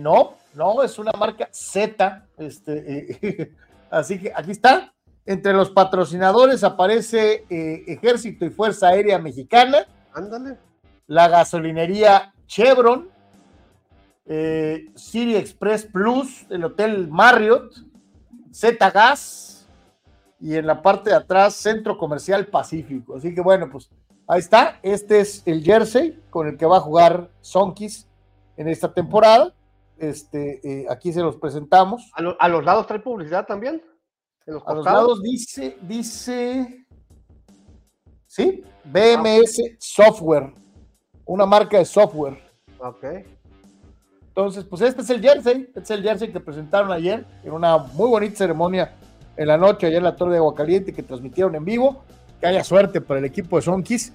no, no, es una marca Z. Este, así que aquí está. Entre los patrocinadores aparece Ejército y Fuerza Aérea Mexicana. Ándale. La gasolinería Chevron, eh, City Express Plus, el Hotel Marriott, Z Gas y en la parte de atrás Centro Comercial Pacífico. Así que bueno, pues ahí está. Este es el jersey con el que va a jugar Sonkis en esta temporada. Este, eh, aquí se los presentamos. ¿A, lo, ¿A, los lados trae publicidad también? Los a los lados dice, dice, sí, BMS Software, una marca de software. Ok. Entonces, pues este es el jersey, este es el jersey que presentaron ayer en una muy bonita ceremonia en la noche, allá en la Torre de Aguacaliente, que transmitieron en vivo. Que haya suerte para el equipo de Sonkis.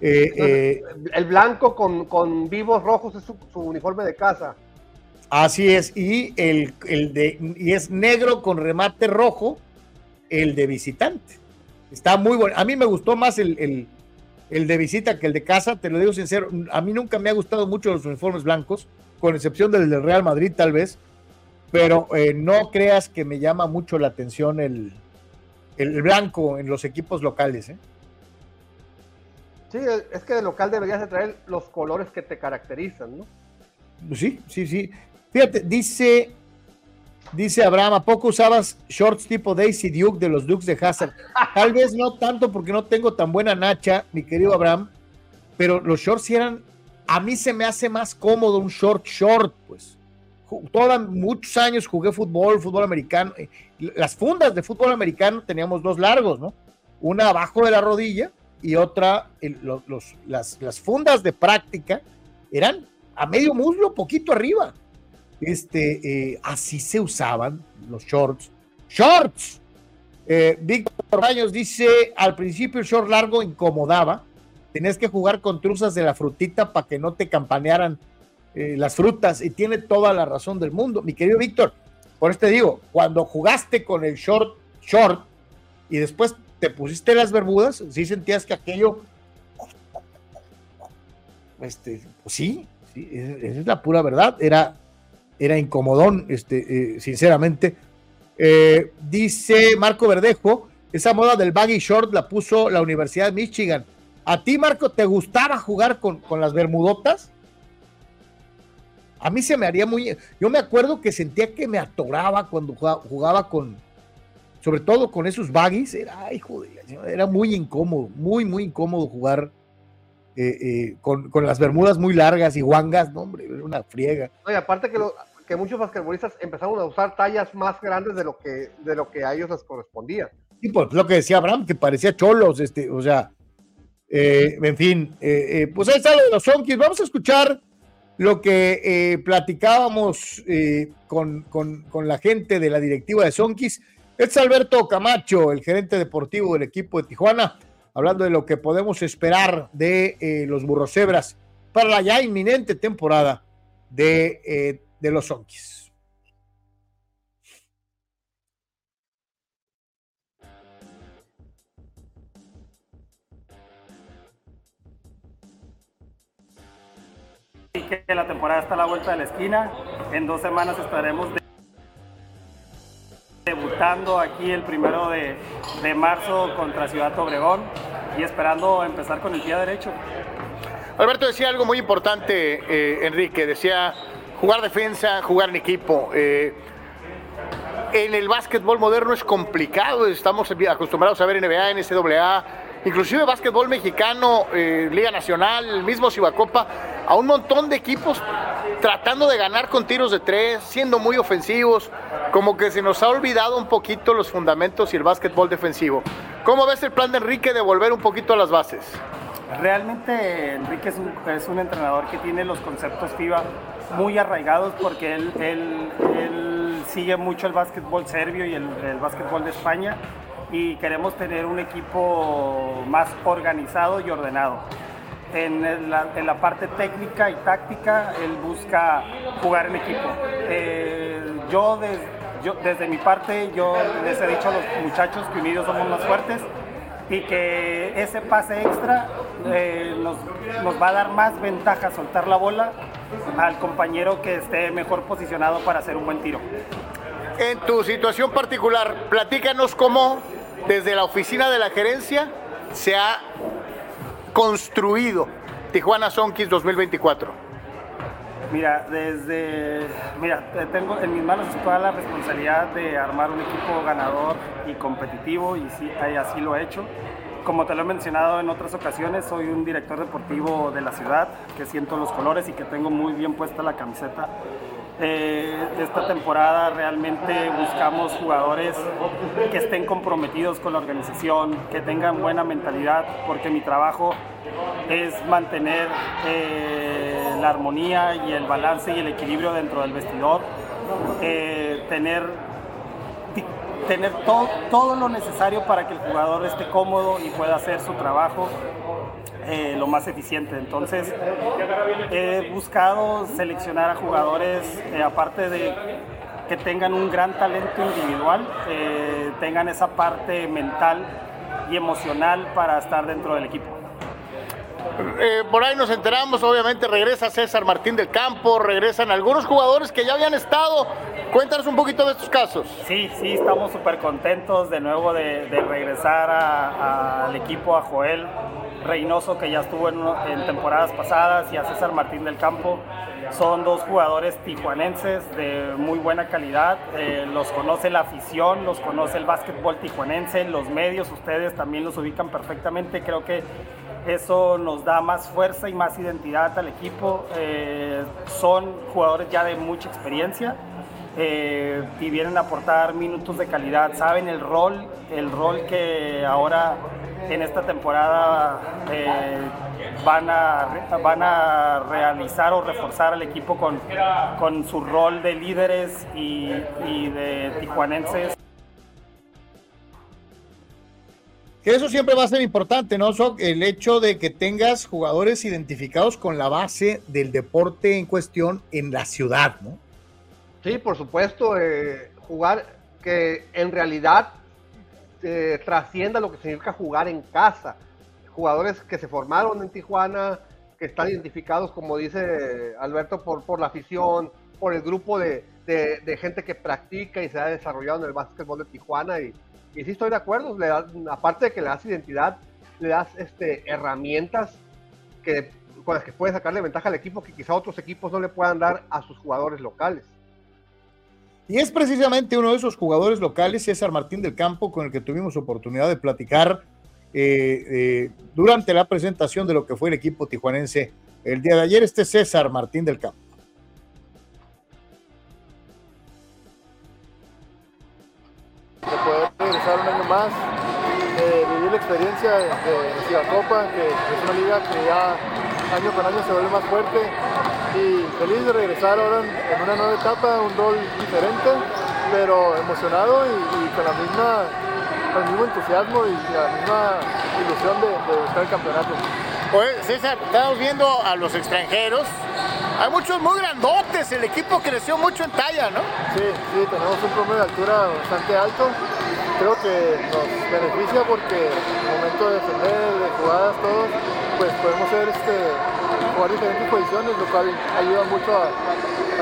Eh, eh, el blanco con, con, vivos rojos es su, su, uniforme de casa. Así es, y, el, el de, y es negro con remate rojo, el de visitante. Está muy bueno. A mí me gustó más el, el, el de visita que el de casa, te lo digo sincero. A mí nunca me ha gustado mucho los uniformes blancos con excepción del del Real Madrid tal vez, pero eh, no creas que me llama mucho la atención el, el blanco en los equipos locales. ¿eh? Sí, es que de local deberías de traer los colores que te caracterizan, ¿no? Sí, sí, sí. Fíjate, dice, dice Abraham, ¿a poco usabas shorts tipo Daisy Duke de los Dukes de Hazard? Tal vez no tanto porque no tengo tan buena nacha, mi querido Abraham, pero los shorts eran, a mí se me hace más cómodo un short short, pues. Todos muchos años jugué fútbol, fútbol americano. Eh, las fundas de fútbol americano teníamos dos largos, ¿no? Una abajo de la rodilla y otra, los, las, las fundas de práctica eran a medio muslo, poquito arriba. Este, eh, así se usaban los shorts. ¡Shorts! Eh, Víctor Baños dice: al principio el short largo incomodaba. Tenías que jugar con truzas de la frutita para que no te campanearan eh, las frutas. Y tiene toda la razón del mundo. Mi querido Víctor, por eso te digo: cuando jugaste con el short, short, y después te pusiste las bermudas, sí sentías que aquello. Este, pues sí, esa es la pura verdad, era, era incomodón, este, eh, sinceramente. Eh, dice Marco Verdejo, esa moda del baggy short la puso la Universidad de Michigan. ¿A ti, Marco, te gustaba jugar con, con las bermudotas? A mí se me haría muy... Yo me acuerdo que sentía que me atoraba cuando jugaba, con, sobre todo con esos baggies, era, hijo era muy incómodo, muy, muy incómodo jugar eh, eh, con, con, las bermudas muy largas y guangas, no, hombre, era una friega. y aparte que, que muchos basquetbolistas empezaron a usar tallas más grandes de lo que, de lo que a ellos les correspondía. Sí, pues lo que decía Abraham, que parecía cholos, este, o sea, eh, en fin, pues ahí está lo de los Sonkis. Vamos a escuchar lo que platicábamos con, con, con, la gente de la directiva de Sonkis. Es Alberto Camacho, el gerente deportivo del equipo de Tijuana hablando de lo que podemos esperar de eh, los burrocebras para la ya inminente temporada de, eh, de los Sonkis. Que la temporada está a la vuelta de la esquina. En dos semanas estaremos debutando aquí el primero de, de marzo contra Ciudad Obregón y esperando empezar con el pie derecho. Alberto decía algo muy importante, eh, Enrique, decía jugar defensa, jugar en equipo. Eh, en el básquetbol moderno es complicado, estamos acostumbrados a ver NBA, NCAA, inclusive básquetbol mexicano, eh, Liga Nacional, mismo Cibacopa, a un montón de equipos tratando de ganar con tiros de tres, siendo muy ofensivos, como que se nos ha olvidado un poquito los fundamentos y el básquetbol defensivo. ¿Cómo ves el plan de Enrique de volver un poquito a las bases? Realmente Enrique es un, entrenador que tiene los conceptos FIBA muy arraigados porque él, él, él sigue mucho el básquetbol serbio y el, el básquetbol de España y queremos tener un equipo más organizado y ordenado. En la, en la, parte técnica y táctica, él busca jugar en equipo. Eh, yo, yo, desde mi parte, yo les he dicho a los muchachos que unidos somos más fuertes y que ese pase extra eh, nos, nos, va a dar más ventaja soltar la bola al compañero que esté mejor posicionado para hacer un buen tiro. En tu situación particular, platícanos cómo desde la oficina de la gerencia se ha construido Tijuana Sonkis 2024. Mira, desde. Mira, tengo en mis manos toda la responsabilidad de armar un equipo ganador y competitivo, y sí, así lo he hecho. Como te lo he mencionado en otras ocasiones, soy un director deportivo de la ciudad, que siento los colores y que tengo muy bien puesta la camiseta. Eh, esta temporada realmente buscamos jugadores que estén comprometidos con la organización, que tengan buena mentalidad, porque mi trabajo es mantener eh, la armonía y el balance y el equilibrio dentro del vestidor, eh, tener, tener todo, todo lo necesario para que el jugador esté cómodo y pueda hacer su trabajo eh, lo más eficiente. Entonces, he buscado seleccionar a jugadores, eh, aparte de que tengan un gran talento individual, eh, tengan esa parte mental y emocional para estar dentro del equipo. Eh, por ahí nos enteramos, obviamente regresa César Martín del Campo, regresan algunos jugadores que ya habían estado. Cuéntanos un poquito de estos casos. Sí, sí, estamos súper contentos de nuevo de, regresar al equipo, a Joel Reynoso, que ya estuvo en, temporadas pasadas, y a César Martín del Campo. Son dos jugadores tijuanenses de muy buena calidad. Eh, los conoce la afición, los conoce el básquetbol tijuanense, los medios, ustedes también los ubican perfectamente. Creo que eso nos da más fuerza y más identidad al equipo. Eh, son jugadores ya de mucha experiencia eh, y vienen a aportar minutos de calidad. Saben el rol, el rol que ahora en esta temporada eh, van, a, van a realizar o reforzar al equipo con, con su rol de líderes y, y de tijuanenses. Que eso siempre va a ser importante, ¿no, El hecho de que tengas jugadores identificados con la base del deporte en cuestión en la ciudad, ¿no? Sí, por supuesto, eh, jugar que en realidad eh, trascienda lo que significa jugar en casa. Jugadores que se formaron en Tijuana, que están identificados, como dice Alberto, por, por la afición, por el grupo de, de gente que practica y se ha desarrollado en el básquetbol de Tijuana y, y sí estoy de acuerdo, le aparte de que le das identidad, le das este, herramientas que, con las que puedes sacarle ventaja al equipo que quizá otros equipos no le puedan dar a sus jugadores locales. Y es precisamente uno de esos jugadores locales, César Martín del Campo, con el que tuvimos oportunidad de platicar eh, eh, durante la presentación de lo que fue el equipo tijuanense el día de ayer. Este César Martín del Campo. Un año más, vivir la experiencia de, de Copa, que es una liga que ya año con año se vuelve más fuerte y feliz de regresar ahora en, una nueva etapa, un rol diferente, pero emocionado y, con la misma el mismo entusiasmo y la misma ilusión de, de buscar el campeonato. Pues César, estamos viendo a los extranjeros. Hay muchos muy grandotes, el equipo creció mucho en talla, ¿no? Sí, sí, tenemos un promedio de altura bastante alto creo que nos beneficia porque en el momento de defender, de jugadas, todos, pues podemos ser, este, jugar diferentes posiciones, lo cual ayuda mucho a,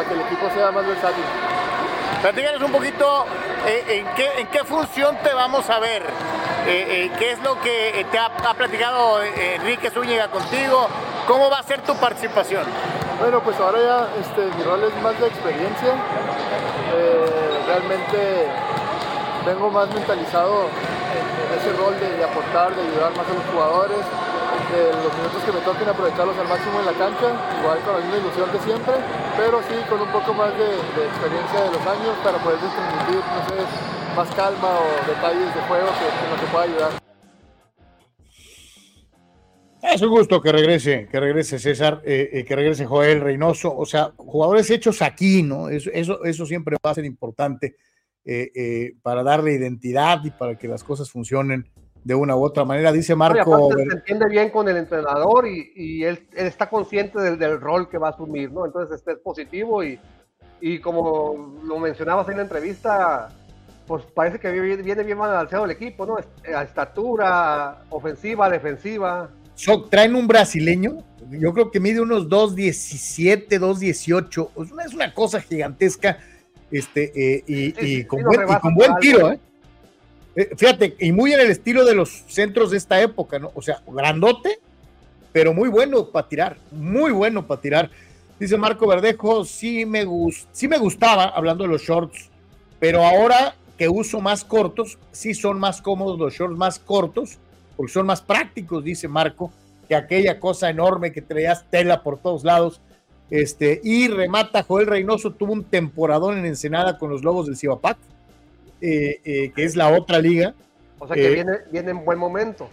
que el equipo sea más versátil. Platícanos un poquito eh, en, qué, en qué función te vamos a ver. Eh, eh, ¿Qué es lo que te ha, platicado Enrique Zúñiga contigo? ¿Cómo va a ser tu participación? Bueno, pues ahora ya este, mi rol es más de experiencia. realmente vengo más mentalizado en, ese rol de, aportar, de ayudar más a los jugadores, de los minutos que me toquen aprovecharlos al máximo en la cancha, igual con la misma ilusión de siempre, pero sí con un poco más de, experiencia de los años para poder transmitir, no sé, más calma o detalles de juego que, lo que pueda ayudar. Es un gusto que regrese, que regrese César, eh, eh, que regrese Joel Reynoso, o sea, jugadores hechos aquí, ¿no? Eso, eso, eso siempre va a ser importante eh, eh, para darle identidad y para que las cosas funcionen de una u otra manera. Dice Marco. se entiende bien con el entrenador y, él, está consciente del, rol que va a asumir, ¿no? Entonces este es positivo y, y como lo mencionabas en la entrevista, pues parece que viene, bien balanceado el equipo, ¿no? A estatura, ofensiva, defensiva. Traen un brasileño, yo creo que mide unos 2.17, 2.18, es una cosa gigantesca este, eh, y, con buen, tiro, ¿eh? ¿eh? Fíjate, y muy en el estilo de los centros de esta época, ¿no? O sea, grandote, pero muy bueno para tirar, muy bueno para tirar. Dice Marco Verdejo, sí me, sí me gustaba, hablando de los shorts, pero ahora que uso más cortos, sí son más cómodos los shorts más cortos, porque son más prácticos, dice Marco, que aquella cosa enorme que traías tela por todos lados este, y remata Joel Reynoso, tuvo un temporadón en Ensenada con los Lobos del Cibapac, eh, eh, que es la otra liga. O sea que eh, viene, viene en buen momento.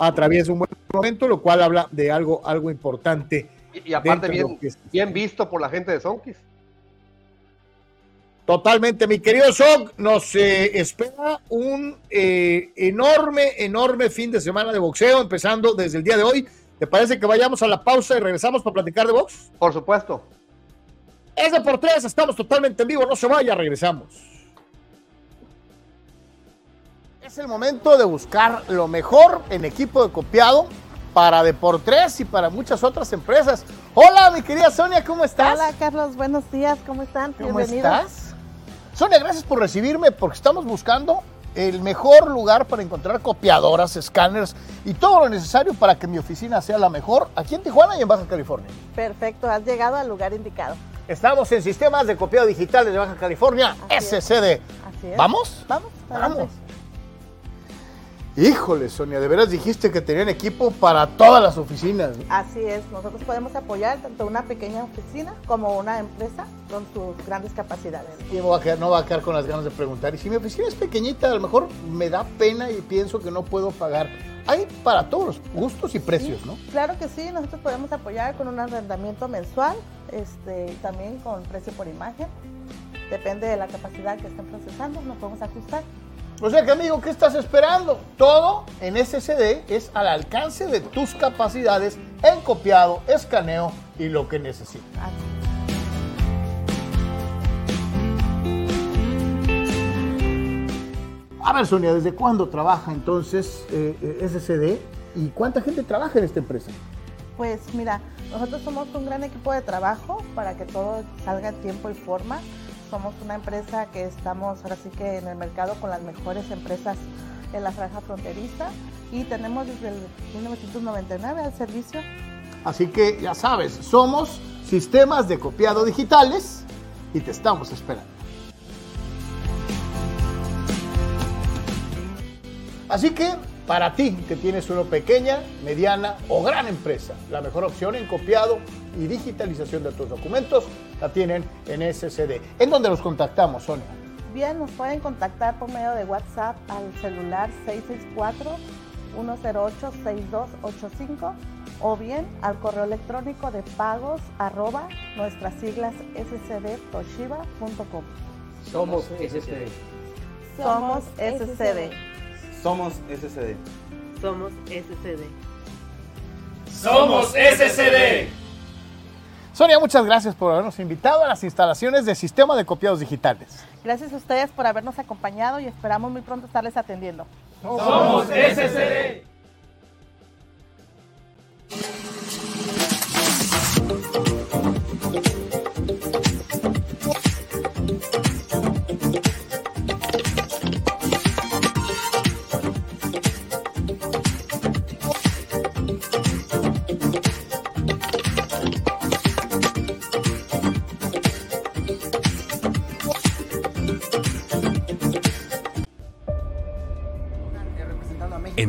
Atraviesa un buen momento, lo cual habla de algo, algo importante. Y, aparte bien, bien visto por la gente de Sonkis. Totalmente, mi querido Sok, nos espera un enorme, enorme fin de semana de boxeo, empezando desde el día de hoy ¿Te parece que vayamos a la pausa y regresamos para platicar de box? Por supuesto. Es de por tres, estamos totalmente en vivo, no se vaya, regresamos. Es el momento de buscar lo mejor en equipo de copiado para Deportes y para muchas otras empresas. Hola, mi querida Sonia, ¿cómo estás? Hola, Carlos, buenos días, ¿cómo están? ¿Cómo Bienvenidos. estás? Sonia, gracias por recibirme porque estamos buscando el mejor lugar para encontrar copiadoras, escáneres y todo lo necesario para que mi oficina sea la mejor aquí en Tijuana y en Baja California. Perfecto, has llegado al lugar indicado. Estamos en sistemas de copiado digitales de Baja California, Así es. SCD. Así es. ¿Vamos? Vamos, adelante. Vamos. Híjole, Sonia, de veras dijiste que tenían equipo para todas las oficinas. Así es, nosotros podemos apoyar tanto una pequeña oficina como una empresa con sus grandes capacidades. Y no va, a quedar, no va a quedar con las ganas de preguntar. Y si mi oficina es pequeñita, a lo mejor me da pena y pienso que no puedo pagar. Hay para todos los gustos y precios, Sí, ¿no? Claro que sí, nosotros podemos apoyar con un arrendamiento mensual, este, también con precio por imagen. Depende de la capacidad que estén procesando, nos podemos ajustar. O sea que, amigo, ¿qué estás esperando? Todo en SSD es al alcance de tus capacidades en copiado, escaneo y lo que necesites. A ver, Sonia, ¿desde cuándo trabaja entonces eh, eh, SSD y cuánta gente trabaja en esta empresa? Pues mira, nosotros somos un gran equipo de trabajo para que todo salga en tiempo y forma. Somos una empresa que estamos ahora sí que en el mercado con las mejores empresas en la franja fronteriza y tenemos desde el 1999 al servicio. Así que ya sabes, somos sistemas de copiado digitales y te estamos esperando. Así que para ti que tienes una pequeña, mediana o gran empresa, la mejor opción en copiado y digitalización de tus documentos la tienen en SCD. ¿En dónde los contactamos, Sonia? Bien, nos pueden contactar por medio de WhatsApp al celular 664-108-6285 o bien al correo electrónico de pagos arroba nuestras siglas scdtoshiba.com. Somos SCD. Somos SCD. Somos SCD. Somos SCD. Somos SCD. Sonia, muchas gracias por habernos invitado a las instalaciones de Sistema de Copiados Digitales. Gracias a ustedes por habernos acompañado y esperamos muy pronto estarles atendiendo. Somos SCD.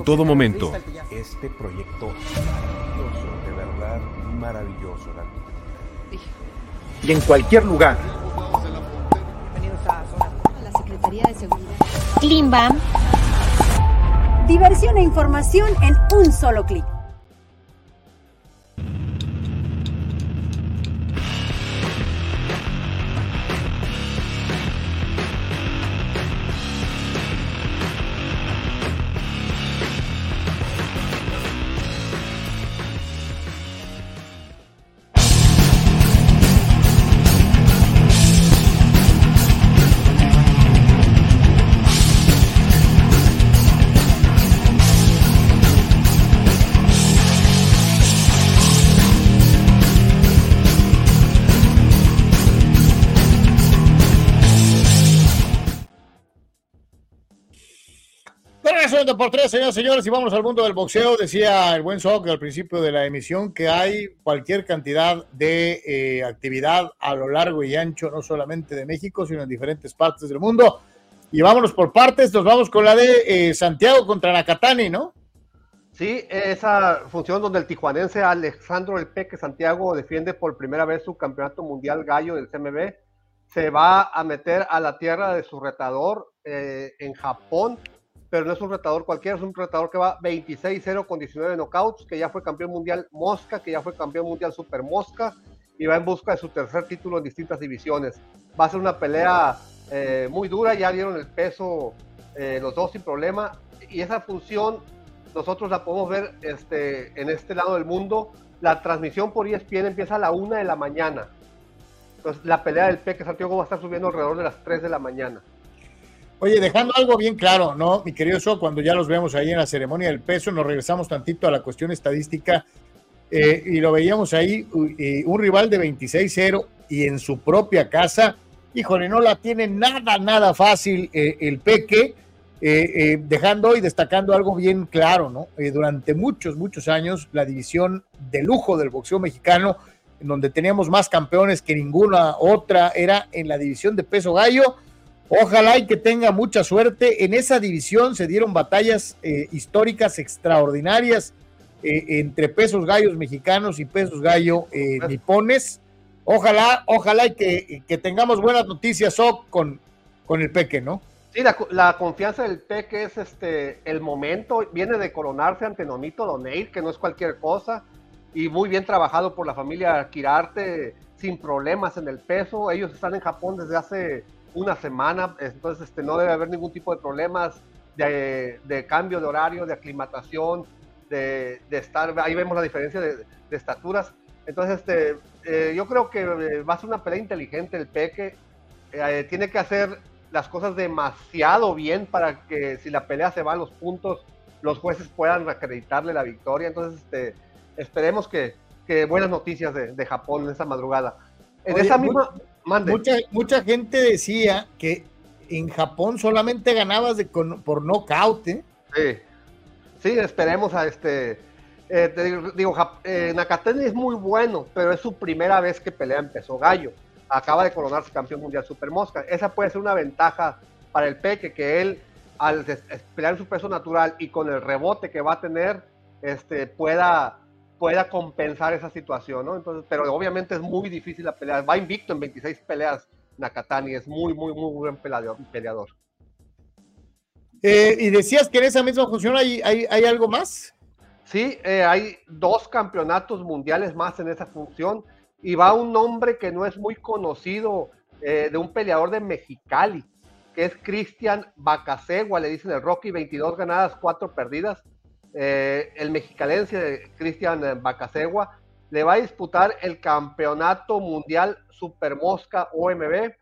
En todo momento, Este proyecto maravilloso, de verdad maravilloso. y en cualquier lugar. La Secretaría de Seguridad. Klimbam. Diversión e información en un solo clic. Deportes, señoras y señores, y vamos al mundo del boxeo. Decía el buen Soc al principio de la emisión que hay cualquier cantidad de eh, actividad a lo largo y ancho, no solamente de México, sino en diferentes partes del mundo. Y vámonos por partes, nos vamos con la de eh, Santiago contra Nakatani, ¿no? Sí, esa función donde el tijuanense Alejandro El Peque Santiago defiende por primera vez su campeonato mundial gallo del CMB, se va a meter a la tierra de su retador eh, en Japón, pero no es un retador cualquiera, es un retador que va 26-0 con 19 knockouts, que ya fue campeón mundial Mosca, que ya fue campeón mundial Super Mosca, y va en busca de su tercer título en distintas divisiones. Va a ser una pelea eh, muy dura, ya dieron el peso eh, los dos sin problema, y esa función nosotros la podemos ver este, en este lado del mundo. La transmisión por ESPN empieza a la una de la mañana. Entonces, la pelea del Peque Santiago va a estar subiendo alrededor de las 3 de la mañana. Oye, dejando algo bien claro, ¿no? Mi querido So, cuando ya los vemos ahí en la ceremonia del peso, nos regresamos tantito a la cuestión estadística eh, y lo veíamos ahí, un rival de 26-0 y en su propia casa, híjole, no la tiene nada, nada fácil eh, el Peque, eh, dejando y destacando algo bien claro, ¿no? durante muchos, muchos años, la división de lujo del boxeo mexicano, en donde teníamos más campeones que ninguna otra, era en la división de peso gallo. Ojalá y que tenga mucha suerte. En esa división se dieron batallas históricas extraordinarias entre pesos gallos mexicanos y pesos gallo nipones. Ojalá, ojalá y que, tengamos buenas noticias con, con el Peque, ¿no? Sí, la, confianza del Peque es este el momento, viene de coronarse ante Nonito Doneir, que no es cualquier cosa, y muy bien trabajado por la familia Kirarte, sin problemas en el peso. Ellos están en Japón desde hace una semana, entonces este, no debe haber ningún tipo de problemas de, cambio de horario, de aclimatación, de, estar, ahí vemos la diferencia de, de estaturas. Entonces, este, eh, yo creo que eh, va a ser una pelea inteligente el Peque. Eh, tiene que hacer las cosas demasiado bien para que si la pelea se va a los puntos, los jueces puedan acreditarle la victoria. Entonces, este, esperemos que, buenas noticias de, Japón en esa madrugada. En esa misma... Mucha, mucha gente decía que en Japón solamente ganabas de, por nocaut. Sí. sí, esperemos a este eh, te digo, eh, Nakatani es muy bueno, pero es su primera vez que pelea en peso gallo. Acaba de coronarse campeón mundial super mosca. Esa puede ser una ventaja para el Peque, que él al pelear su peso natural y con el rebote que va a tener, este, pueda, pueda compensar esa situación, ¿no? Entonces, pero obviamente es muy difícil la pelea. Va invicto en 26 peleas Nakatani, es muy, muy, muy buen peleador. Eh, y decías que en esa misma función hay, hay, hay algo más. Sí, eh, hay dos campeonatos mundiales más en esa función y va un nombre que no es muy conocido eh, de un peleador de Mexicali, que es Cristian Bacasegua, le dicen el Rocky, 22 ganadas, 4 perdidas. Eh, el mexicalense Cristian Bacasegua le va a disputar el campeonato mundial Super Mosca OMB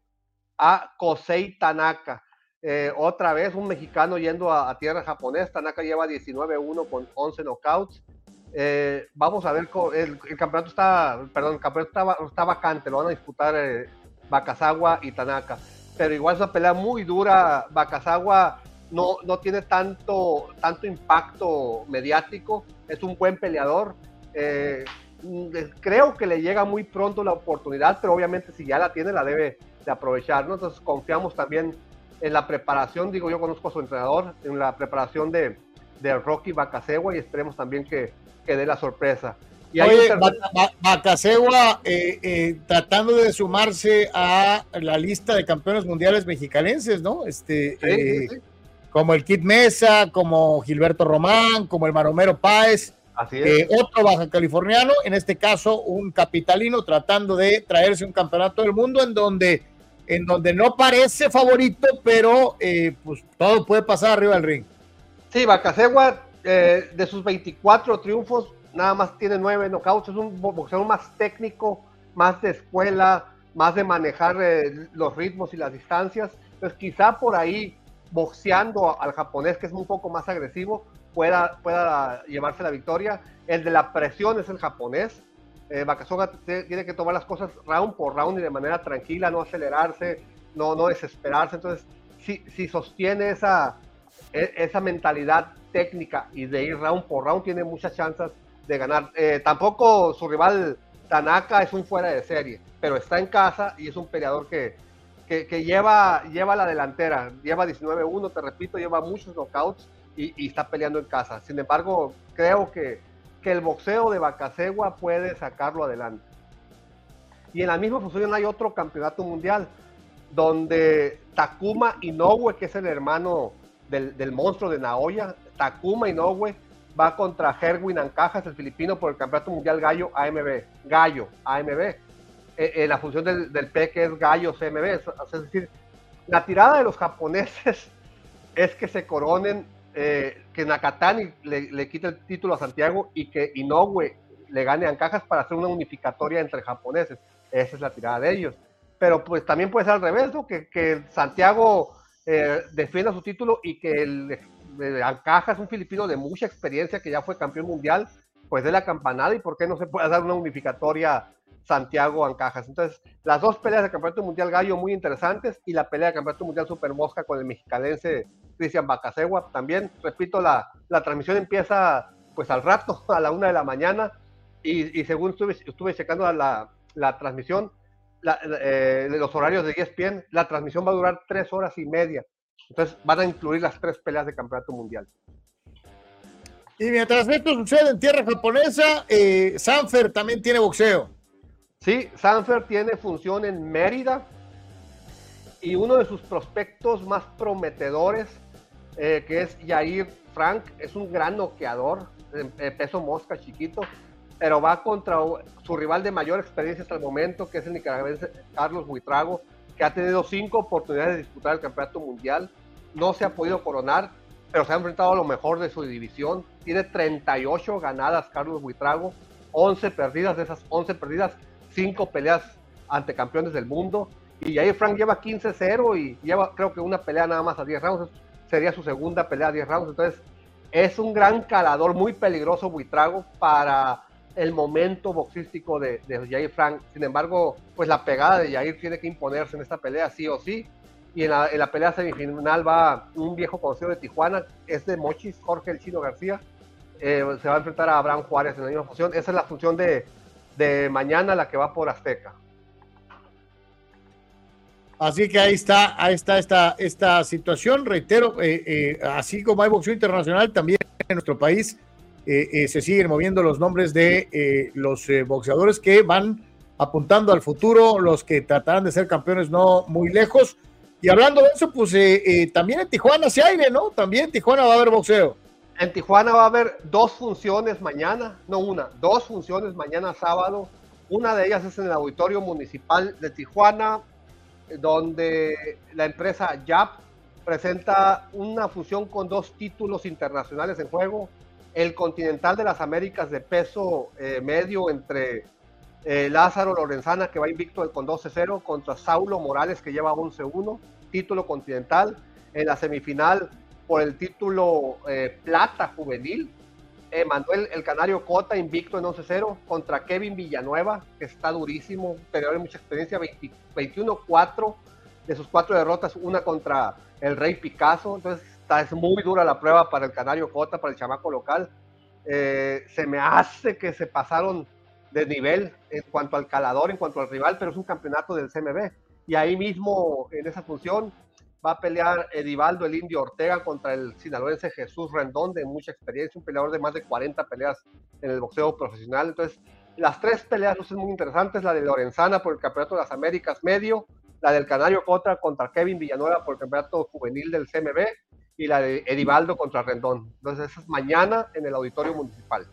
a Kosei Tanaka. Eh, otra vez un mexicano yendo a, tierra japonesa. Tanaka lleva 19-1 con 11 knockouts. Eh, vamos a ver, el, campeonato está, perdón, el campeonato está, vacante, lo van a disputar eh, y Tanaka. Pero igual es una pelea muy dura. Bakasawa no, no tiene tanto, tanto impacto mediático, es un buen peleador. creo que le llega muy pronto la oportunidad, pero obviamente si ya la tiene, la debe de aprovechar. Entonces confiamos también en la preparación, digo yo conozco a su entrenador, en la preparación de, de Rocky Bacasegua y esperemos también que, que dé la sorpresa. Y Oye, Bacasegua eh, eh, tratando de sumarse a la lista de campeones mundiales mexicanenses, ¿no? Este, eh, Como el Kid Mesa, como Gilberto Román, como el Maromero Páez. Así es. otro baja californiano, en este caso un capitalino tratando de traerse un campeonato del mundo en donde en donde no parece favorito, pero eh, pues todo puede pasar arriba del ring. Sí, Bacasegua, eh, de sus 24 triunfos, nada más tiene 9 knockouts, es un boxeador más técnico, más de escuela, más de manejar eh, los ritmos y las distancias. Entonces quizá por ahí, boxeando al japonés, que es un poco más agresivo, pueda, pueda llevarse la victoria. El de la presión es el japonés, eh, tiene que tomar las cosas round por round y de manera tranquila, no acelerarse, no, no desesperarse. Entonces, si, si sostiene esa, e, esa mentalidad técnica y de ir round por round, tiene muchas chances de ganar. Eh, tampoco su rival Tanaka es un fuera de serie, pero está en casa y es un peleador que, que, lleva, lleva la delantera, lleva 19-1, te repito, lleva muchos knockouts y, está peleando en casa. Sin embargo, creo que que el boxeo de Bacasegua puede sacarlo adelante. Y en la misma función hay otro campeonato mundial, donde Takuma Inoue, que es el hermano del, monstruo de Naoya, Takuma Inoue va contra Herwin Ancajas, el filipino, por el campeonato mundial Gallo AMB. Gallo AMB. Eh, eh, la función del, del P que es Gallo CMB. Es, decir, la tirada de los japoneses es que se coronen eh, que Nakatani le, le, quite el título a Santiago y que Inoue le gane a Ancajas para hacer una unificatoria entre japoneses. Esa es la tirada de ellos. Pero pues también puede ser al revés, ¿no? Que, Santiago eh, defienda su título y que el, Ancaja es un filipino de mucha experiencia que ya fue campeón mundial, pues de la campanada y por qué no se puede dar una unificatoria Santiago Ancajas. Entonces, las dos peleas de campeonato mundial gallo muy interesantes y la pelea de campeonato mundial super mosca con el mexicanense Cristian Bacasegua también. Repito, la, la transmisión empieza pues al rato, a la una de la mañana y, según estuve, estuve checando la, la transmisión, eh, los horarios de ESPN, la transmisión va a durar tres horas y media. Entonces van a incluir las tres peleas de campeonato mundial. Y mientras esto sucede en tierra japonesa, eh, Sanfer también tiene boxeo. Sí, Sanfer tiene función en Mérida y uno de sus prospectos más prometedores, eh, que es Yair Frank, es un gran noqueador, peso mosca chiquito, pero va contra su rival de mayor experiencia hasta el momento, que es el nicaragüense Carlos Buitrago, que ha tenido cinco oportunidades de disputar el campeonato mundial, no se ha podido coronar, pero se ha enfrentado a lo mejor de su división. Tiene 38 ganadas Carlos Buitrago, 11 perdidas, de esas 11 perdidas, 5 peleas ante campeones del mundo. Y ahí Frank lleva 15-0 y lleva creo que una pelea nada más a 10 rounds. Sería su segunda pelea a 10 rounds. Entonces es un gran calador, muy peligroso Buitrago para el momento boxístico de, de Jair Frank. Sin embargo, pues la pegada de Jair tiene que imponerse en esta pelea sí o sí. Y en la, pelea semifinal va un viejo conocido de Tijuana, es de Mochis, Jorge El Chino García. Eh, se va a enfrentar a Abraham Juárez en la misma función. Esa es la función de, de mañana, la que va por Azteca. Así que ahí está, ahí está esta, esta situación. Reitero, eh, eh, así como hay boxeo internacional, también en nuestro país eh, eh, se siguen moviendo los nombres de los boxeadores que van apuntando al futuro, los que tratarán de ser campeones no muy lejos. Y hablando de eso, pues también en Tijuana se aire, ¿no? También en Tijuana va a haber boxeo. En Tijuana va a haber dos funciones mañana, no una, dos funciones mañana sábado. Una de ellas es en el Auditorio Municipal de Tijuana, donde la empresa YAP presenta una fusión con dos títulos internacionales en juego el Continental de las Américas de peso eh, medio entre eh, Lázaro Lorenzana, que va invicto con 12-0, contra Saulo Morales, que lleva 11-1, título continental. En la semifinal, por el título eh, plata juvenil, Manuel El Canario Cota, invicto en 11-0, contra Kevin Villanueva, que está durísimo, de mucha experiencia, 21-4 de sus cuatro derrotas, una contra el Rey Picasso. Entonces, es muy dura la prueba para el Canario Cota, para el chamaco local. Eh, se me hace que se pasaron de nivel en cuanto al calador, en cuanto al rival, pero es un campeonato del CMB. Y ahí mismo, en esa función, va a pelear Edivaldo el Indio Ortega contra el sinaloense Jesús Rendón, de mucha experiencia, un peleador de más de 40 peleas en el boxeo profesional. Entonces, las tres peleas son muy interesantes, la de Lorenzana por el Campeonato de las Américas medio, la del Canario Cota contra Kevin Villanueva por el Campeonato Juvenil del CMB y la de Edivaldo contra Rendón. Entonces, eso es mañana en el Auditorio Municipal.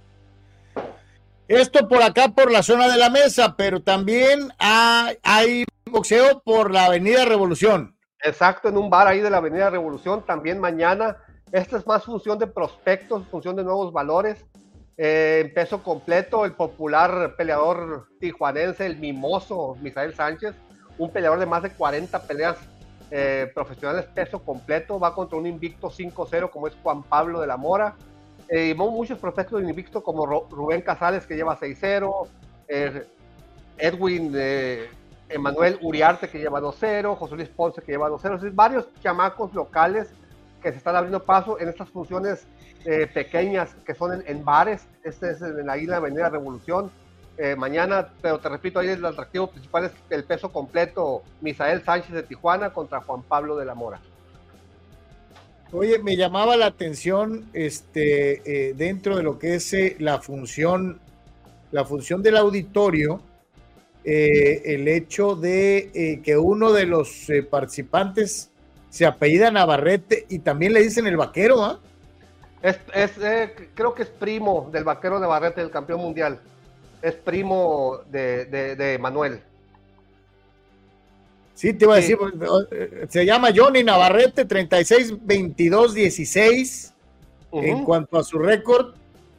Esto por acá, por la zona de la mesa, pero también hay, boxeo por la Avenida Revolución. Exacto, en un bar ahí de la Avenida Revolución, también mañana. Esta es más función de prospectos, función de nuevos valores. Eh, en peso completo, el popular peleador tijuanense, el mimoso Misael Sánchez, un peleador de más de 40 peleas eh, profesionales peso completo, va contra un invicto 5-0 como es Juan Pablo de la Mora. Eh, y muchos prospectos de invicto como Rubén Casales que lleva 6-0, eh, Edwin Emanuel Uriarte que lleva 2-0, José Luis Ponce que lleva 2-0, varios chamacos locales que se están abriendo paso en estas funciones pequeñas que son en, bares. Este es en la isla Avenida Revolución eh, mañana, pero te repito, ahí el atractivo principal es el peso completo, Misael Sánchez de Tijuana contra Juan Pablo de la Mora. Oye, me llamaba la atención este, eh, dentro de lo que es eh, la función, la función del auditorio, el hecho de que uno de los participantes se apellida Navarrete y también le dicen el vaquero, ¿ah? Es, creo que es primo del vaquero Navarrete, del campeón mundial es primo de, Manuel. Sí, te iba a decir, pues, eh, se llama Johnny Navarrete, 36-22-16 en cuanto a su récord.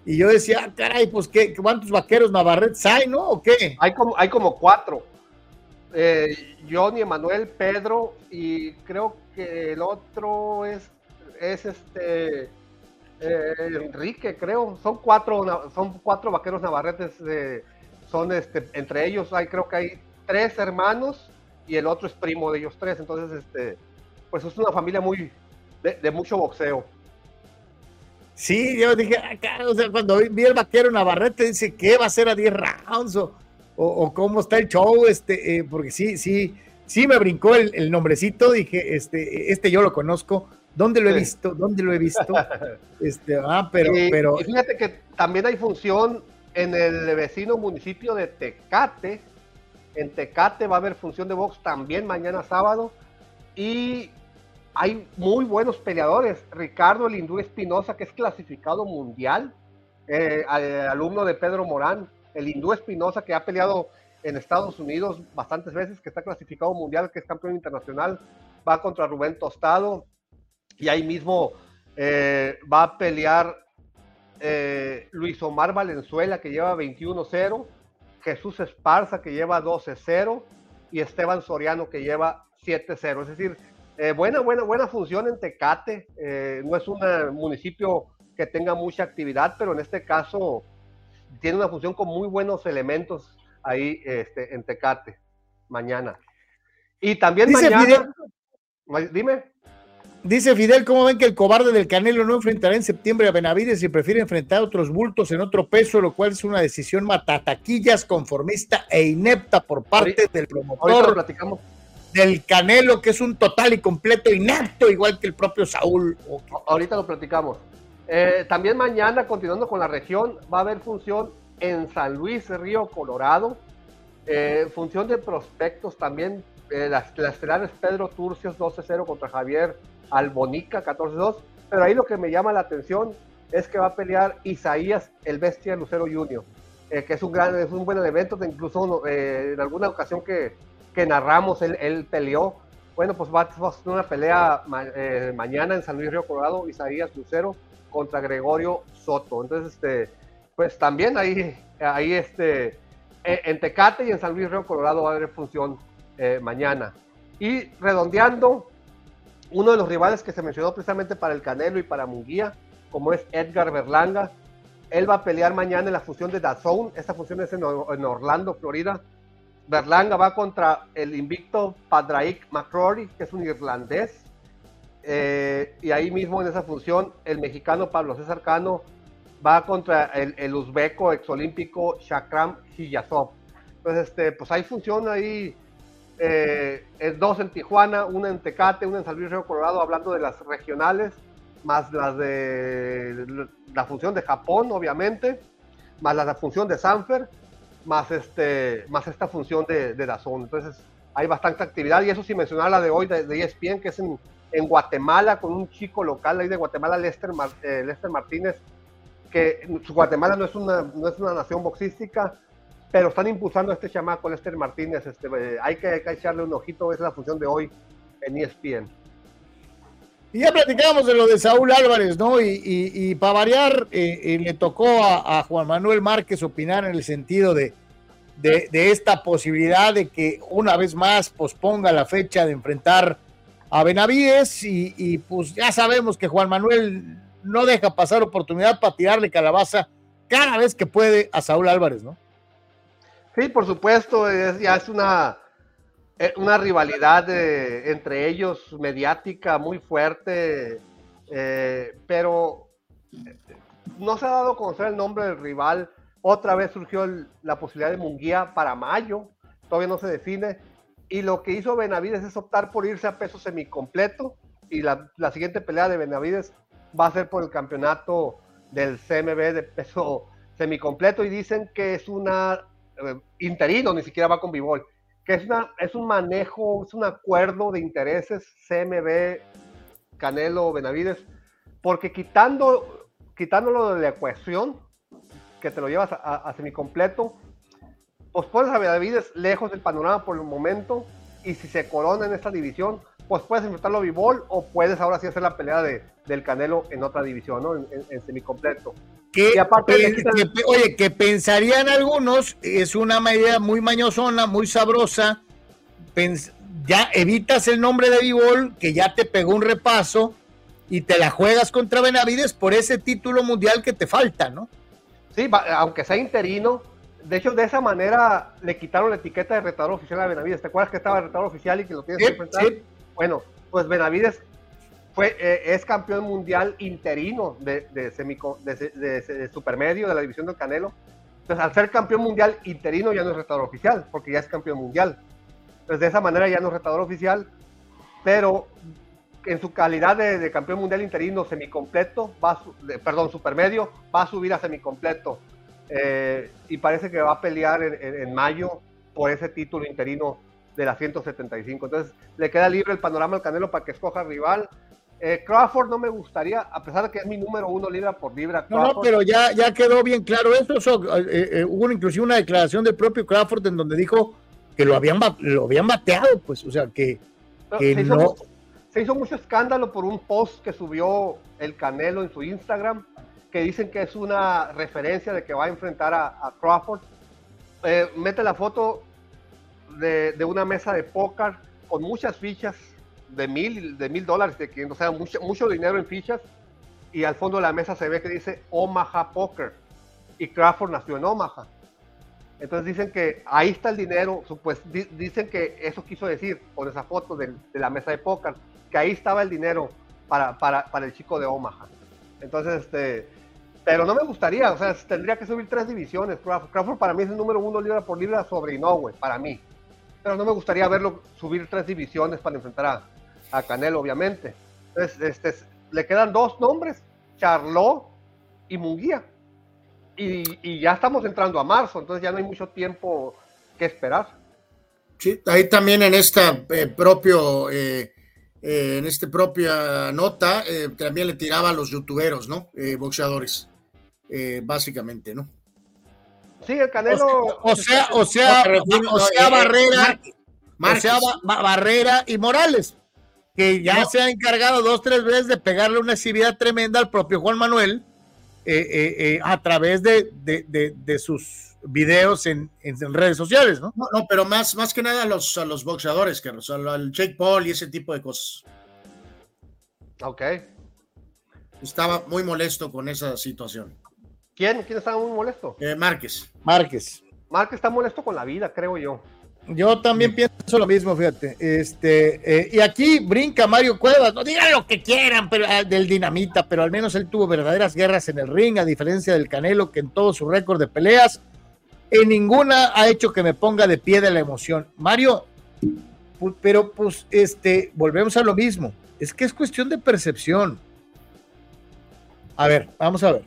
Y yo decía, ah, caray, pues ¿qué, ¿cuántos vaqueros Navarrete hay, no? ¿O qué? Hay como, hay como cuatro. eh, Johnny, Emanuel, Pedro y creo que el otro es, es este eh, Enrique, creo. Son cuatro, son cuatro vaqueros navarretes. son este, entre ellos hay creo que hay tres hermanos y el otro es primo de ellos tres. Entonces, este, pues es una familia muy de, mucho boxeo. Sí, yo dije, acá, o sea, cuando vi el vaquero Navarrete, dice, ¿qué va a ser a 10 rounds? o, cómo está el show, este, eh, porque sí, sí, sí me brincó el, nombrecito, dije, este, este yo lo conozco, ¿dónde lo he visto? ¿Dónde lo he visto? Este, ah, pero, pero. fíjate que también hay función en el vecino municipio de Tecate. En Tecate va a haber función de box también mañana sábado. Y hay muy buenos peleadores. Ricardo el hindú Espinosa, que es clasificado mundial, eh, alumno de Pedro Morán el hindú Espinosa, que ha peleado en Estados Unidos bastantes veces, que está clasificado mundial, que es campeón internacional, va contra Rubén Tostado y ahí mismo eh, va a pelear eh, Luis Omar Valenzuela, que lleva 21-0, Jesús Esparza, que lleva 12-0 y Esteban Soriano, que lleva 7-0. Es decir, eh, buena, buena, buena función en Tecate. no es un municipio que tenga mucha actividad, pero en este caso tiene una función con muy buenos elementos ahí este, en Tecate mañana. Y también mañana. dime. Dice Fidel, ¿cómo ven que el cobarde del Canelo no enfrentará en septiembre a Benavides y prefiere enfrentar a otros bultos en otro peso, lo cual es una decisión matataquillas, conformista e inepta por parte del promotor platicamos. Del Canelo, que es un total y completo inepto, igual que el propio Saúl. Ahorita lo platicamos. Eh, también mañana, continuando con la región, va a haber función en San Luis, Río Colorado. Eh, función de prospectos también. Eh, las, las Pedro Turcios 12-0 contra Javier Albonica 14-2. Pero ahí lo que me llama la atención es que va a pelear Isaías el Bestia Lucero Junior, que es un gran, es un buen evento. Incluso en alguna ocasión que, que narramos, él, él, peleó. Bueno, pues va, a tener una pelea mañana en San Luis Río Colorado, Isaías Lucero contra Gregorio Soto. Entonces, este, pues también ahí, ahí este, e, en Tecate y en San Luis Río Colorado va a haber función eh, mañana. Y redondeando, uno de los rivales que se mencionó precisamente para el Canelo y para Munguía, como es Edgar Berlanga, él va a pelear mañana en la función de Dazón. Esta función es en, Orlando, Florida. Berlanga va contra el invicto Padraig McCrory, que es un irlandés. Eh, y ahí mismo en esa función, el mexicano Pablo César Cano va contra el, el uzbeco exolímpico Shakram Hiyazov. Entonces, este, pues hay función ahí, eh, dos en Tijuana, una en Tecate, una en San Luis Río Colorado, hablando de las regionales, más las de la función de Japón, obviamente, más la, función de Sanfer, más, este, más esta función de, de Dazón. Entonces, hay bastante actividad y eso sin mencionar la de hoy de, de ESPN, que es en en Guatemala con un chico local ahí de Guatemala, Lester, eh, Lester Martínez, que Guatemala no es, una, no es una nación boxística, pero están impulsando a este chamaco, Lester Martínez. Este, eh, hay, que, echarle un ojito, esa es la función de hoy en ESPN. Y ya platicamos de lo de Saúl Álvarez, ¿no? Y, para variar, eh, le tocó a, Juan Manuel Márquez opinar en el sentido de, de, esta posibilidad de que una vez más posponga la fecha de enfrentar a Benavides y, pues ya sabemos que Juan Manuel no deja pasar oportunidad para tirarle calabaza cada vez que puede a Saúl Álvarez, ¿no? Sí, por supuesto, ya es una, eh, una rivalidad entre ellos mediática muy fuerte, eh, pero no se ha dado a conocer el nombre del rival. Otra vez surgió la posibilidad de Munguía para mayo, todavía no se define y lo que hizo Benavides es optar por irse a peso semicompleto y la, siguiente pelea de Benavides va a ser por el campeonato del CMB de peso semicompleto y dicen que es una eh, interino, ni siquiera va con Bivol, que es, una, es un manejo, es un acuerdo de intereses CMB, Canelo, Benavides, porque quitando, quitándolo de la ecuación, que te lo llevas a, a semicompleto, pues pones a Benavides lejos del panorama por el momento y si se corona en esta división, pues puedes enfrentarlo a Bivol o puedes ahora sí hacer la pelea de, del Canelo en otra división, ¿no? En, en, semicompleto. Que, aparte oye, que pensarían algunos, es una medida muy mañosona, muy sabrosa, ya evitas el nombre de Bivol, que ya te pegó un repaso, y te la juegas contra Benavides por ese título mundial que te falta, ¿no? Sí, aunque sea interino, de hecho, de esa manera le quitaron la etiqueta de retador oficial a Benavides. ¿Te acuerdas que estaba el retador oficial y que lo tienes que enfrentar? Bueno, pues Benavides fue, eh, es campeón mundial interino de, de, de, supermedio de la división del Canelo. Entonces, al ser campeón mundial interino ya no es retador oficial, porque ya es campeón mundial. Entonces, de esa manera ya no es retador oficial, pero en su calidad de, campeón mundial interino semicompleto, va perdón, supermedio, va a subir a semicompleto. Eh, y parece que va a pelear en, mayo por ese título interino de la 175. Entonces le queda libre el panorama al Canelo para que escoja rival. Eh, Crawford no me gustaría, a pesar de que es mi número uno libra por libra. No, no, pero ya, ya quedó bien claro eso. Eh, hubo inclusive una declaración del propio Crawford en donde dijo que lo habían, lo habían bateado, pues, o sea, que, que se no. Hizo, se hizo mucho escándalo por un post que subió el Canelo en su Instagram que dicen que es una referencia de que va a enfrentar a, Crawford. Eh, mete la foto de, una mesa de póker con muchas fichas de mil, de mil dólares, de o sea, mucho, mucho dinero en fichas. Y al fondo de la mesa se ve que dice Omaha Poker. Y Crawford nació en Omaha. Entonces dicen que ahí está el dinero, pues dicen que eso quiso decir con esa foto de, la mesa de póker, que ahí estaba el dinero para, para, para el chico de Omaha. Entonces, este, pero no me gustaría, o sea, tendría que subir tres divisiones. Crawford, para mí es el número uno libra por libra sobre Inoue, para mí. Pero no me gustaría verlo subir tres divisiones para enfrentar a, Canelo, obviamente. Entonces, este, le quedan dos nombres, Charlot y Munguía. Y, ya estamos entrando a marzo, entonces ya no hay mucho tiempo que esperar. Sí, ahí también en esta eh, propio eh, eh, en esta propia nota también le tiraba a los youtuberos, ¿no? boxeadores. Eh, básicamente, ¿no? Sí, el Canelo. O sea, o sea, o sea, Barrera, o sea, Barrera y Morales, que ya se ha encargado dos, tres veces de pegarle una exhibición tremenda al propio Juan Manuel eh, eh, a través de, de, sus videos en, en, redes sociales, ¿no? ¿no? No, pero más, más que nada a los, a los boxeadores, que al Jake Paul y ese tipo de cosas. Ok. Estaba muy molesto con esa situación. ¿Quién? ¿Quién está muy molesto? Eh, Márquez. Márquez. Márquez está molesto con la vida, creo yo. Yo también pienso lo mismo, fíjate. Este, eh, y aquí brinca Mario Cuevas, no digan lo que quieran pero, ah, del dinamita, pero al menos él tuvo verdaderas guerras en el ring, a diferencia del Canelo, que en todo su récord de peleas, en ninguna ha hecho que me ponga de pie de la emoción. Mario, pero pues, este, volvemos a lo mismo. Es que es cuestión de percepción. A ver, vamos a ver.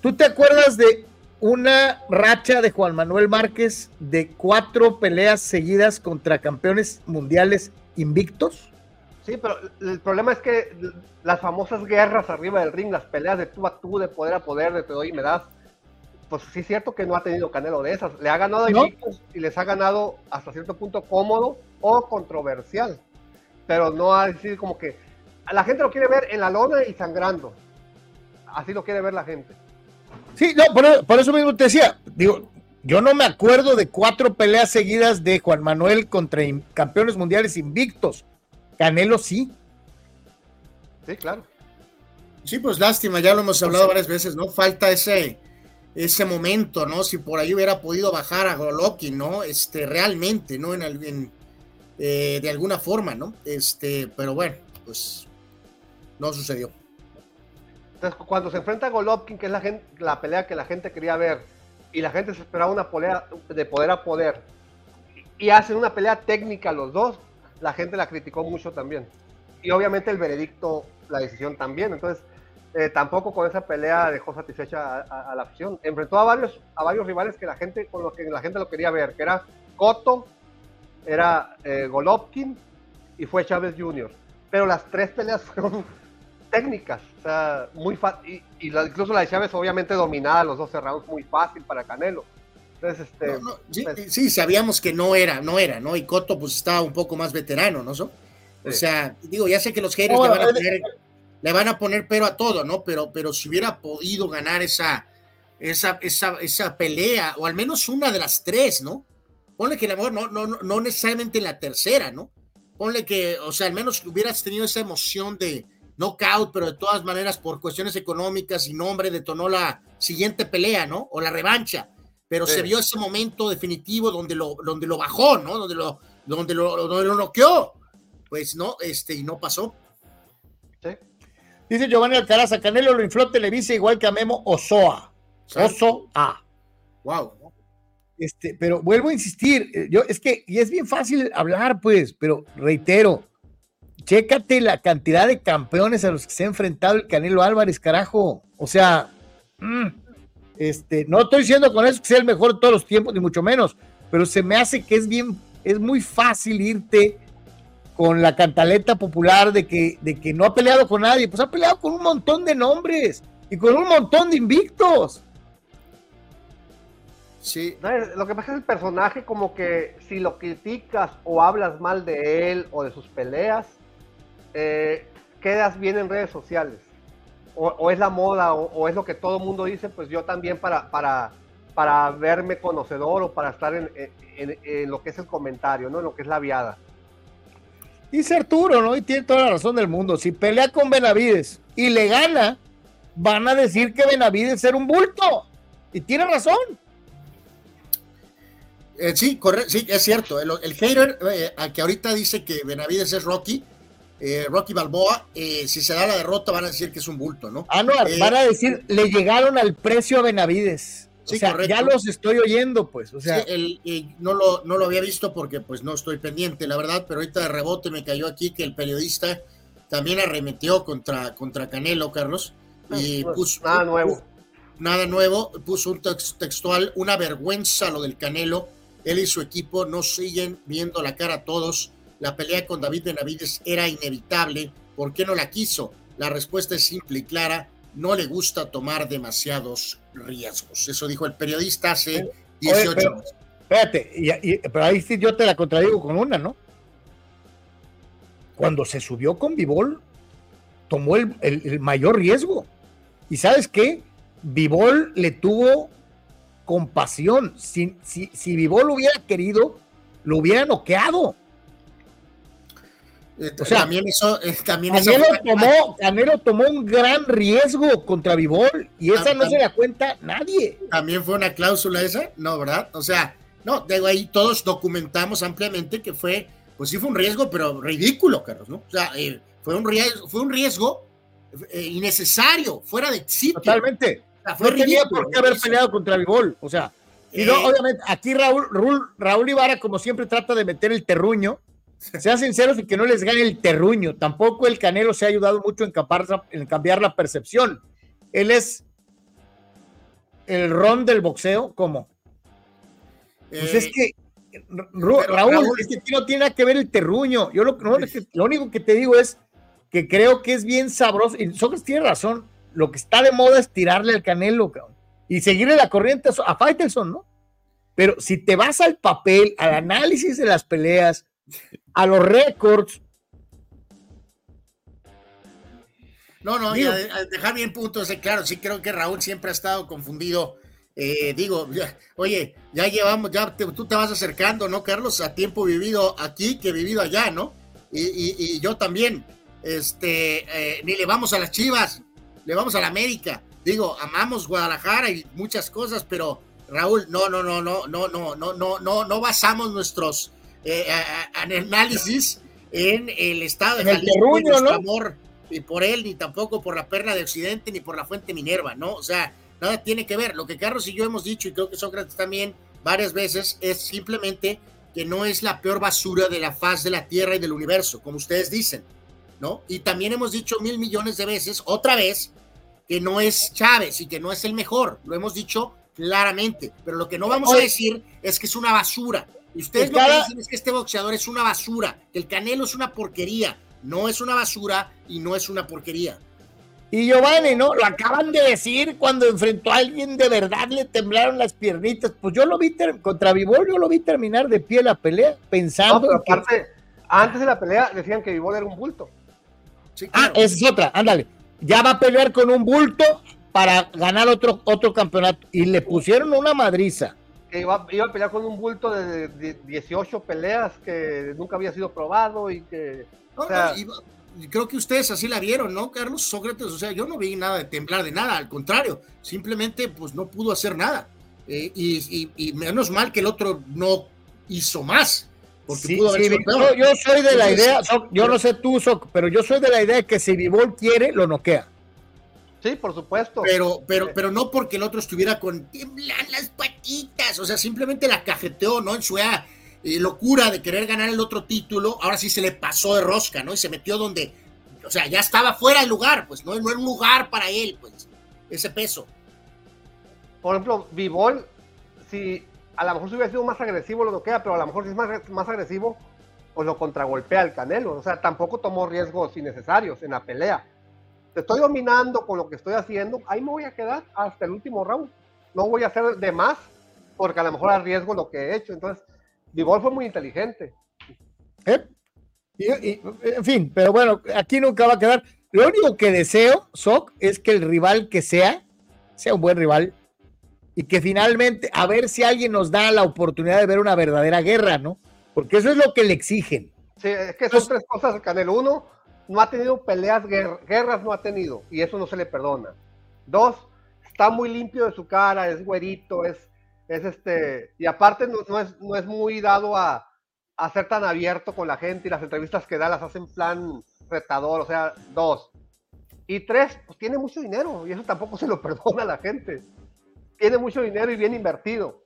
¿Tú te acuerdas de una racha de Juan Manuel Márquez de cuatro peleas seguidas contra campeones mundiales invictos? Sí, pero el problema es que las famosas guerras arriba del ring, las peleas de tú a tú, de poder a poder, de te doy y me das, pues sí es cierto que no ha tenido Canelo de esas. Le ha ganado a invictos y les ha ganado hasta cierto punto cómodo o controversial. Pero no ha decir como que la gente lo quiere ver en la lona y sangrando. Así lo quiere ver la gente. Sí, no, por, eso mismo te decía, digo, yo no me acuerdo de cuatro peleas seguidas de Juan Manuel contra campeones mundiales invictos. Canelo sí. Sí, claro. Sí, pues lástima, ya lo hemos hablado varias veces, ¿no? Falta ese, ese momento, ¿no? Si por ahí hubiera podido bajar a Golovkin, ¿no? Este, realmente, ¿no? En, eh, de alguna forma, ¿no? Este, pero bueno, pues no sucedió. Entonces, cuando se enfrenta a Golovkin, que es la, pelea que la gente quería ver, y la gente se esperaba una pelea de poder a poder, y hacen una pelea técnica los dos, la gente la criticó mucho también. Y obviamente el veredicto, la decisión también. Entonces, eh, tampoco con esa pelea dejó satisfecha a, la afición. Enfrentó a varios, a varios rivales que la gente, con los que la gente lo quería ver, que era Cotto, era eh, Golovkin y fue Chávez Jr. Pero las tres peleas fueron técnicas, o sea, muy fácil, y, incluso la de Chávez obviamente dominada los dos rounds muy fácil para Canelo. Entonces, este, pues sí, sabíamos que no era, no era, ¿no? Y Cotto pues estaba un poco más veterano, ¿no? O sea, digo, ya sé que los haters le, van a poner, le van a poner pero a todo, ¿no? Pero, pero si hubiera podido ganar esa, esa, esa, esa pelea, o al menos una de las tres, ¿no? ponle que a lo mejor no, no, no necesariamente en la tercera, ¿no? Ponle que, o sea, al menos hubieras tenido esa emoción de knockout, pero de todas maneras por cuestiones económicas y nombre detonó la siguiente pelea, ¿no? O la revancha. Pero se vio ese momento definitivo donde lo, donde lo bajó, ¿no? Donde lo, donde lo, donde lo noqueó. Pues no, este, y no pasó. Dice Giovanni Alcaraz, Canelo lo infló Televisa igual que a Memo Osoa. Osoa. Wow. Este, pero vuelvo a insistir, eh, yo es que, y es bien fácil hablar, pues, pero reitero, chécate la cantidad de campeones a los que se ha enfrentado el Canelo Álvarez, carajo. O sea, mm, este, no estoy diciendo con eso que sea el mejor de todos los tiempos, ni mucho menos, pero se me hace que es bien, es muy fácil irte con la cantaleta popular de que, de que no ha peleado con nadie, pues ha peleado con un montón de nombres y con un montón de invictos. Sí. lo que pasa es el personaje como que si lo criticas o hablas mal de él o de sus peleas, eh, quedas bien en redes sociales. O, es la moda o, es lo que todo el mundo dice, pues yo también para, para, para verme conocedor o para estar en, en, lo que es el comentario, ¿no? En lo que es la viada. Dice Arturo, ¿no? Y tiene toda la razón del mundo. Si pelea con Benavides y le gana, van a decir que Benavides era un bulto. Y tiene razón. Eh, sí, correcto, sí, es cierto. El, el hater eh, que ahorita dice que Benavides es Rocky, eh, Rocky Balboa, si se da la derrota van a decir que es un bulto, ¿no? Ah, no, van a decir, le llegaron al precio a Benavides o sea, ya los estoy oyendo, pues. O sea, no, lo, no lo había visto porque pues no estoy pendiente, la verdad, pero ahorita de rebote me cayó aquí que el periodista también arremetió contra, contra Canelo, Carlos. Y pues, puso, nada nuevo. nada nuevo, puso un textual, una vergüenza lo del Canelo. Él y su equipo no siguen viendo la cara a todos. La pelea con David Benavides era inevitable. ¿Por qué no la quiso? La respuesta es simple y clara no le gusta tomar demasiados riesgos. Eso dijo el periodista hace 18 años. Espérate, pero ahí sí yo te la contradigo con una, ¿no? Cuando se subió con Vivol, tomó el, mayor riesgo. ¿Y sabes qué? Vivol le tuvo compasión. Si, si, si Vivol hubiera querido, lo hubiera noqueado. Eh, o sea, también eso, eh, también Canelo, tomó, Canelo tomó un gran riesgo contra Vivol y esa no se da cuenta nadie. También fue una cláusula esa, no, ¿verdad? O sea, no, de ahí todos documentamos ampliamente que fue, pues sí fue un riesgo, pero ridículo, Carlos, ¿no? O sea, eh, fue un riesgo, fue un riesgo innecesario, fuera de sitio. Totalmente. fue no tenía por qué haber peleado contra Vivol, o sea, y no, obviamente, aquí Raúl, Raúl, Raúl Ibarra, como siempre, trata de meter el terruño sean sinceros y que no les gane el terruño. Tampoco el Canelo se ha ayudado mucho en, en cambiar la percepción. Él es el ron del boxeo, ¿cómo? pues es eh, que, Raúl, es que no tiene nada que ver el terruño. Yo lo, lo único que te digo es que creo que es bien sabroso. Y Sócrates tiene razón. Lo que está de moda es tirarle al Canelo, y seguirle la corriente a Faitelson, ¿no? Pero si te vas al papel, al análisis de las peleas, a los récords. No, no, dejar bien puntos, claro, sí creo que Raúl siempre ha estado confundido. Eh, digo, oye, ya llevamos, ya tú te vas acercando, ¿no, Carlos? A tiempo vivido aquí que vivido allá, ¿no? Y, yo también, este, eh, ni le vamos a las Chivas, le vamos a la América. Digo, amamos Guadalajara y muchas cosas, pero Raúl, no, no, no, no, no, no, no, no, no, no basamos nuestros eh, análisis en el estado de Jalisco amor y por él, ni tampoco por la perla de Occidente, ni por la fuente Minerva, ¿no? O sea, nada tiene que ver. Lo que Carlos y yo hemos dicho, y creo que Sócrates también varias veces, es simplemente que no es la peor basura de la faz de la Tierra y del universo, como ustedes dicen, ¿no? Y también hemos dicho mil millones de veces, otra vez, que no es Chávez y que no es el mejor. Lo hemos dicho claramente, pero lo que no vamos a decir es que es una basura. Ustedes lo que dicen es que este boxeador es una basura, que el Canelo es una porquería. No es una basura y no es una porquería. Y Giovanni, ¿no? Lo acaban de decir cuando enfrentó a alguien de verdad, le temblaron las piernitas. Pues yo lo vi contra Vivol, yo lo vi terminar de pie la pelea, pensando. No, aparte, antes de la pelea decían que Vivol era un bulto. Ah, esa es otra, ándale. Ya va a pelear con un bulto para ganar otro, otro campeonato. Y le pusieron una madriza que iba, iba, a pelear con un bulto de, 18 peleas que nunca había sido probado y que... o sea, creo que ustedes así la vieron, ¿no, Carlos Sócrates? O sea, yo no vi nada de temblar de nada, al contrario, simplemente pues no pudo hacer nada. Eh, y, menos mal que el otro no hizo más. Porque pudo haber yo, yo, soy de la idea, yo no sé tú, Soc, pero yo soy de la idea de que si Vivol quiere, lo noquea. Sí, por supuesto. Pero, pero, pero no porque el otro estuviera con temblar las patitas, o sea, simplemente la cajeteó, ¿no? En su eh, locura de querer ganar el otro título, ahora sí se le pasó de rosca, ¿no? Y se metió donde, o sea, ya estaba fuera del lugar, pues no, no era un lugar para él, pues, ese peso. Por ejemplo, Vivol, si a lo mejor si hubiera sido más agresivo lo queda, pero a lo mejor si es más, más agresivo, pues lo contragolpea el Canelo. O sea, tampoco tomó riesgos innecesarios en la pelea te estoy dominando con lo que estoy haciendo, ahí me voy a quedar hasta el último round. No voy a hacer de más porque a lo mejor arriesgo lo que he hecho. Entonces, Vivol fue muy inteligente. ¿Eh? en fin, pero bueno, aquí nunca va a quedar. Lo único que deseo, Soc, es que el rival que sea, sea un buen rival y que finalmente, a ver si alguien nos da la oportunidad de ver una verdadera guerra, ¿no? Porque eso es lo que le exigen. Sí, es que son tres cosas, Canelo. Uno, no ha tenido peleas, guerras no ha tenido, y eso no se le perdona. Dos, está muy limpio de su cara, es güerito, es, es este, y aparte no, es, no es muy dado a, a, ser tan abierto con la gente y las entrevistas que da las hacen plan retador, o sea, dos. Y tres, pues tiene mucho dinero, y eso tampoco se lo perdona a la gente. Tiene mucho dinero y bien invertido.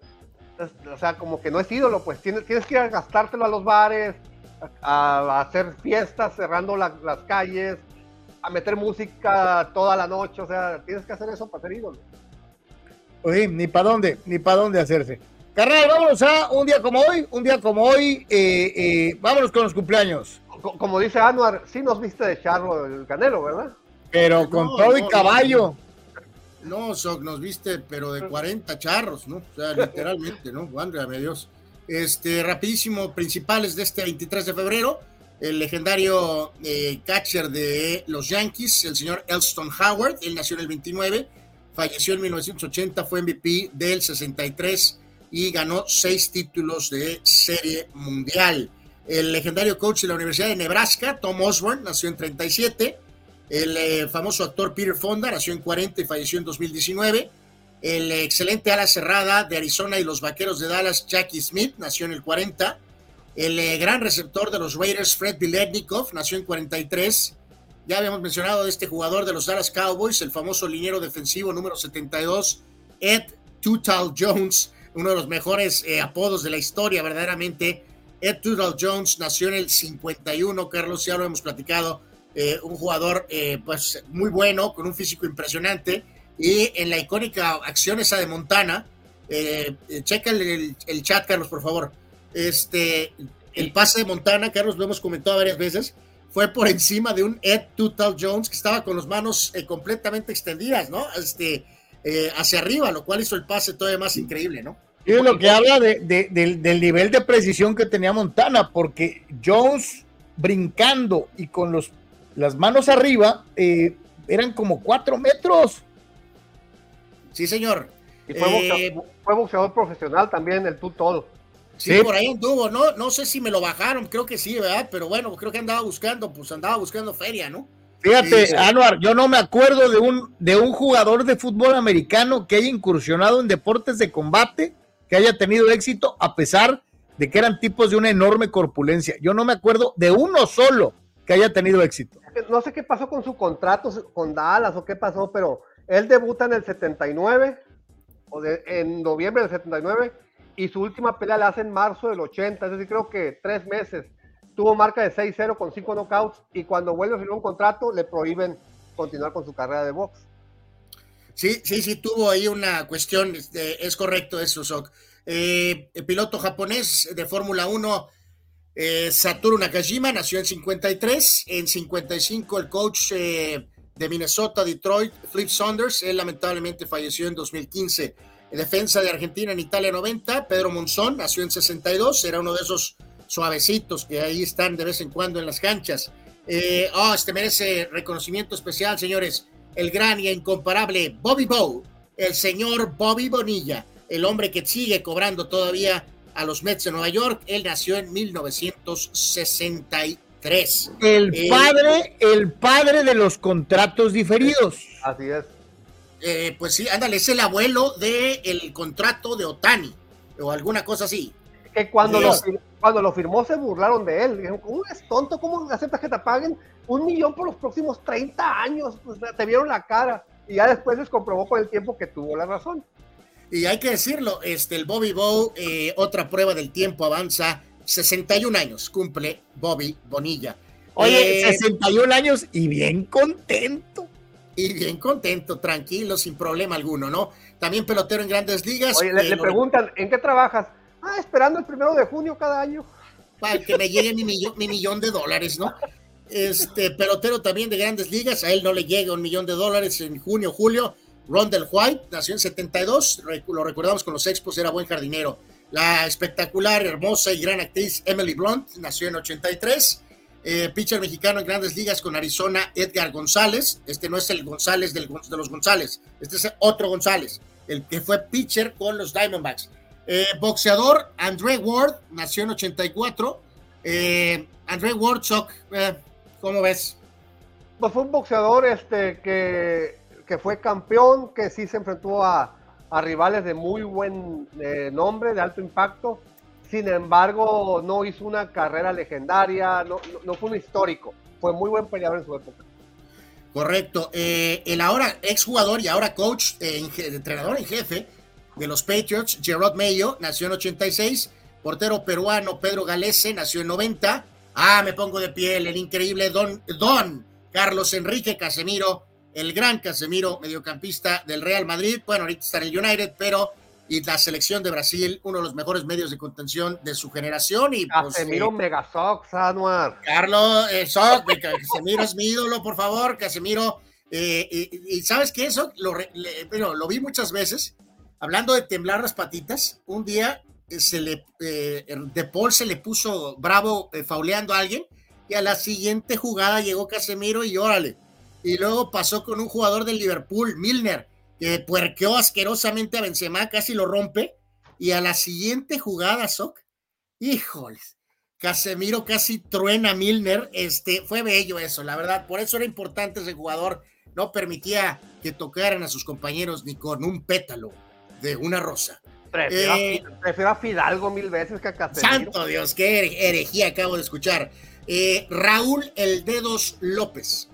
O sea, como que no es ídolo, pues tienes, tienes que ir a gastártelo a los bares, a, hacer fiestas cerrando las calles, a meter música toda la noche, o sea, tienes que hacer eso para ser ídolo. Oye, ni para dónde, ni para dónde hacerse. Carnal, vámonos a un día como hoy, un día como hoy, eh, eh, vámonos con los cumpleaños. Como dice Anuar, sí nos viste de charro el canelo, ¿verdad? Pero con todo y caballo. No, Soc, nos viste, pero de 40 charros, ¿no? O sea, literalmente, ¿no? Válgame Dios. Este, rapidísimo, principales de este 23 de febrero, el legendario eh, catcher de los Yankees, el señor Elston Howard, él nació en el 29, falleció en 1980, fue MVP del 63 y ganó seis títulos de serie mundial. El legendario coach de la Universidad de Nebraska, Tom Osborne, nació en 37. El eh, famoso actor Peter Fonda nació en 40 y falleció en 2019 el excelente ala cerrada de Arizona y los vaqueros de Dallas, Jackie Smith, nació en el 40. El eh, gran receptor de los Raiders, Fred Biletnikov, nació en 43. Ya habíamos mencionado de este jugador de los Dallas Cowboys, el famoso liniero defensivo número 72, Ed Tutal Jones, uno de los mejores eh, apodos de la historia, verdaderamente. Ed Tutal Jones nació en el 51, Carlos, ya lo hemos platicado. Eh, un jugador pues muy bueno, con un físico impresionante y en la icónica acción esa de Montana, eh, eh, checa el, chat, Carlos, por favor. Este, el pase de Montana, Carlos, lo hemos comentado varias veces, fue por encima de un Ed Tutal Jones que estaba con las manos eh, completamente extendidas, ¿no? Este, hacia arriba, lo cual hizo el pase todavía más increíble, ¿no? Y es lo que habla del, nivel de precisión que tenía Montana, porque Jones brincando y con los, las manos arriba eran como cuatro metros. Sí, señor. Y fue, boxeador, eh, profesional también, el tú todo. Sí, por ahí anduvo, ¿no? No sé si me lo bajaron, creo que sí, ¿verdad? Pero bueno, creo que andaba buscando, pues andaba buscando feria, ¿no? Fíjate, Anuar, yo no me acuerdo de un, de un jugador de fútbol americano que haya incursionado en deportes de combate, que haya tenido éxito, a pesar de que eran tipos de una enorme corpulencia. Yo no me acuerdo de uno solo que haya tenido éxito. No sé qué pasó con su contrato con Dallas o qué pasó, pero él debuta en el 79, o en noviembre del 79, y su última pelea la hace en marzo del 80, es decir, creo que tres meses. Tuvo marca de 6-0 con 5 knockouts, y cuando vuelve a firmar un contrato, le prohíben continuar con su carrera de box. Sí, sí, sí, tuvo ahí una cuestión, este, es correcto eso, Sok. Eh, el piloto japonés de Fórmula 1, eh, Satoru Nakajima, nació en 53, en 55 el coach eh, de Minnesota, Detroit, Flip Saunders, él lamentablemente falleció en 2015. defensa de Argentina en Italia 90, Pedro Monzón, nació en 62, era uno de esos suavecitos que ahí están de vez en cuando en las canchas. Eh, oh, este merece reconocimiento especial, señores. El gran y incomparable Bobby Bow, el señor Bobby Bonilla. el hombre que sigue cobrando todavía a los Mets de Nueva York. Él nació en 1963. El Eh, padre, el padre de los contratos diferidos. Así es. eh, pues sí, ándale, es el abuelo del contrato de Otani o alguna cosa así. Que cuando, Sí. lo, cuando lo firmó se burlaron de él. Dijeron, ¿cómo eres tonto? ¿Cómo aceptas que te paguen un millón por los próximos 30 años? Pues, te vieron la cara. Y ya después les comprobó con el tiempo que tuvo la razón. Y hay que decirlo, este, el Bobby Bow, eh, otra prueba del tiempo avanza, 61 años cumple Bobby Bonilla. Oye, Eh, 61 años y bien contento. Y bien contento, tranquilo, sin problema alguno, ¿no? También pelotero en grandes ligas. Oye, le, eh, preguntan, ¿en qué trabajas? Ah, esperando el primero de junio cada año. para que me llegue mi millón, mi millón de dólares, ¿no? Este pelotero también de grandes ligas, a él no le llega un millón de dólares en junio, julio. Rondell White nació en 72, rec- lo recordamos con los Expos, era buen jardinero. La espectacular, hermosa y gran actriz Emily Blunt nació en 83. Eh, pitcher mexicano en grandes ligas con Arizona, Edgar González. Este no es el González de los González, este es otro González, el que fue pitcher con los Diamondbacks. Eh, boxeador, André Ward, nació en 84. Eh, André Ward, Choc, eh, ¿cómo ves? Pues fue un boxeador este, que, que fue campeón, que sí se enfrentó a, a rivales de muy buen eh, nombre, de alto impacto. Sin embargo, no hizo una carrera legendaria, no, fue un histórico. Fue muy buen peleador en su época. Correcto. Eh, el ahora exjugador y ahora coach, eh, entrenador en jefe de los Patriots, Gerard Mayo, nació en 86. Portero peruano Pedro Galese, nació en 90. Ah, me pongo de piel, el increíble Don, Don Carlos Enrique Casemiro, el gran Casemiro, mediocampista del Real Madrid. Bueno, ahorita está en el United, pero y la selección de Brasil, uno de los mejores medios de contención de su generación. Y pues, Casemiro eh, Megasox, Anuar. Carlos, eh, de Casemiro es mi ídolo, por favor, Casemiro. eh, y, y sabes qué eso lo, le- bueno, lo vi muchas veces. Hablando de temblar las patitas, un día eh, se le eh, De Paul se le puso bravo eh, fauleando a alguien y a la siguiente jugada llegó Casemiro y órale. Y luego pasó con un jugador del Liverpool, Milner, que puerqueó asquerosamente a Benzema, casi lo rompe. Y a la siguiente jugada, Soc, híjoles, Casemiro casi truena a Milner. Este, fue bello eso, la verdad. Por eso era importante ese jugador. No permitía que tocaran a sus compañeros ni con un pétalo de una rosa. Prefiero, a Eh, Fi- prefiero a Fidalgo mil veces que a Casemiro. Santo Dios, qué here- herejía acabo de escuchar. Eh, Raúl El Dedos López.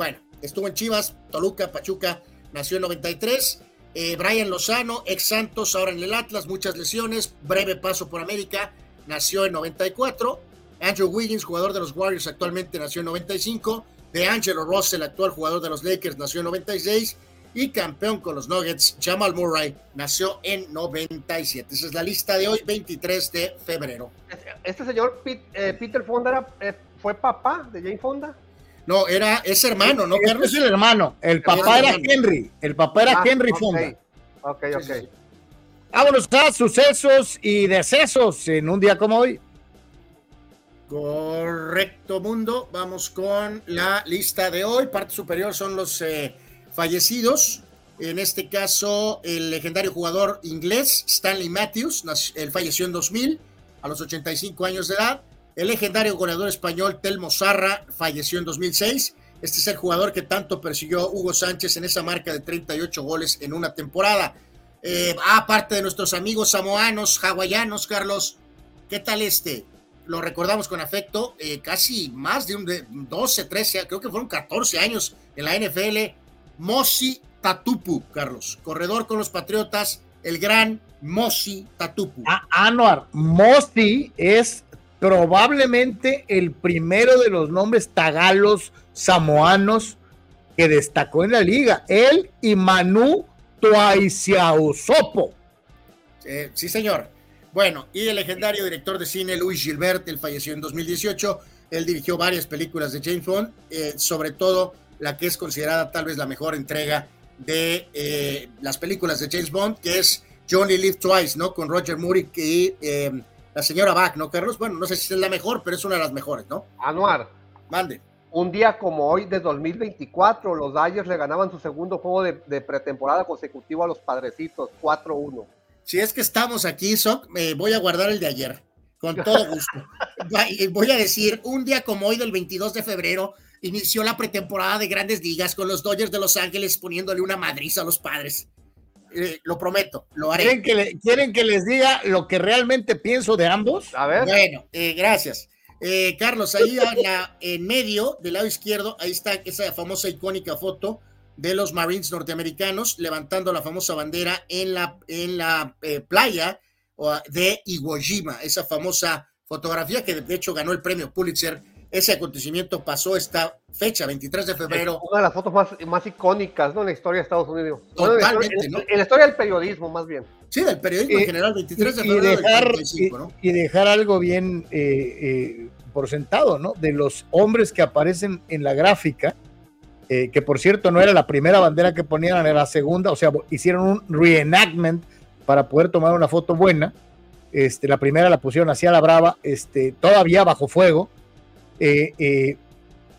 Bueno, estuvo en Chivas, Toluca, Pachuca, nació en 93. Eh, Brian Lozano, ex Santos, ahora en el Atlas, muchas lesiones, breve paso por América, nació en 94. Andrew Wiggins, jugador de los Warriors, actualmente nació en 95. De Angelo Russell, actual jugador de los Lakers, nació en 96. Y campeón con los Nuggets, Jamal Murray, nació en 97. Esa es la lista de hoy, 23 de febrero. Este señor eh, Peter Fonda eh, fue papá de Jane Fonda. No, era, es hermano, ¿no, Este Carlos? es el hermano. El papá el era. Henry. El papá era Ah, Henry. Fonda. Ok, ok. Vámonos a sucesos y decesos en un día como hoy. Correcto, mundo. Vamos con la lista de hoy. Parte superior son los eh, fallecidos. En este caso, el legendario jugador inglés Stanley Matthews, él falleció en 2000 a los 85 años de edad. El legendario goleador español Telmo Zarra falleció en 2006. Este es el jugador que tanto persiguió Hugo Sánchez en esa marca de 38 goles en una temporada. Eh, aparte de nuestros amigos samoanos, hawaianos, Carlos, ¿qué tal este? Lo recordamos con afecto, eh, casi más de un de 12, 13, creo que fueron 14 años en la NFL. Mosi Tatupu, Carlos, corredor con los Patriotas, el gran Mosi Tatupu. A- Anuar, Mosti es probablemente el primero de los nombres tagalos samoanos que destacó en la liga. Él y Manu Tuaisiausopo. Eh, sí, señor. Bueno, y el legendario director de cine Luis Gilbert, él falleció en 2018. Él dirigió varias películas de James Bond, eh, sobre todo la que es considerada tal vez la mejor entrega de eh, las películas de James Bond, que es Johnny Live Twice, ¿no? Con Roger Moore y eh, la señora Bach, ¿no, Carlos? Bueno, no sé si es la mejor, pero es una de las mejores, ¿no? Anuar. Mande. Un día como hoy de 2024, los Dodgers le ganaban su segundo juego de, de pretemporada consecutivo a los Padrecitos, 4-1. Si es que estamos aquí, Soc, me voy a guardar el de ayer, con todo gusto. voy a decir, un día como hoy del 22 de febrero, inició la pretemporada de grandes ligas con los Dodgers de Los Ángeles poniéndole una madriza a los padres. Eh, lo prometo, lo haré. ¿Quieren que, le, ¿Quieren que, les diga lo que realmente pienso de ambos? A ver. Bueno, eh, gracias. Eh, Carlos, ahí la, en medio, del lado izquierdo, ahí está esa famosa icónica foto de los Marines norteamericanos levantando la famosa bandera en la, en la playa de Iwo Jima, esa famosa fotografía que de hecho ganó el premio Pulitzer ese acontecimiento pasó esta fecha, 23 de febrero. una de las fotos más, más icónicas ¿no? en la historia de Estados Unidos. Totalmente, en, ¿no? en, la historia del periodismo, más bien. Sí, del periodismo en general, 23 de y febrero. Dejar, del 45, ¿no? y, y, dejar algo bien eh, eh, por sentado, ¿no? De los hombres que aparecen en la gráfica, eh, que por cierto no era la primera bandera que ponían, era la segunda, o sea, hicieron un reenactment para poder tomar una foto buena. Este, la primera la pusieron hacia la brava, este, todavía bajo fuego eh, eh,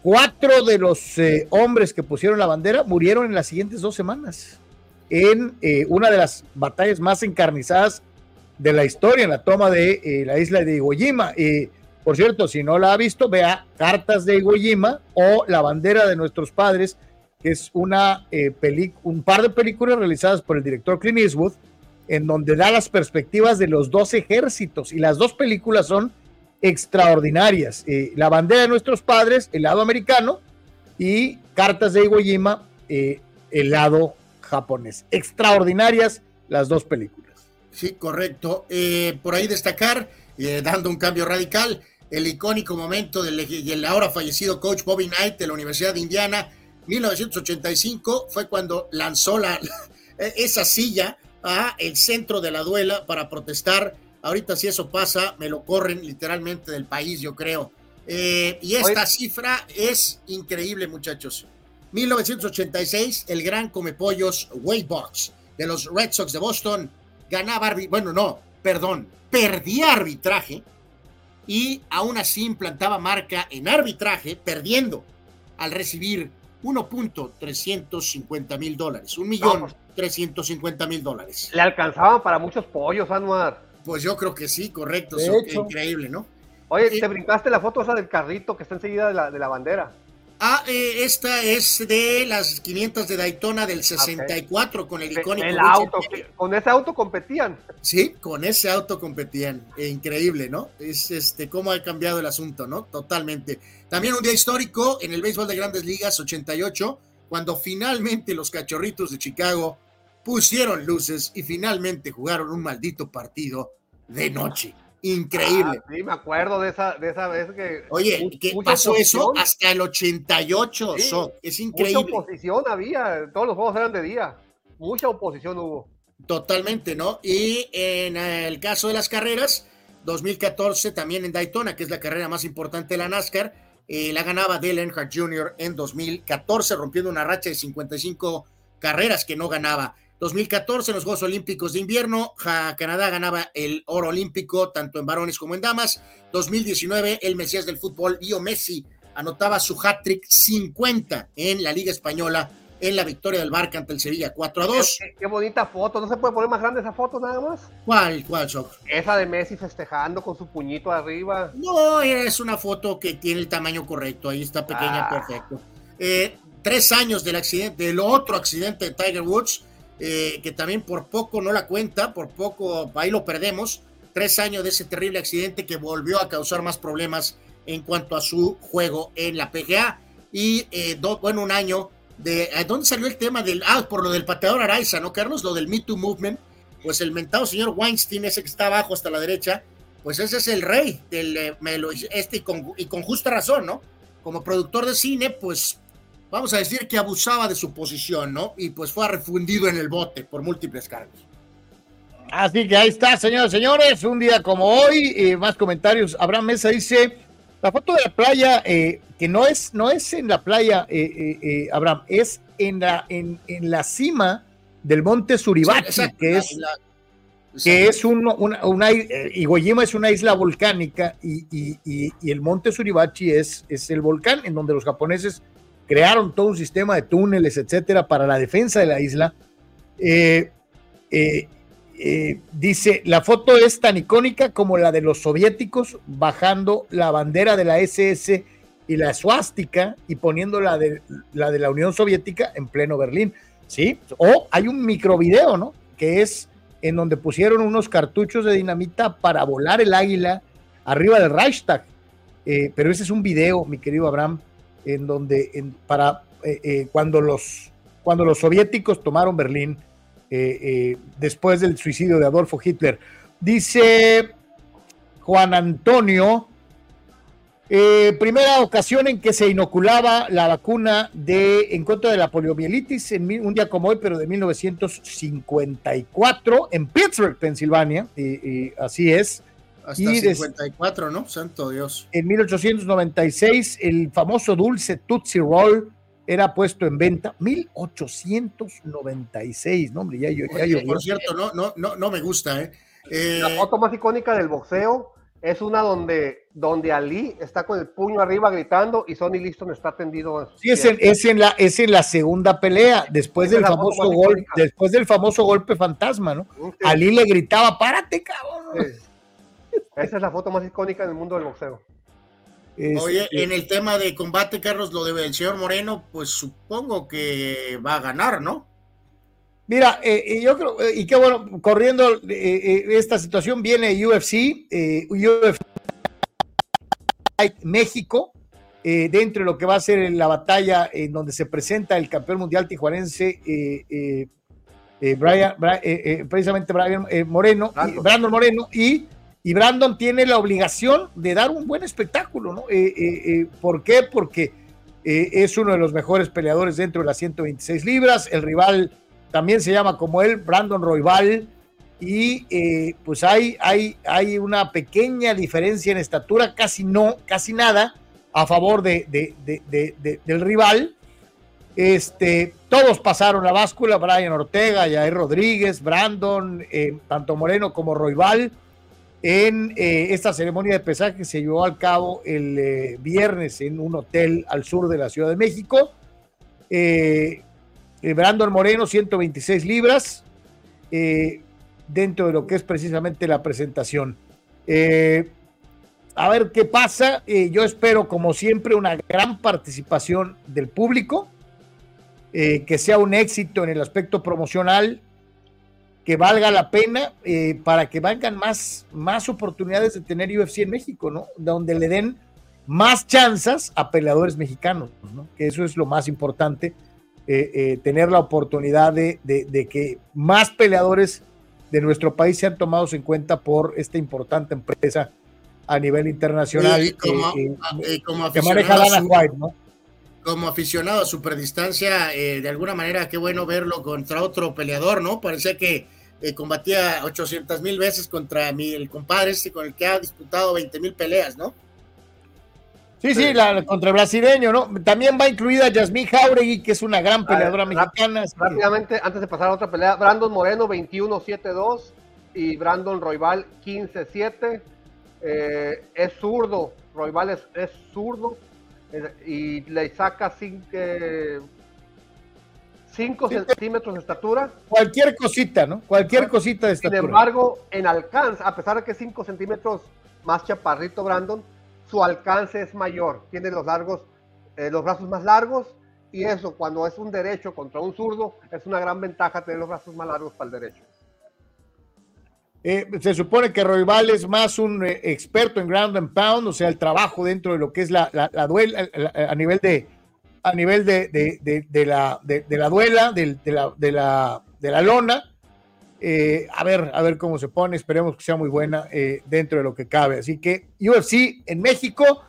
cuatro de los eh, hombres que pusieron la bandera murieron en las siguientes dos semanas en una de las batallas más encarnizadas de la historia, en la toma de la isla de Iwo Jima. por cierto, si no la ha visto, vea Cartas de Iwo Jima o La bandera de nuestros padres, que es una un par de películas realizadas por el director Clint Eastwood, en donde da las perspectivas de los dos ejércitos. Y las dos películas son extraordinarias. Eh, la bandera de nuestros padres, el lado americano, y Cartas de Iwo Jima, eh, el lado japonés. Extraordinarias las dos películas. Sí, correcto. Eh, por ahí destacar, dando un cambio radical, el icónico momento del, del, ahora fallecido coach Bobby Knight de la Universidad de Indiana, 1985, fue cuando lanzó la, esa silla a el centro de la duela para protestar Ahorita si eso pasa, me lo corren literalmente del país, yo creo. Eh, y esta cifra es increíble, muchachos. 1986, el gran comepollos Wade Box de los Red Sox de Boston ganaba, bueno, no, perdón, perdía arbitraje y aún así implantaba marca en arbitraje, perdiendo al recibir 1.350 mil dólares, un millón 350 mil dólares. Le alcanzaban para muchos pollos, Anuar. Pues yo creo que sí, correcto. De so, hecho. increíble, ¿no? Oye, te brincaste la foto esa del carrito que está enseguida de la, de la bandera. Ah, eh, esta es de las 500 de Daytona del 64 okay. con el icónico. El auto, con ese auto competían. Sí, con ese auto competían. Eh, increíble, ¿no? Es este cómo ha cambiado el asunto, ¿no? Totalmente. También un día histórico en el béisbol de Grandes Ligas 88, cuando finalmente los cachorritos de Chicago pusieron luces y finalmente jugaron un maldito partido de noche. Increíble. Ah, sí, me acuerdo de esa, de esa vez que. Oye, ¿qué pasó oposición? eso? Hasta el 88, sí, so, es increíble. Mucha oposición había, todos los juegos eran de día. Mucha oposición hubo. Totalmente, ¿no? Y en el caso de las carreras, 2014 también en Daytona, que es la carrera más importante de la NASCAR, eh, la ganaba Dale Earnhardt Jr. en 2014, rompiendo una racha de 55 carreras que no ganaba. 2014 en los Juegos Olímpicos de Invierno, Canadá ganaba el oro olímpico tanto en varones como en damas. 2019 el Mesías del fútbol, Leo Messi, anotaba su hat-trick 50 en la Liga Española en la victoria del Barca ante el Sevilla 4 a 2. Qué, qué, bonita foto, ¿no se puede poner más grande esa foto nada más? ¿Cuál, cuál, Soc? Esa de Messi festejando con su puñito arriba. No, es una foto que tiene el tamaño correcto, ahí está pequeña, ah. perfecto. Eh, tres años del accidente, del otro accidente de Tiger Woods, eh, que también por poco no la cuenta, por poco ahí lo perdemos. Tres años de ese terrible accidente que volvió a causar más problemas en cuanto a su juego en la PGA. Y eh, bueno, un año de. ¿Dónde salió el tema del. Ah, por lo del pateador Araiza, ¿no, Carlos? Lo del Me Too Movement. Pues el mentado señor Weinstein, ese que está abajo hasta la derecha, pues ese es el rey del eh, este con, y con justa razón, ¿no? Como productor de cine, pues vamos a decir que abusaba de su posición, ¿no? Y pues fue refundido en el bote por múltiples cargos. Así que ahí está, señores, señores, un día como hoy, eh, más comentarios. Abraham Mesa dice, la foto de la playa, eh, que no es, no es en la playa, eh, Abraham, es en la, en, en, la cima del monte Suribachi, sí, que es... La, la, que es un, una, una, es una isla volcánica y, y, y, y, el monte Suribachi es, es el volcán en donde los japoneses crearon todo un sistema de túneles, etcétera, para la defensa de la isla. Eh, eh, eh, dice, la foto es tan icónica como la de los soviéticos bajando la bandera de la SS y la suástica y poniendo la de la, Unión Soviética en pleno Berlín. ¿Sí? O hay un microvideo, ¿no? Que es en donde pusieron unos cartuchos de dinamita para volar el águila arriba del Reichstag. Pero ese es un video, mi querido Abraham, en donde en, para eh, eh, cuando los cuando los soviéticos tomaron Berlín después del suicidio de Adolfo Hitler. Dice Juan Antonio, primera ocasión en que se inoculaba la vacuna de, en contra de la poliomielitis, en un día como hoy, pero de 1954, en Pittsburgh, Pensilvania, y así es. Hasta y 54, ¿no? Santo Dios. En 1896, el famoso dulce Tootsie Roll era puesto en venta. 1896, no, hombre, ya, yo, ya yo, Por cierto, no, no, no, no me gusta, ¿eh? ¿eh? La foto más icónica del boxeo es una donde, donde Ali está con el puño arriba gritando y Sonny Liston está tendido. Sí, es en, es en, la, es en la segunda pelea, después del famoso golpe, después del famoso golpe fantasma, ¿no? Ali le gritaba, párate, cabrón. Sí. Esa es la foto más icónica del mundo del boxeo. Oye, en el tema de combate, Carlos, lo del señor Moreno, pues supongo que va a ganar, ¿no? Mira, eh, yo creo, eh, y qué bueno, corriendo eh, esta situación viene UFC, UFC México, dentro de lo que va a ser la batalla en donde se presenta el campeón mundial tijuanense, Brian, precisamente Brian Moreno, Brandon Moreno, y y Brandon tiene la obligación de dar un buen espectáculo, ¿no? Eh, eh, eh, ¿Por qué? Porque es uno de los mejores peleadores dentro de las 126 libras. El rival también se llama como él, Brandon Royval. Y pues hay, hay, hay una pequeña diferencia en estatura, casi no, casi nada, a favor de, del rival. Este, todos pasaron la báscula, Brian Ortega, Jair Rodríguez, Brandon, tanto Moreno como Royval en eh, esta ceremonia de pesaje que se llevó al cabo el eh, viernes en un hotel al sur de la Ciudad de México. Eh, Brandon Moreno, 126 libras, dentro de lo que es precisamente la presentación. a ver qué pasa. yo espero, como siempre, una gran participación del público, que sea un éxito en el aspecto promocional que valga la pena eh, para que valgan más, más oportunidades de tener UFC en México, ¿no? Donde le den más chances a peleadores mexicanos, ¿no? Que eso es lo más importante, eh, eh, tener la oportunidad de, de, que más peleadores de nuestro país sean tomados en cuenta por esta importante empresa a nivel internacional como, que maneja Dana White, ¿no? Como aficionado a superdistancia, eh, de alguna manera, qué bueno verlo contra otro peleador, ¿no? Parecía que eh, combatía 800 mil veces contra mi, el compadre este con el que ha disputado 20 mil peleas, ¿no? Sí, sí, la, contra el brasileño, ¿no? También va incluida Yasmín Jauregui, que es una gran peleadora mexicana. Rápidamente, antes de pasar a otra pelea, Brandon Moreno 21-7-2 y Brandon Roybal 15-7. Eh, es zurdo, Roybal es, es zurdo y le saca 5 centímetros de estatura. Cualquier cosita, ¿no? Cualquier cosita de estatura. Sin embargo, en alcance, a pesar de que 5 centímetros más chaparrito Brandon, su alcance es mayor. Tiene los largos, eh, los brazos más largos y eso, cuando es un derecho contra un zurdo, es una gran ventaja tener los brazos más largos para el derecho. Eh, se supone que Royval es más un eh, experto en ground and pound, o sea, el trabajo dentro de lo que es la, la, duela a nivel de a nivel de, de, la, de, la duela, de, la, de, la, de la lona. Eh, a ver, a ver cómo se pone, esperemos que sea muy buena dentro de lo que cabe. Así que UFC en México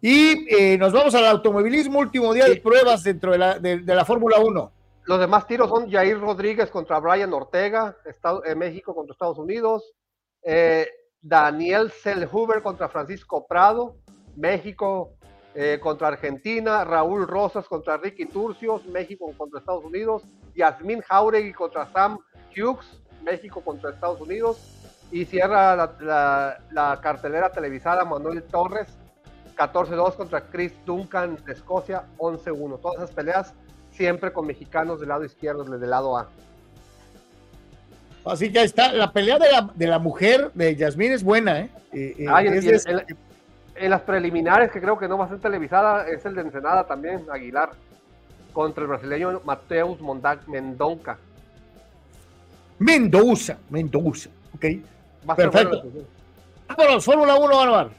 y nos vamos al automovilismo, último día de pruebas dentro de la, de, la Fórmula 1. Los demás tiros son Jair Rodríguez contra Brian Ortega, eh, México contra Estados Unidos, eh, Daniel Selhuber contra Francisco Prado, México eh, contra Argentina, Raúl Rosas contra Ricky Turcios, México contra Estados Unidos, Yasmín Jauregui contra Sam Hughes, México contra Estados Unidos, y cierra la, cartelera televisada Manuel Torres, 14-2 contra Chris Duncan de Escocia, 11-1. Todas esas peleas siempre con mexicanos del lado izquierdo, del lado A. Así que ahí está, la pelea de la, de la mujer de Yasmín es buena, ¿eh? es en, de- en- en las preliminares, que creo que no va a ser televisada, es el de Ensenada también, Aguilar, contra el brasileño Mateus Monda- Mendonca. Mendoza, Mendoza, ok. Va a ser Perfecto. Vámonos, Fórmula 1, Álvaro.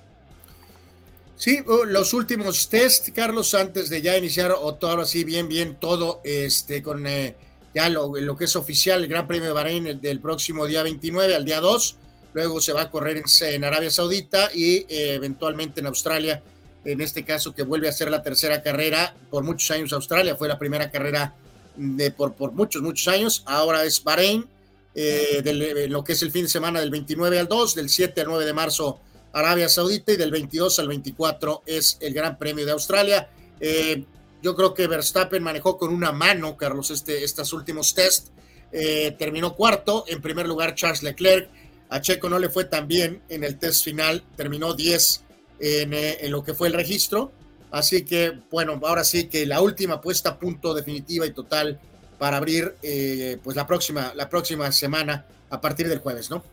Sí, los últimos test, Carlos, antes de ya iniciar o todo ahora sí, bien, bien, todo, este, con eh, ya lo, que es oficial, el Gran Premio de Bahrein el- del próximo día 29 al día 2, luego se va a correr en, Arabia Saudita y eh, eventualmente en Australia, en este caso que vuelve a ser la tercera carrera, por muchos años Australia fue la primera carrera de, por, por muchos, muchos años, ahora es Bahrein, eh, del- lo que es el fin de semana del 29 al 2, del 7 al 9 de marzo Arabia Saudita y del 22 al 24 es el Gran Premio de Australia. Eh, yo creo que Verstappen manejó con una mano, Carlos, este, estos últimos test. Eh, terminó cuarto, en primer lugar Charles Leclerc. A Checo no le fue tan bien en el test final, terminó 10 en, eh, en lo que fue el registro. Así que, bueno, ahora sí que la última puesta a punto definitiva y total para abrir eh, pues la próxima, la próxima semana a partir del jueves, ¿no?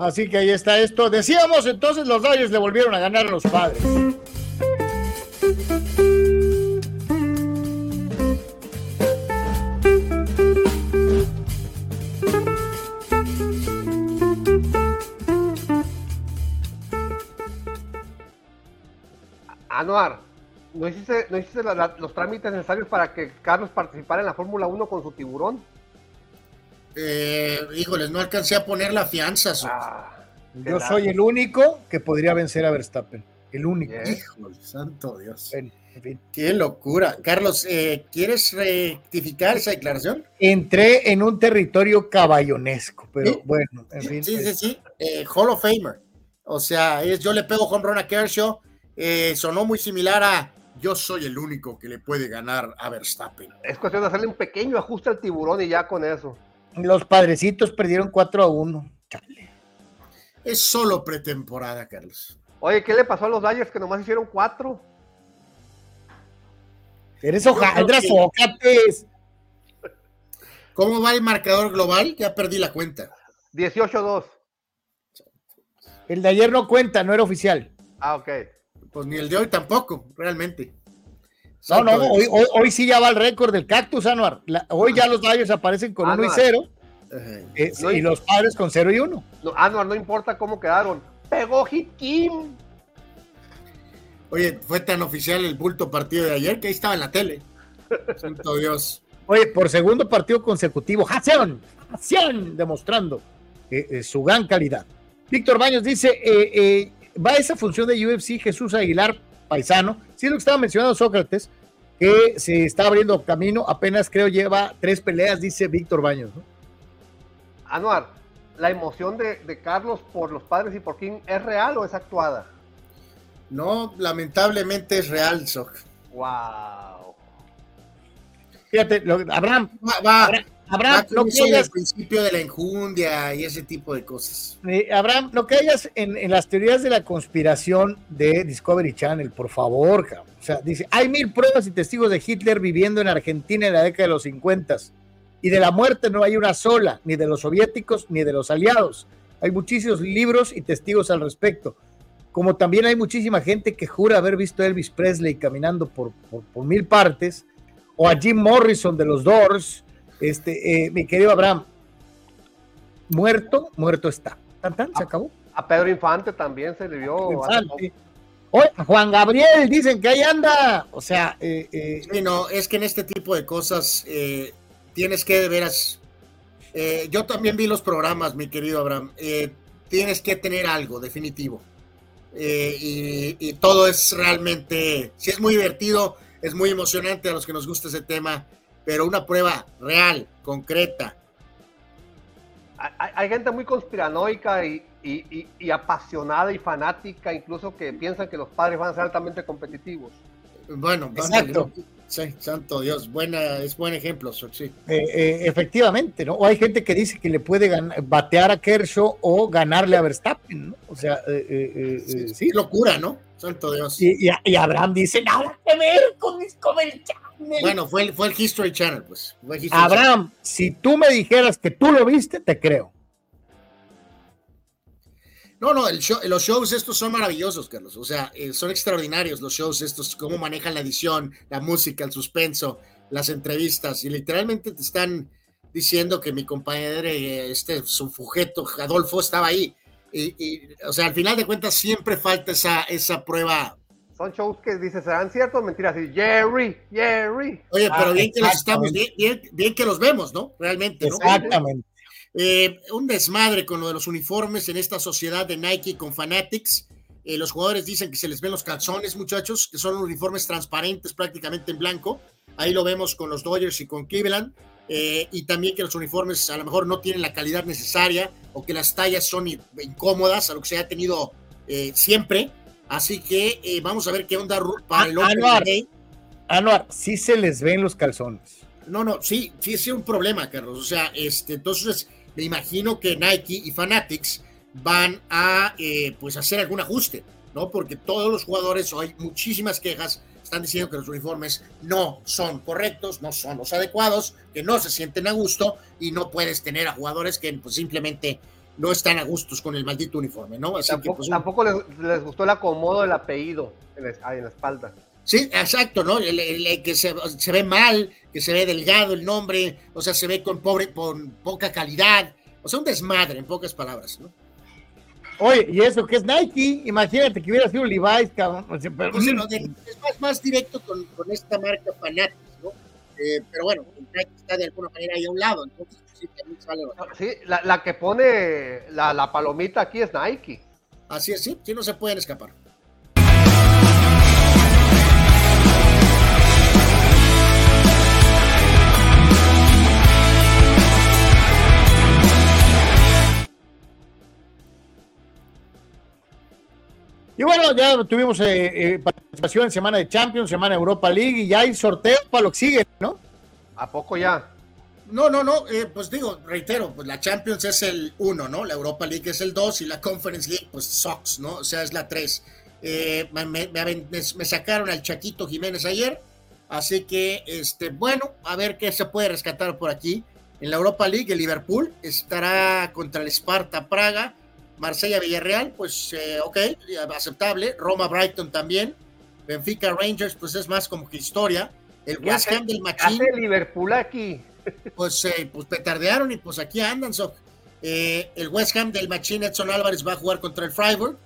Así que ahí está esto. Decíamos entonces los Dodgers le volvieron a ganar a los padres. Anuar, ¿no hiciste, los trámites necesarios para que Carlos participara en la Fórmula 1 con su tiburón? Eh, híjoles, no alcancé a poner la fianza. so- Yo soy el único que podría vencer a Verstappen. El único. Híjole, santo Dios. En fin. Qué locura. Carlos, eh, ¿quieres rectificar esa declaración? Entré en un territorio caballonesco, pero bueno, en fin. Sí, sí, sí. Eh, Hall of Famer. O sea, es yo le pego home run a Kershaw. eh, sonó muy similar a yo soy el único que le puede ganar a Verstappen. Es cuestión de hacerle un pequeño ajuste al tiburón y ya con eso. Los padrecitos perdieron 4 a 1. Es solo pretemporada, Carlos. Oye, ¿qué le pasó a los Dodgers que nomás hicieron cuatro? Eres ocates. ¿Cómo va el marcador global? Ya perdí la cuenta. 18-2. El de ayer no cuenta, no era oficial. Ah, ok. Pues ni el de hoy tampoco, realmente. No, no, hoy, hoy, hoy sí ya va el récord del cactus, Anuar. La- hoy ya los Dodgers aparecen con 1 y Anuar. 0 Ajá. No, y los padres con 0 y 1. No, Anuar, no importa cómo quedaron. Pegó Hit Kim. Oye, fue tan oficial el bulto partido de ayer que ahí estaba en la tele. Santo Dios. Oye, por segundo partido consecutivo, Haseon, Haseon, demostrando eh, eh, su gran calidad. Víctor Baños dice, eh, eh, va esa función de UFC Jesús Aguilar, paisano, sí es lo que estaba mencionando Sócrates, que se está abriendo camino, apenas creo lleva tres peleas, dice Víctor Baños. ¿no? Anuar, ¿la emoción de, de Carlos por los padres y por King es real o es actuada? No, lamentablemente es real, Soc. Wow. Fíjate, lo- Abraham, Va, va, Abraham, Abraham, no eso del caigas, principio de la enjundia y ese tipo de cosas. eh, Abraham, no caigas en, en las teorías de la conspiración de Discovery Channel, por favor, cabrón. O sea, dice, hay mil pruebas y testigos de Hitler viviendo en Argentina en la década de los 50 y de la muerte no hay una sola, ni de los soviéticos ni de los aliados. Hay muchísimos libros y testigos al respecto. Como también hay muchísima gente que jura haber visto a Elvis Presley caminando por, por, por mil partes, o a Jim Morrison de los Doors. Este, eh, mi querido Abraham, muerto, muerto está. Tan, tan, se acabó. A Pedro Infante también se le vio. Infante. Oye, a Juan Gabriel, dicen que ahí anda. O sea, eh, eh, Sí, no, es que en este tipo de cosas eh, tienes que de veras. eh, yo también vi los programas, mi querido Abraham. eh, tienes que tener algo definitivo. Eh, y, y todo es realmente, sí es muy divertido, es muy emocionante a los que nos gusta ese tema, pero una prueba real, concreta. Hay, gente muy conspiranoica y, y- y- y apasionada y fanática, incluso que piensan que los padres van a ser altamente competitivos. Bueno, Exacto. Sí, santo Dios, buena, es buen ejemplo, sí. eh, eh, efectivamente, ¿no? O hay gente que dice que le puede batear a Kershaw o ganarle a Verstappen, ¿no? O sea, eh, eh, sí. Es locura, ¿no? Santo Dios. Y, y- y Abraham dice, nada que ver con Discovery Channel. Bueno, fue el, fue el History Channel, pues. Fue el History Channel. Abraham, si tú me dijeras que tú lo viste, te creo. No, no, el show- los shows estos son maravillosos, Carlos. O sea, eh, son extraordinarios los shows estos, cómo manejan la edición, la música, el suspenso, las entrevistas. Y literalmente te están diciendo que mi compañero, eh, este sujeto, Adolfo, estaba ahí. Y, y, o sea, al final de cuentas siempre falta esa, esa prueba. Son shows que dices, ¿serán ciertos o mentiras? Y Jerry, Jerry. Oye, pero Ah, bien que los estamos, bien- bien que los vemos, ¿no? Realmente, ¿no? Exactamente. Eh, un desmadre con lo de los uniformes en esta sociedad de Nike con Fanatics. Eh, los jugadores dicen que se les ven los calzones, muchachos, que son uniformes transparentes, prácticamente en blanco. Ahí lo vemos con los Dodgers y con Cleveland. Eh, y también que los uniformes a lo mejor no tienen la calidad necesaria o que las tallas son in- incómodas, a lo que se ha tenido eh, siempre. Así que eh, vamos a ver qué onda para el Opening Anuar, Day. Anuar, sí se les ven los calzones. No, no, sí, sí es un problema, Carlos. O sea, este, entonces me imagino que Nike y Fanatics van a eh, pues hacer algún ajuste, ¿no? Porque todos los jugadores, hay muchísimas quejas, están diciendo que los uniformes no son correctos, no son los adecuados, que no se sienten a gusto y no puedes tener a jugadores que pues, simplemente no están a gustos con el maldito uniforme, ¿no? Así que Tampoco, pues, tampoco les, les gustó el acomodo del apellido en la, en la espalda. Sí, exacto, ¿no? El, el- el que se, se ve mal, que se ve delgado el nombre, o sea, se ve con pobre, con poca calidad, o sea, un desmadre, en pocas palabras, ¿no? Oye, y eso que es Nike, imagínate que hubiera sido Levi's, cabrón. O sea, pero- O sea, no, de- es más, más directo con, con esta marca Fanatics, ¿no? Eh, pero bueno, el Nike está de alguna manera ahí a un lado, entonces pues, sí, también sale bastante. Sí, la, la que pone la, la palomita aquí es Nike. Así es, sí, sí, no se pueden escapar. Y bueno, ya tuvimos eh, eh, participación en semana de Champions, semana de Europa League y ya hay sorteo para lo que sigue, ¿no? ¿A poco ya? No, no, no, eh, pues digo, reitero, pues la Champions es el 1, ¿no? La Europa League es el 2 y la Conference League, pues Sox, ¿no? O sea, es la 3. me, me- me- me sacaron al Chaquito Jiménez ayer, así que, este, bueno, a ver qué se puede rescatar por aquí. En la Europa League, el Liverpool estará contra el Sparta Praga, Marsella Villarreal, pues, eh, ok, aceptable. Roma Brighton también. Benfica Rangers, pues es más como que historia. El ¿Qué West Ham del Machín hace Liverpool aquí? pues, eh, pues petardearon y pues aquí andan. so. Eh, el West Ham del Machín Edson Álvarez va a jugar contra el Freiburg.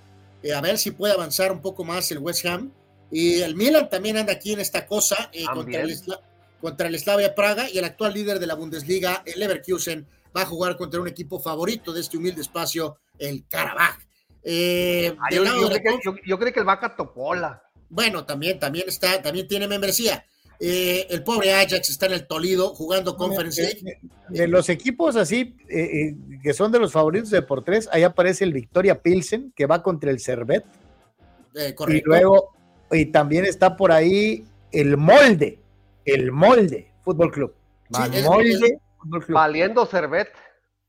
A ver si puede avanzar un poco más el West Ham. Y el Milan también anda aquí en esta cosa contra, el, contra el Slavia Praga. Y el actual líder de la Bundesliga, el Leverkusen, va a jugar contra un equipo favorito de este humilde espacio, el Karabaj. Eh, Ah, yo, creí que, yo, yo creí que el Vaca Topola. bueno, también, también está, también tiene membresía. Eh, el pobre Ajax está en el Tolido jugando Conference de, League. de- de los equipos así, eh, eh, que son de los favoritos de por tres, ahí aparece el Victoria Pilsen, que va contra el Servet. Eh, Y correcto. luego, y también está por ahí el Molde, el Molde Fútbol Club. Sí, Molde es- Fútbol Club. Valiendo Servet.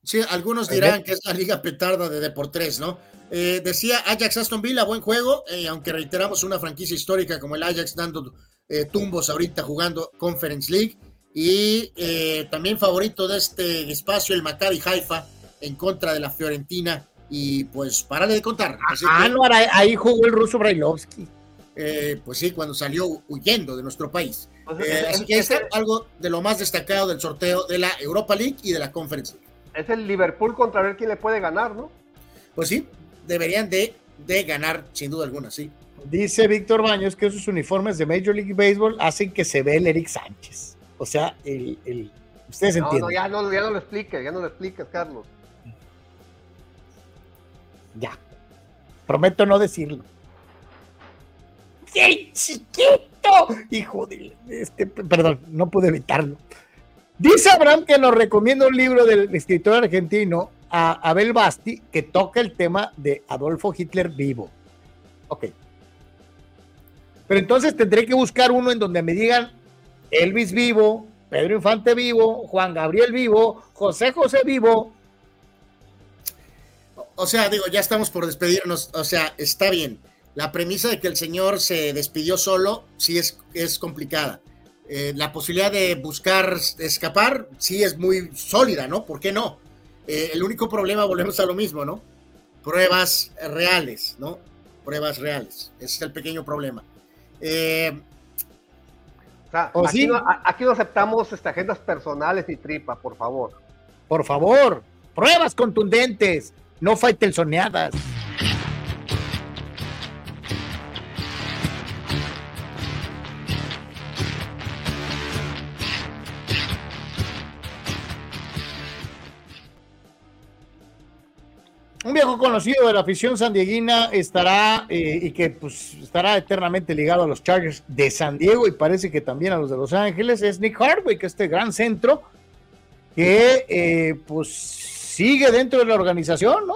Sí, algunos dirán que es la liga petarda de Deportes, ¿no? Eh, decía Ajax Aston Villa, buen juego, eh, aunque reiteramos una franquicia histórica como el Ajax dando eh, tumbos ahorita jugando Conference League. Y eh, también favorito de este espacio, el Maccabi Haifa, en contra de la Fiorentina. Y pues, párale de contar. Así que, Ah, no, ahí, ahí jugó el ruso Brailovsky. eh, pues sí, cuando salió huyendo de nuestro país. Pues, Eh, es- así es- que es es el- algo de lo más destacado del sorteo de la Europa League y de la Conference League. Es el Liverpool contra ver quién le puede ganar, ¿no? Pues sí, deberían de, de ganar, sin duda alguna, sí. Dice Víctor Baños que esos uniformes de Major League Baseball hacen que se ve el Eric Sánchez. O sea, el, el- ustedes No, entienden. no, ya no, ya no lo expliques, ya no lo expliques, Carlos. Ya. Prometo no decirlo. ¡Qué chiquito! Hijo de... Este, perdón, no pude evitarlo. Dice Abraham que nos recomienda un libro del escritor argentino a Abel Basti que toca el tema de Adolfo Hitler vivo. Ok. Pero entonces tendré que buscar uno en donde me digan Elvis vivo, Pedro Infante vivo, Juan Gabriel vivo, José José vivo. O sea, digo, ya estamos por despedirnos, o sea, está bien, la premisa de que el señor se despidió solo sí es, es complicada. Eh, la posibilidad de buscar escapar sí es muy sólida, ¿no? ¿Por qué no? Eh, el único problema, volvemos a lo mismo, ¿no? Pruebas reales, ¿no? Pruebas reales. Ese es el pequeño problema. Eh, O sea, ¿O aquí, sí? no, a- aquí no aceptamos este, agendas personales ni tripa, por favor. Por favor, pruebas contundentes, no faitelsoneadas. Un viejo conocido de la afición sandieguina estará eh, y que pues estará eternamente ligado a los Chargers de San Diego y parece que también a los de Los Ángeles es Nick Hardwick, este gran centro que eh, pues sigue dentro de la organización, ¿no?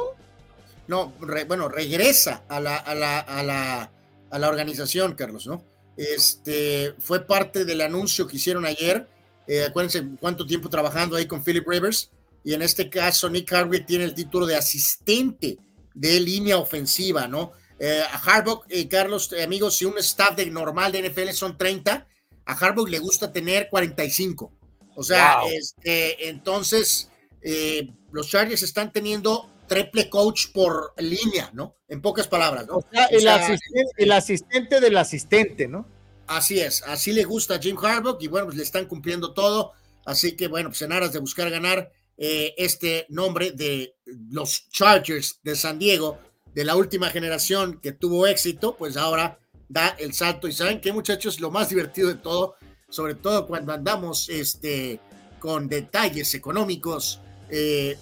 no, re- bueno, regresa a la, a la, a la, a la organización, Carlos, ¿no? Este, fue parte del anuncio que hicieron ayer. Eh, acuérdense cuánto tiempo trabajando ahí con Philip Rivers. Y en este caso, Nick Hardwick tiene el título de asistente de línea ofensiva, ¿no? Eh, a Harbaugh, eh, Carlos, eh, amigos, si un staff de normal de NFL son 30, a Harbaugh le gusta tener 45. O sea, Wow. este, entonces, eh, los Chargers están teniendo triple coach por línea, ¿no? En pocas palabras, ¿no? O sea, O el, sea, asistente, el asistente del asistente, ¿no? Así es, así le gusta a Jim Harbaugh y bueno, pues le están cumpliendo todo. Así que bueno, pues en aras de buscar ganar eh, este nombre de los Chargers de San Diego, de la última generación que tuvo éxito, pues ahora da el salto. Y saben qué, muchachos, lo más divertido de todo, sobre todo cuando andamos este, con detalles económicos. eh,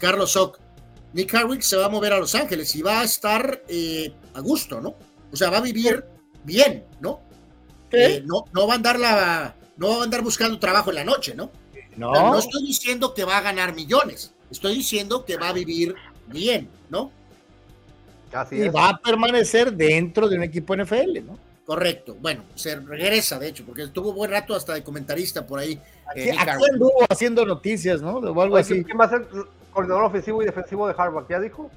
Carlos Sock, Nick Hardwick se va a mover a Los Ángeles y va a estar eh, a gusto, ¿no? O sea, va a vivir bien, ¿no? Eh, no, no va a andar la, no va a andar buscando trabajo en la noche, ¿no? No. No, no estoy diciendo que va a ganar millones, estoy diciendo que va a vivir bien, ¿no? Así Y es. va a permanecer dentro de un equipo NFL, ¿no? Correcto. Bueno, se regresa, de hecho, porque estuvo buen rato hasta de comentarista por ahí. eh, Aquí, anduvo haciendo noticias, ¿no? O algo Oye, así. ¿Quién va a ser coordinador ofensivo y defensivo de Harvard? ¿Ya dijo?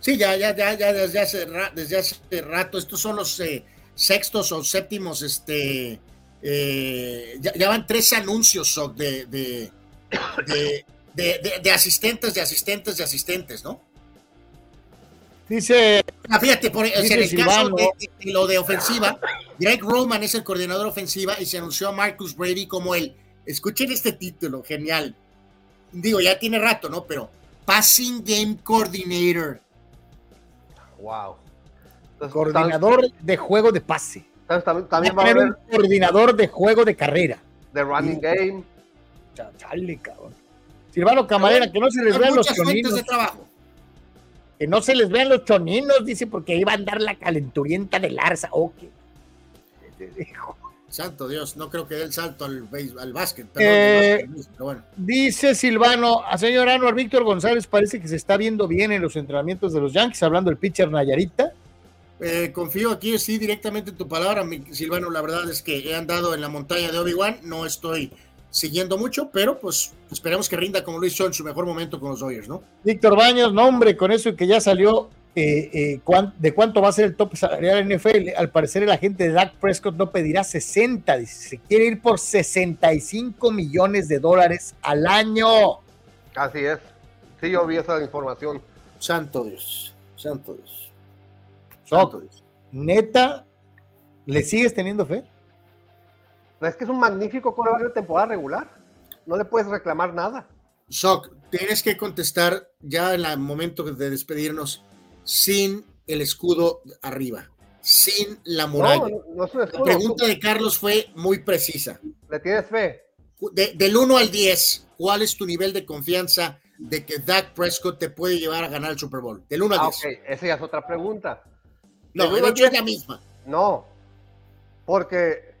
Sí, ya, ya, ya, ya desde hace, ra- desde hace rato. Estos son los eh, sextos o séptimos, este, eh, ya, ya van tres anuncios Soc, de, de, de, de- de- de asistentes, de asistentes, de asistentes, ¿no? Dice, Ah, fíjate, por, o sea, Dice en el caso Silvano. de, de- de lo de ofensiva, Greg Roman es el coordinador ofensiva y se anunció a Marcus Brady como el, escuchen este título, genial. Digo, ya tiene rato, ¿no? Pero Passing Game Coordinator. Wow. coordinador de juego de pase. Entonces, también, también Va a haber un coordinador de juego de carrera. de running game. Cha- Chale, cabrón. Silvano Camarera, que no se les vean los choninos. de trabajo. Que no se les vean los choninos, dice, porque iba a andar la calenturienta del Arza. Ok. Santo Dios, no creo que dé el salto al, al básquet. Eh, al básquet, pero bueno. Dice Silvano, a señor Anuar Víctor González parece que se está viendo bien en los entrenamientos de los Yankees, hablando del pitcher Nayarita. Eh, confío aquí, sí, directamente en tu palabra, mi Silvano. La verdad es que he andado en la montaña de Obi-Wan, no estoy siguiendo mucho, pero pues esperemos que rinda como lo hizo en su mejor momento con los Dodgers, ¿no? Víctor Baños, no hombre, con eso que ya salió eh, eh, cuán- de cuánto va a ser el tope salarial en NFL. Al parecer el agente de Dak Prescott no pedirá 60, dice, se quiere ir por 65 millones de dólares al año. Así es. Sí, yo vi esa información. Santo Dios, santo Dios. Neta, ¿le sigues teniendo fe? Es que es un magnífico coreback de temporada regular. No le puedes reclamar nada. Soc, tienes que contestar ya en el momento de despedirnos sin el escudo arriba, sin la muralla. No, no es un la pregunta de Carlos fue muy precisa. ¿Le tienes fe? De- del 1 al 10, ¿cuál es tu nivel de confianza de que Dak Prescott te puede llevar a ganar el Super Bowl? Del 1 al Ah, 10. ok, esa ya es otra pregunta. No, de hecho es 10, la misma. No, porque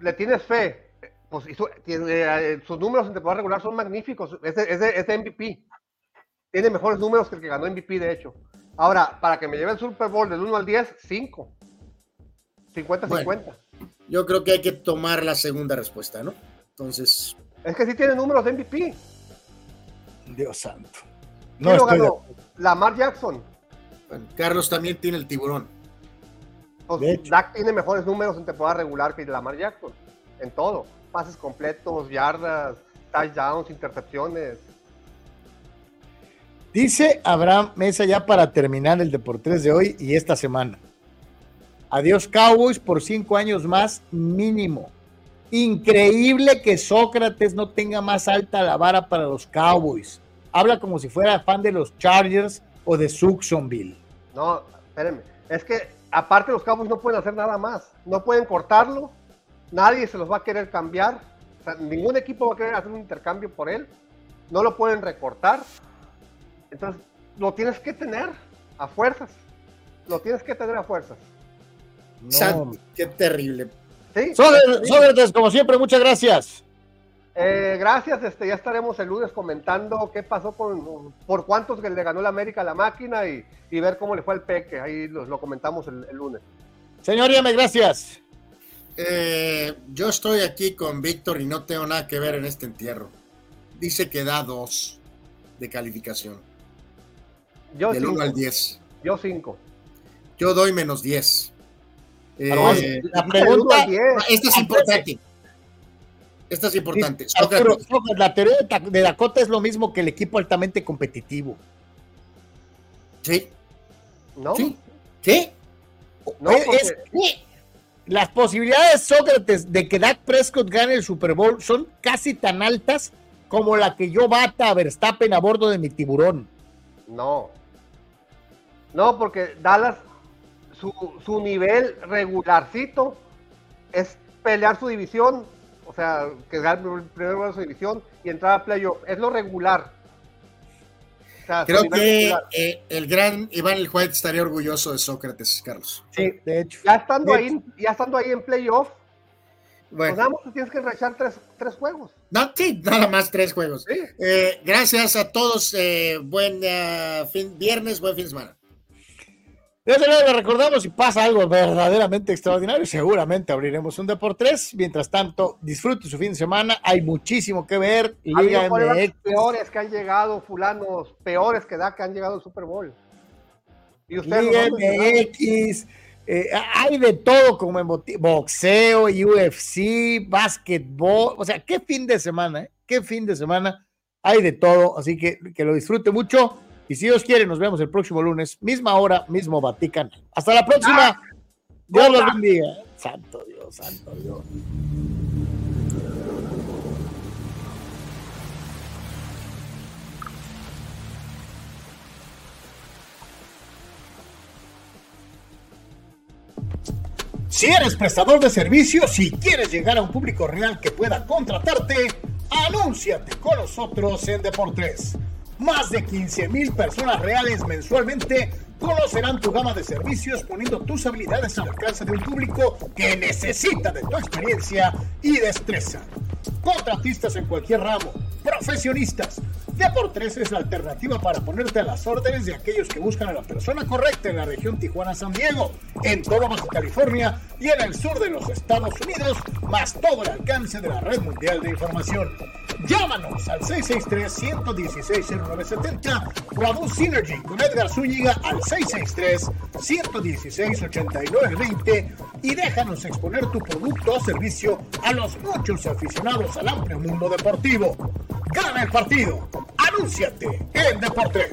le tienes fe. Pues hizo- tiene, eh, sus números en temporada regular son magníficos. Es de, es de- es de MVP. Tiene mejores números que el que ganó MVP, de hecho. Ahora, para que me lleve el Super Bowl del 1 al 10, 5. 50-50. Yo creo que hay que tomar la segunda respuesta, ¿no? Entonces, Es que sí tiene números de MVP. Dios santo. ¿Quién No lo ganó? Lamar Jackson. Bueno, Carlos también tiene el tiburón. Pues, Dak tiene mejores números en temporada regular que Lamar Jackson. En todo. Pases completos, yardas, touchdowns, intercepciones. Dice Abraham Mesa ya para terminar el Deportes de hoy y esta semana. Adiós Cowboys por cinco años más mínimo. Increíble que Sócrates no tenga más alta la vara para los Cowboys. Habla como si fuera fan de los Chargers o de Suxonville. No, espérenme. Es que aparte los Cowboys no pueden hacer nada más. No pueden cortarlo. Nadie se los va a querer cambiar. O sea, ningún equipo va a querer hacer un intercambio por él. No lo pueden recortar. Entonces, lo tienes que tener a fuerzas. Lo tienes que tener a fuerzas. No. qué terrible. ¿Sí? Sócrates, como siempre, muchas gracias. Eh, gracias, este, ya estaremos el lunes comentando qué pasó con, por cuántos le ganó la América a la máquina y, ver cómo le fue al Peque, ahí lo, comentamos el, lunes. Señor Yame, gracias. Eh, yo estoy aquí con Víctor y no tengo nada que ver en este entierro. Dice que da dos de calificación. Yo del 1 al 10. Yo 5. Yo doy menos 10. Eh, la pregunta, esta es importante. Esta es importante. la teoría de Dakota es lo mismo que el equipo altamente competitivo. Sí. ¿No? Sí. ¿Sí? No, es, las posibilidades, Sócrates, de que Dak Prescott gane el Super Bowl son casi tan altas como la que yo bata a Verstappen a bordo de mi tiburón. No. No, porque Dallas su, nivel regularcito es pelear su división, o sea, que el primer lugar de su división y entrar a playoff. Es lo regular. Creo que eh, el gran Iván El White estaría orgulloso de Sócrates, Carlos. Sí, de hecho. Ya estando, ahí, ya estando ahí en playoff, bueno. Pues tienes que rechar tres, tres, juegos. No, sí, nada más tres juegos. Eh, gracias a todos. Eh, buen fin, viernes, buen fin de semana. Desde luego le recordamos, si pasa algo verdaderamente extraordinario, seguramente abriremos un Deportes. Mientras tanto, disfrute su fin de semana. Hay muchísimo que ver. Liga MX. Peores que han llegado, fulanos, peores que da que han llegado al Super Bowl. Y Liga MX. Eh, hay de todo como en boxeo, UFC, básquetbol. O sea, qué fin de semana, ¿eh? Qué fin de semana. Hay de todo. Así que que lo disfrute mucho. Y si Dios quiere, nos vemos el próximo lunes, misma hora, mismo Vaticano. Hasta la próxima. Dios los bendiga. Santo Dios, santo Dios. Si eres prestador de servicios y quieres llegar a un público real que pueda contratarte, anúnciate con nosotros en Deportes. Más de 15 mil personas reales mensualmente conocerán tu gama de servicios poniendo tus habilidades al alcance de un público que necesita de tu experiencia y destreza. Contratistas en cualquier ramo, profesionistas. Deportes es la alternativa para ponerte a las órdenes de aquellos que buscan a la persona correcta en la región Tijuana-San Diego, en todo Baja California y en el sur de los Estados Unidos, más todo el alcance de la red mundial de información. Llámanos al 663-116-0970 o a Synergy con Edgar Zúñiga al 663-116-8920 y déjanos exponer tu producto o servicio a los muchos aficionados al amplio mundo deportivo. Gana el partido. Anúnciate en Deportes.